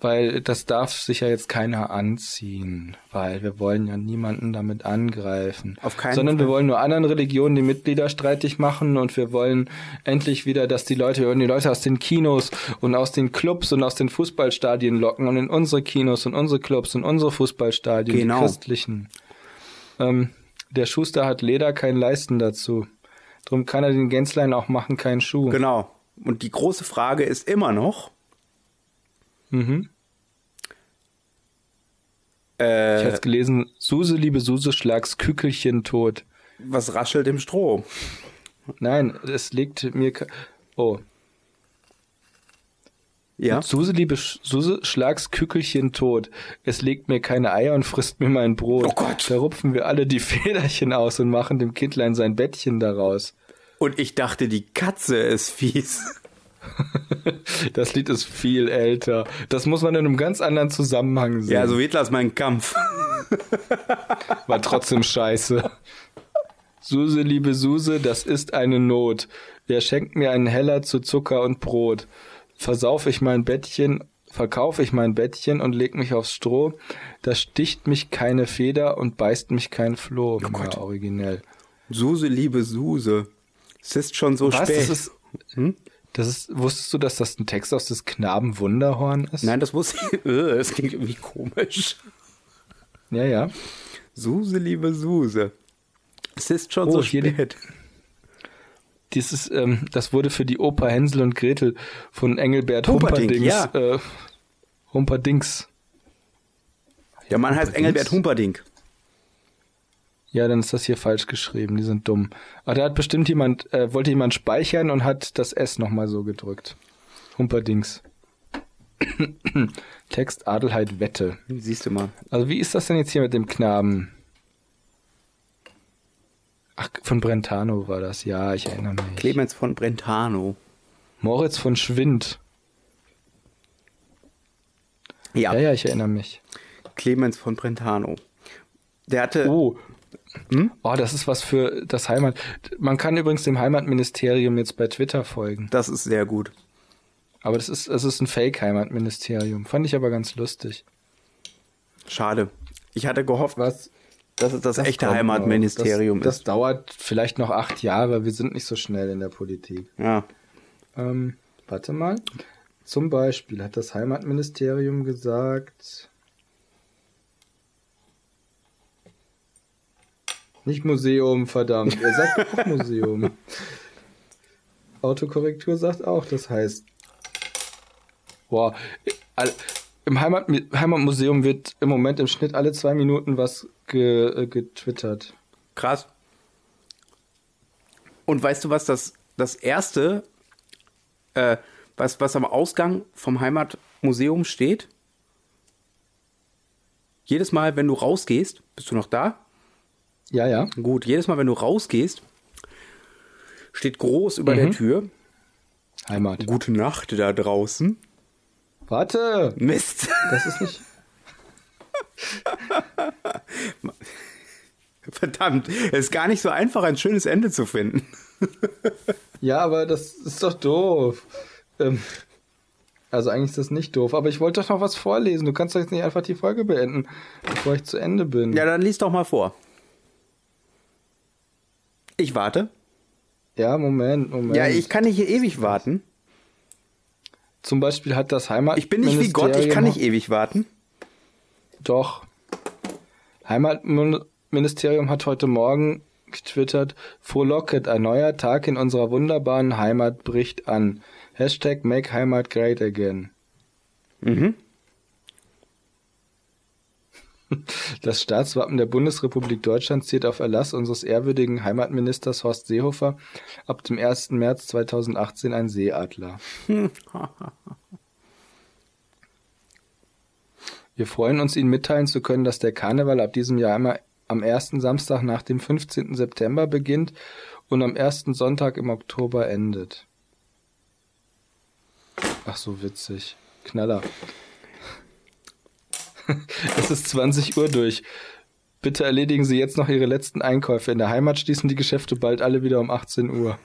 S1: weil das darf sich ja jetzt keiner anziehen, weil wir wollen ja niemanden damit angreifen.
S2: Auf keinen
S1: Sondern
S2: Fall.
S1: wir wollen nur anderen Religionen die Mitglieder streitig machen und wir wollen endlich wieder, dass die Leute, wir wollen die Leute aus den Kinos und aus den Clubs und aus den Fußballstadien locken und in unsere Kinos und unsere Clubs und unsere Fußballstadien,
S2: Genau.
S1: die christlichen. Ähm, der Schuster hat Leder, kein Leisten dazu. Drum kann er den Gänzlein auch machen, kein Schuh.
S2: Genau. Und die große Frage ist immer noch,
S1: Mhm. Ich
S2: äh,
S1: hatte jetzt gelesen, Suse, liebe Suse, schlags Kükelchen tot.
S2: was raschelt im Stroh?
S1: Nein, es legt mir... Oh.
S2: Ja.
S1: Suse, liebe Suse, schlags Kükelchen tot. Es legt mir keine Eier und frisst mir mein Brot.
S2: Oh Gott.
S1: Da rupfen wir alle die Federchen aus und machen dem Kindlein sein Bettchen daraus.
S2: Und ich dachte, die Katze ist fies.
S1: Das Lied ist viel älter. Das muss man in einem ganz anderen Zusammenhang sehen.
S2: Ja, so Hitlers mein Kampf.
S1: War trotzdem scheiße. Suse, liebe Suse, das ist eine Not. Wer schenkt mir einen Heller zu Zucker und Brot? Versauf ich mein Bettchen, verkauf ich mein Bettchen und leg mich aufs Stroh, da sticht mich keine Feder und beißt mich kein Floh.
S2: Oh Gott.
S1: originell.
S2: Suse, liebe Suse. Es ist schon so
S1: Was?
S2: spät.
S1: Ist, das ist, wusstest du, dass das ein Text aus des Knaben Wunderhorn ist?
S2: Nein, das wusste ich. Äh, Das klingt irgendwie komisch.
S1: Ja, ja.
S2: Suse, liebe Suse. Es ist schon
S1: Oh,
S2: so spät.
S1: Dieses, ähm, das wurde für die Oper Hänsel und Gretel von Engelbert Humperdings,
S2: ja.
S1: äh, Humperdings.
S2: Der Mann heißt Engelbert Humperdinck.
S1: Ja, dann ist das hier falsch geschrieben. Die sind dumm. Aber da hat bestimmt jemand, äh, wollte jemand speichern und hat das S nochmal so gedrückt. Humperdings. Text Adelheid Wette.
S2: Siehst du mal.
S1: Also wie ist das denn jetzt hier mit dem Knaben? Ach, von Brentano war das. Ja, ich erinnere mich.
S2: Clemens von Brentano.
S1: Moritz von Schwind.
S2: Ja,
S1: Ja, ja, ich erinnere mich.
S2: Clemens von Brentano. Der hatte.
S1: Oh. Oh, das ist was für das Heimat. Man kann übrigens dem Heimatministerium jetzt bei Twitter folgen.
S2: Das ist sehr gut.
S1: Aber das ist, es ist ein Fake-Heimatministerium. Fand ich aber ganz lustig.
S2: Schade. Ich hatte gehofft,
S1: Was?
S2: dass es das,
S1: Das
S2: echte Heimatministerium
S1: das,
S2: ist.
S1: Das dauert vielleicht noch acht Jahre. Wir sind nicht so schnell in der Politik.
S2: Ja.
S1: Ähm, warte mal. Zum Beispiel hat das Heimatministerium gesagt. Nicht Museum, verdammt. Er sagt auch Museum. Autokorrektur sagt auch, das heißt. Boah. all- Im Heimat, Heimatmuseum wird im Moment im Schnitt alle zwei Minuten was ge, äh, getwittert.
S2: Krass. Und weißt du, was das, das erste, äh, was, was am Ausgang vom Heimatmuseum steht? Jedes Mal, wenn du rausgehst, bist du noch da?
S1: Ja, ja.
S2: Gut, jedes Mal, wenn du rausgehst, steht groß über der Tür,
S1: Heimat.
S2: gute Nacht da draußen.
S1: Warte!
S2: Mist.
S1: Das ist nicht.
S2: Verdammt, es ist gar nicht so einfach, ein schönes Ende zu finden.
S1: Ja, aber das ist doch doof. Ähm, also eigentlich ist das nicht doof, aber ich wollte doch noch was vorlesen. Du kannst doch jetzt nicht einfach die Folge beenden, bevor ich zu Ende bin.
S2: Ja, dann lies doch mal vor. Ich warte.
S1: Ja, Moment, Moment.
S2: Ja, ich kann nicht hier ewig warten.
S1: Zum Beispiel hat das Heimat.
S2: Ich bin nicht wie Gott, ich kann nicht ewig warten.
S1: Doch. Heimatministerium hat heute Morgen getwittert, frohlocket, ein neuer Tag in unserer wunderbaren Heimat bricht an. Hashtag make Heimat great again.
S2: Mhm.
S1: Das Staatswappen der Bundesrepublik Deutschland zielt auf Erlass unseres ehrwürdigen Heimatministers Horst Seehofer ab dem 1. März 2018 ein Seeadler. Wir freuen uns, Ihnen mitteilen zu können, dass der Karneval ab diesem Jahr immer am ersten Samstag nach dem 15. September beginnt und am ersten Sonntag im Oktober endet. Ach so witzig. Knaller. es ist 20 Uhr durch. Bitte erledigen Sie jetzt noch Ihre letzten Einkäufe. In der Heimat schließen die Geschäfte bald alle wieder um 18 Uhr.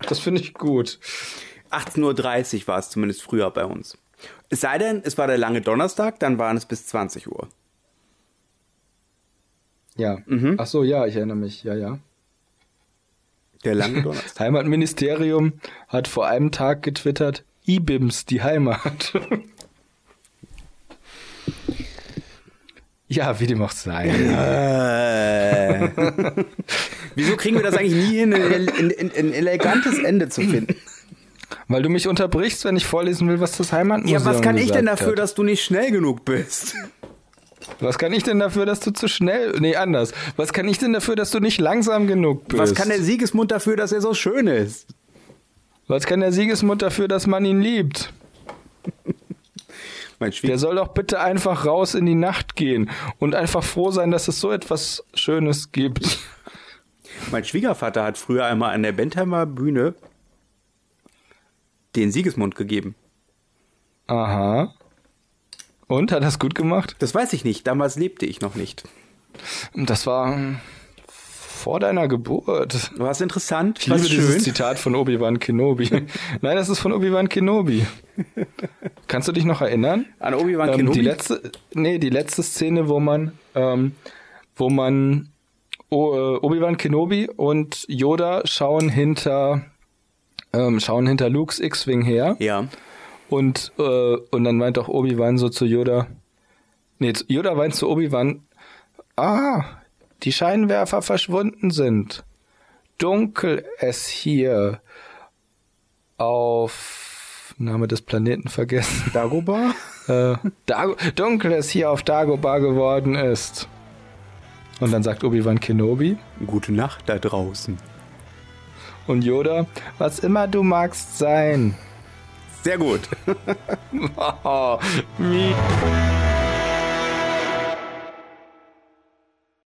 S1: Das finde ich gut.
S2: 18.30 Uhr war es zumindest früher bei uns. Es sei denn, es war der lange Donnerstag, dann waren es bis 20 Uhr.
S1: Ja. Ach so, ja, ich erinnere mich. Ja, ja.
S2: Der lange Donnerstag.
S1: Heimatministerium hat vor einem Tag getwittert, IBIMS, die Heimat. Ja, wie dem auch sei.
S2: äh. Wieso kriegen wir das eigentlich nie hin, ein, ein, ein, elegantes Ende zu finden?
S1: Weil du mich unterbrichst, wenn ich vorlesen will, was das Heimatmuseum
S2: Ja, was kann ich denn dafür,
S1: hat.
S2: dass du nicht schnell genug bist?
S1: Was kann ich denn dafür, dass du zu schnell... Nee, anders. Was kann ich denn dafür, dass du nicht langsam genug bist?
S2: Was kann der Siegesmund dafür, dass er so schön ist?
S1: Was kann der Siegesmund dafür, dass man ihn liebt?
S2: Mein
S1: Der
S2: Schwieger
S1: soll doch bitte einfach raus in die Nacht gehen und einfach froh sein, dass es so etwas Schönes gibt.
S2: mein Schwiegervater hat früher einmal an der Bentheimer Bühne den Siegesmund gegeben.
S1: Aha. Und, hat das gut gemacht?
S2: Das weiß ich nicht, damals lebte ich noch nicht.
S1: Das war vor deiner Geburt.
S2: War es interessant?
S1: Ich liebe
S2: es
S1: dieses
S2: schön?
S1: Zitat von Obi-Wan Kenobi. Nein, das ist von Obi-Wan Kenobi. Kannst du dich noch erinnern?
S2: An Obi-Wan
S1: Ähm,
S2: Kenobi?
S1: die letzte, nee, die letzte Szene, wo man, ähm, wo man äh, Obi-Wan Kenobi und Yoda schauen hinter, ähm, schauen hinter Lukes X-Wing her
S2: ja.
S1: und äh, und dann meint auch Obi-Wan so zu Yoda, nee, Yoda meint zu Obi-Wan, ah, die Scheinwerfer verschwunden sind. Dunkel es hier auf Name des Planeten vergessen
S2: Dagobah?
S1: äh, Dago dunkel es hier auf Dagobah geworden ist. Und dann sagt Obi-Wan Kenobi
S2: Gute Nacht da draußen.
S1: und Yoda, was immer du magst sein.
S2: Sehr gut.
S1: Mi-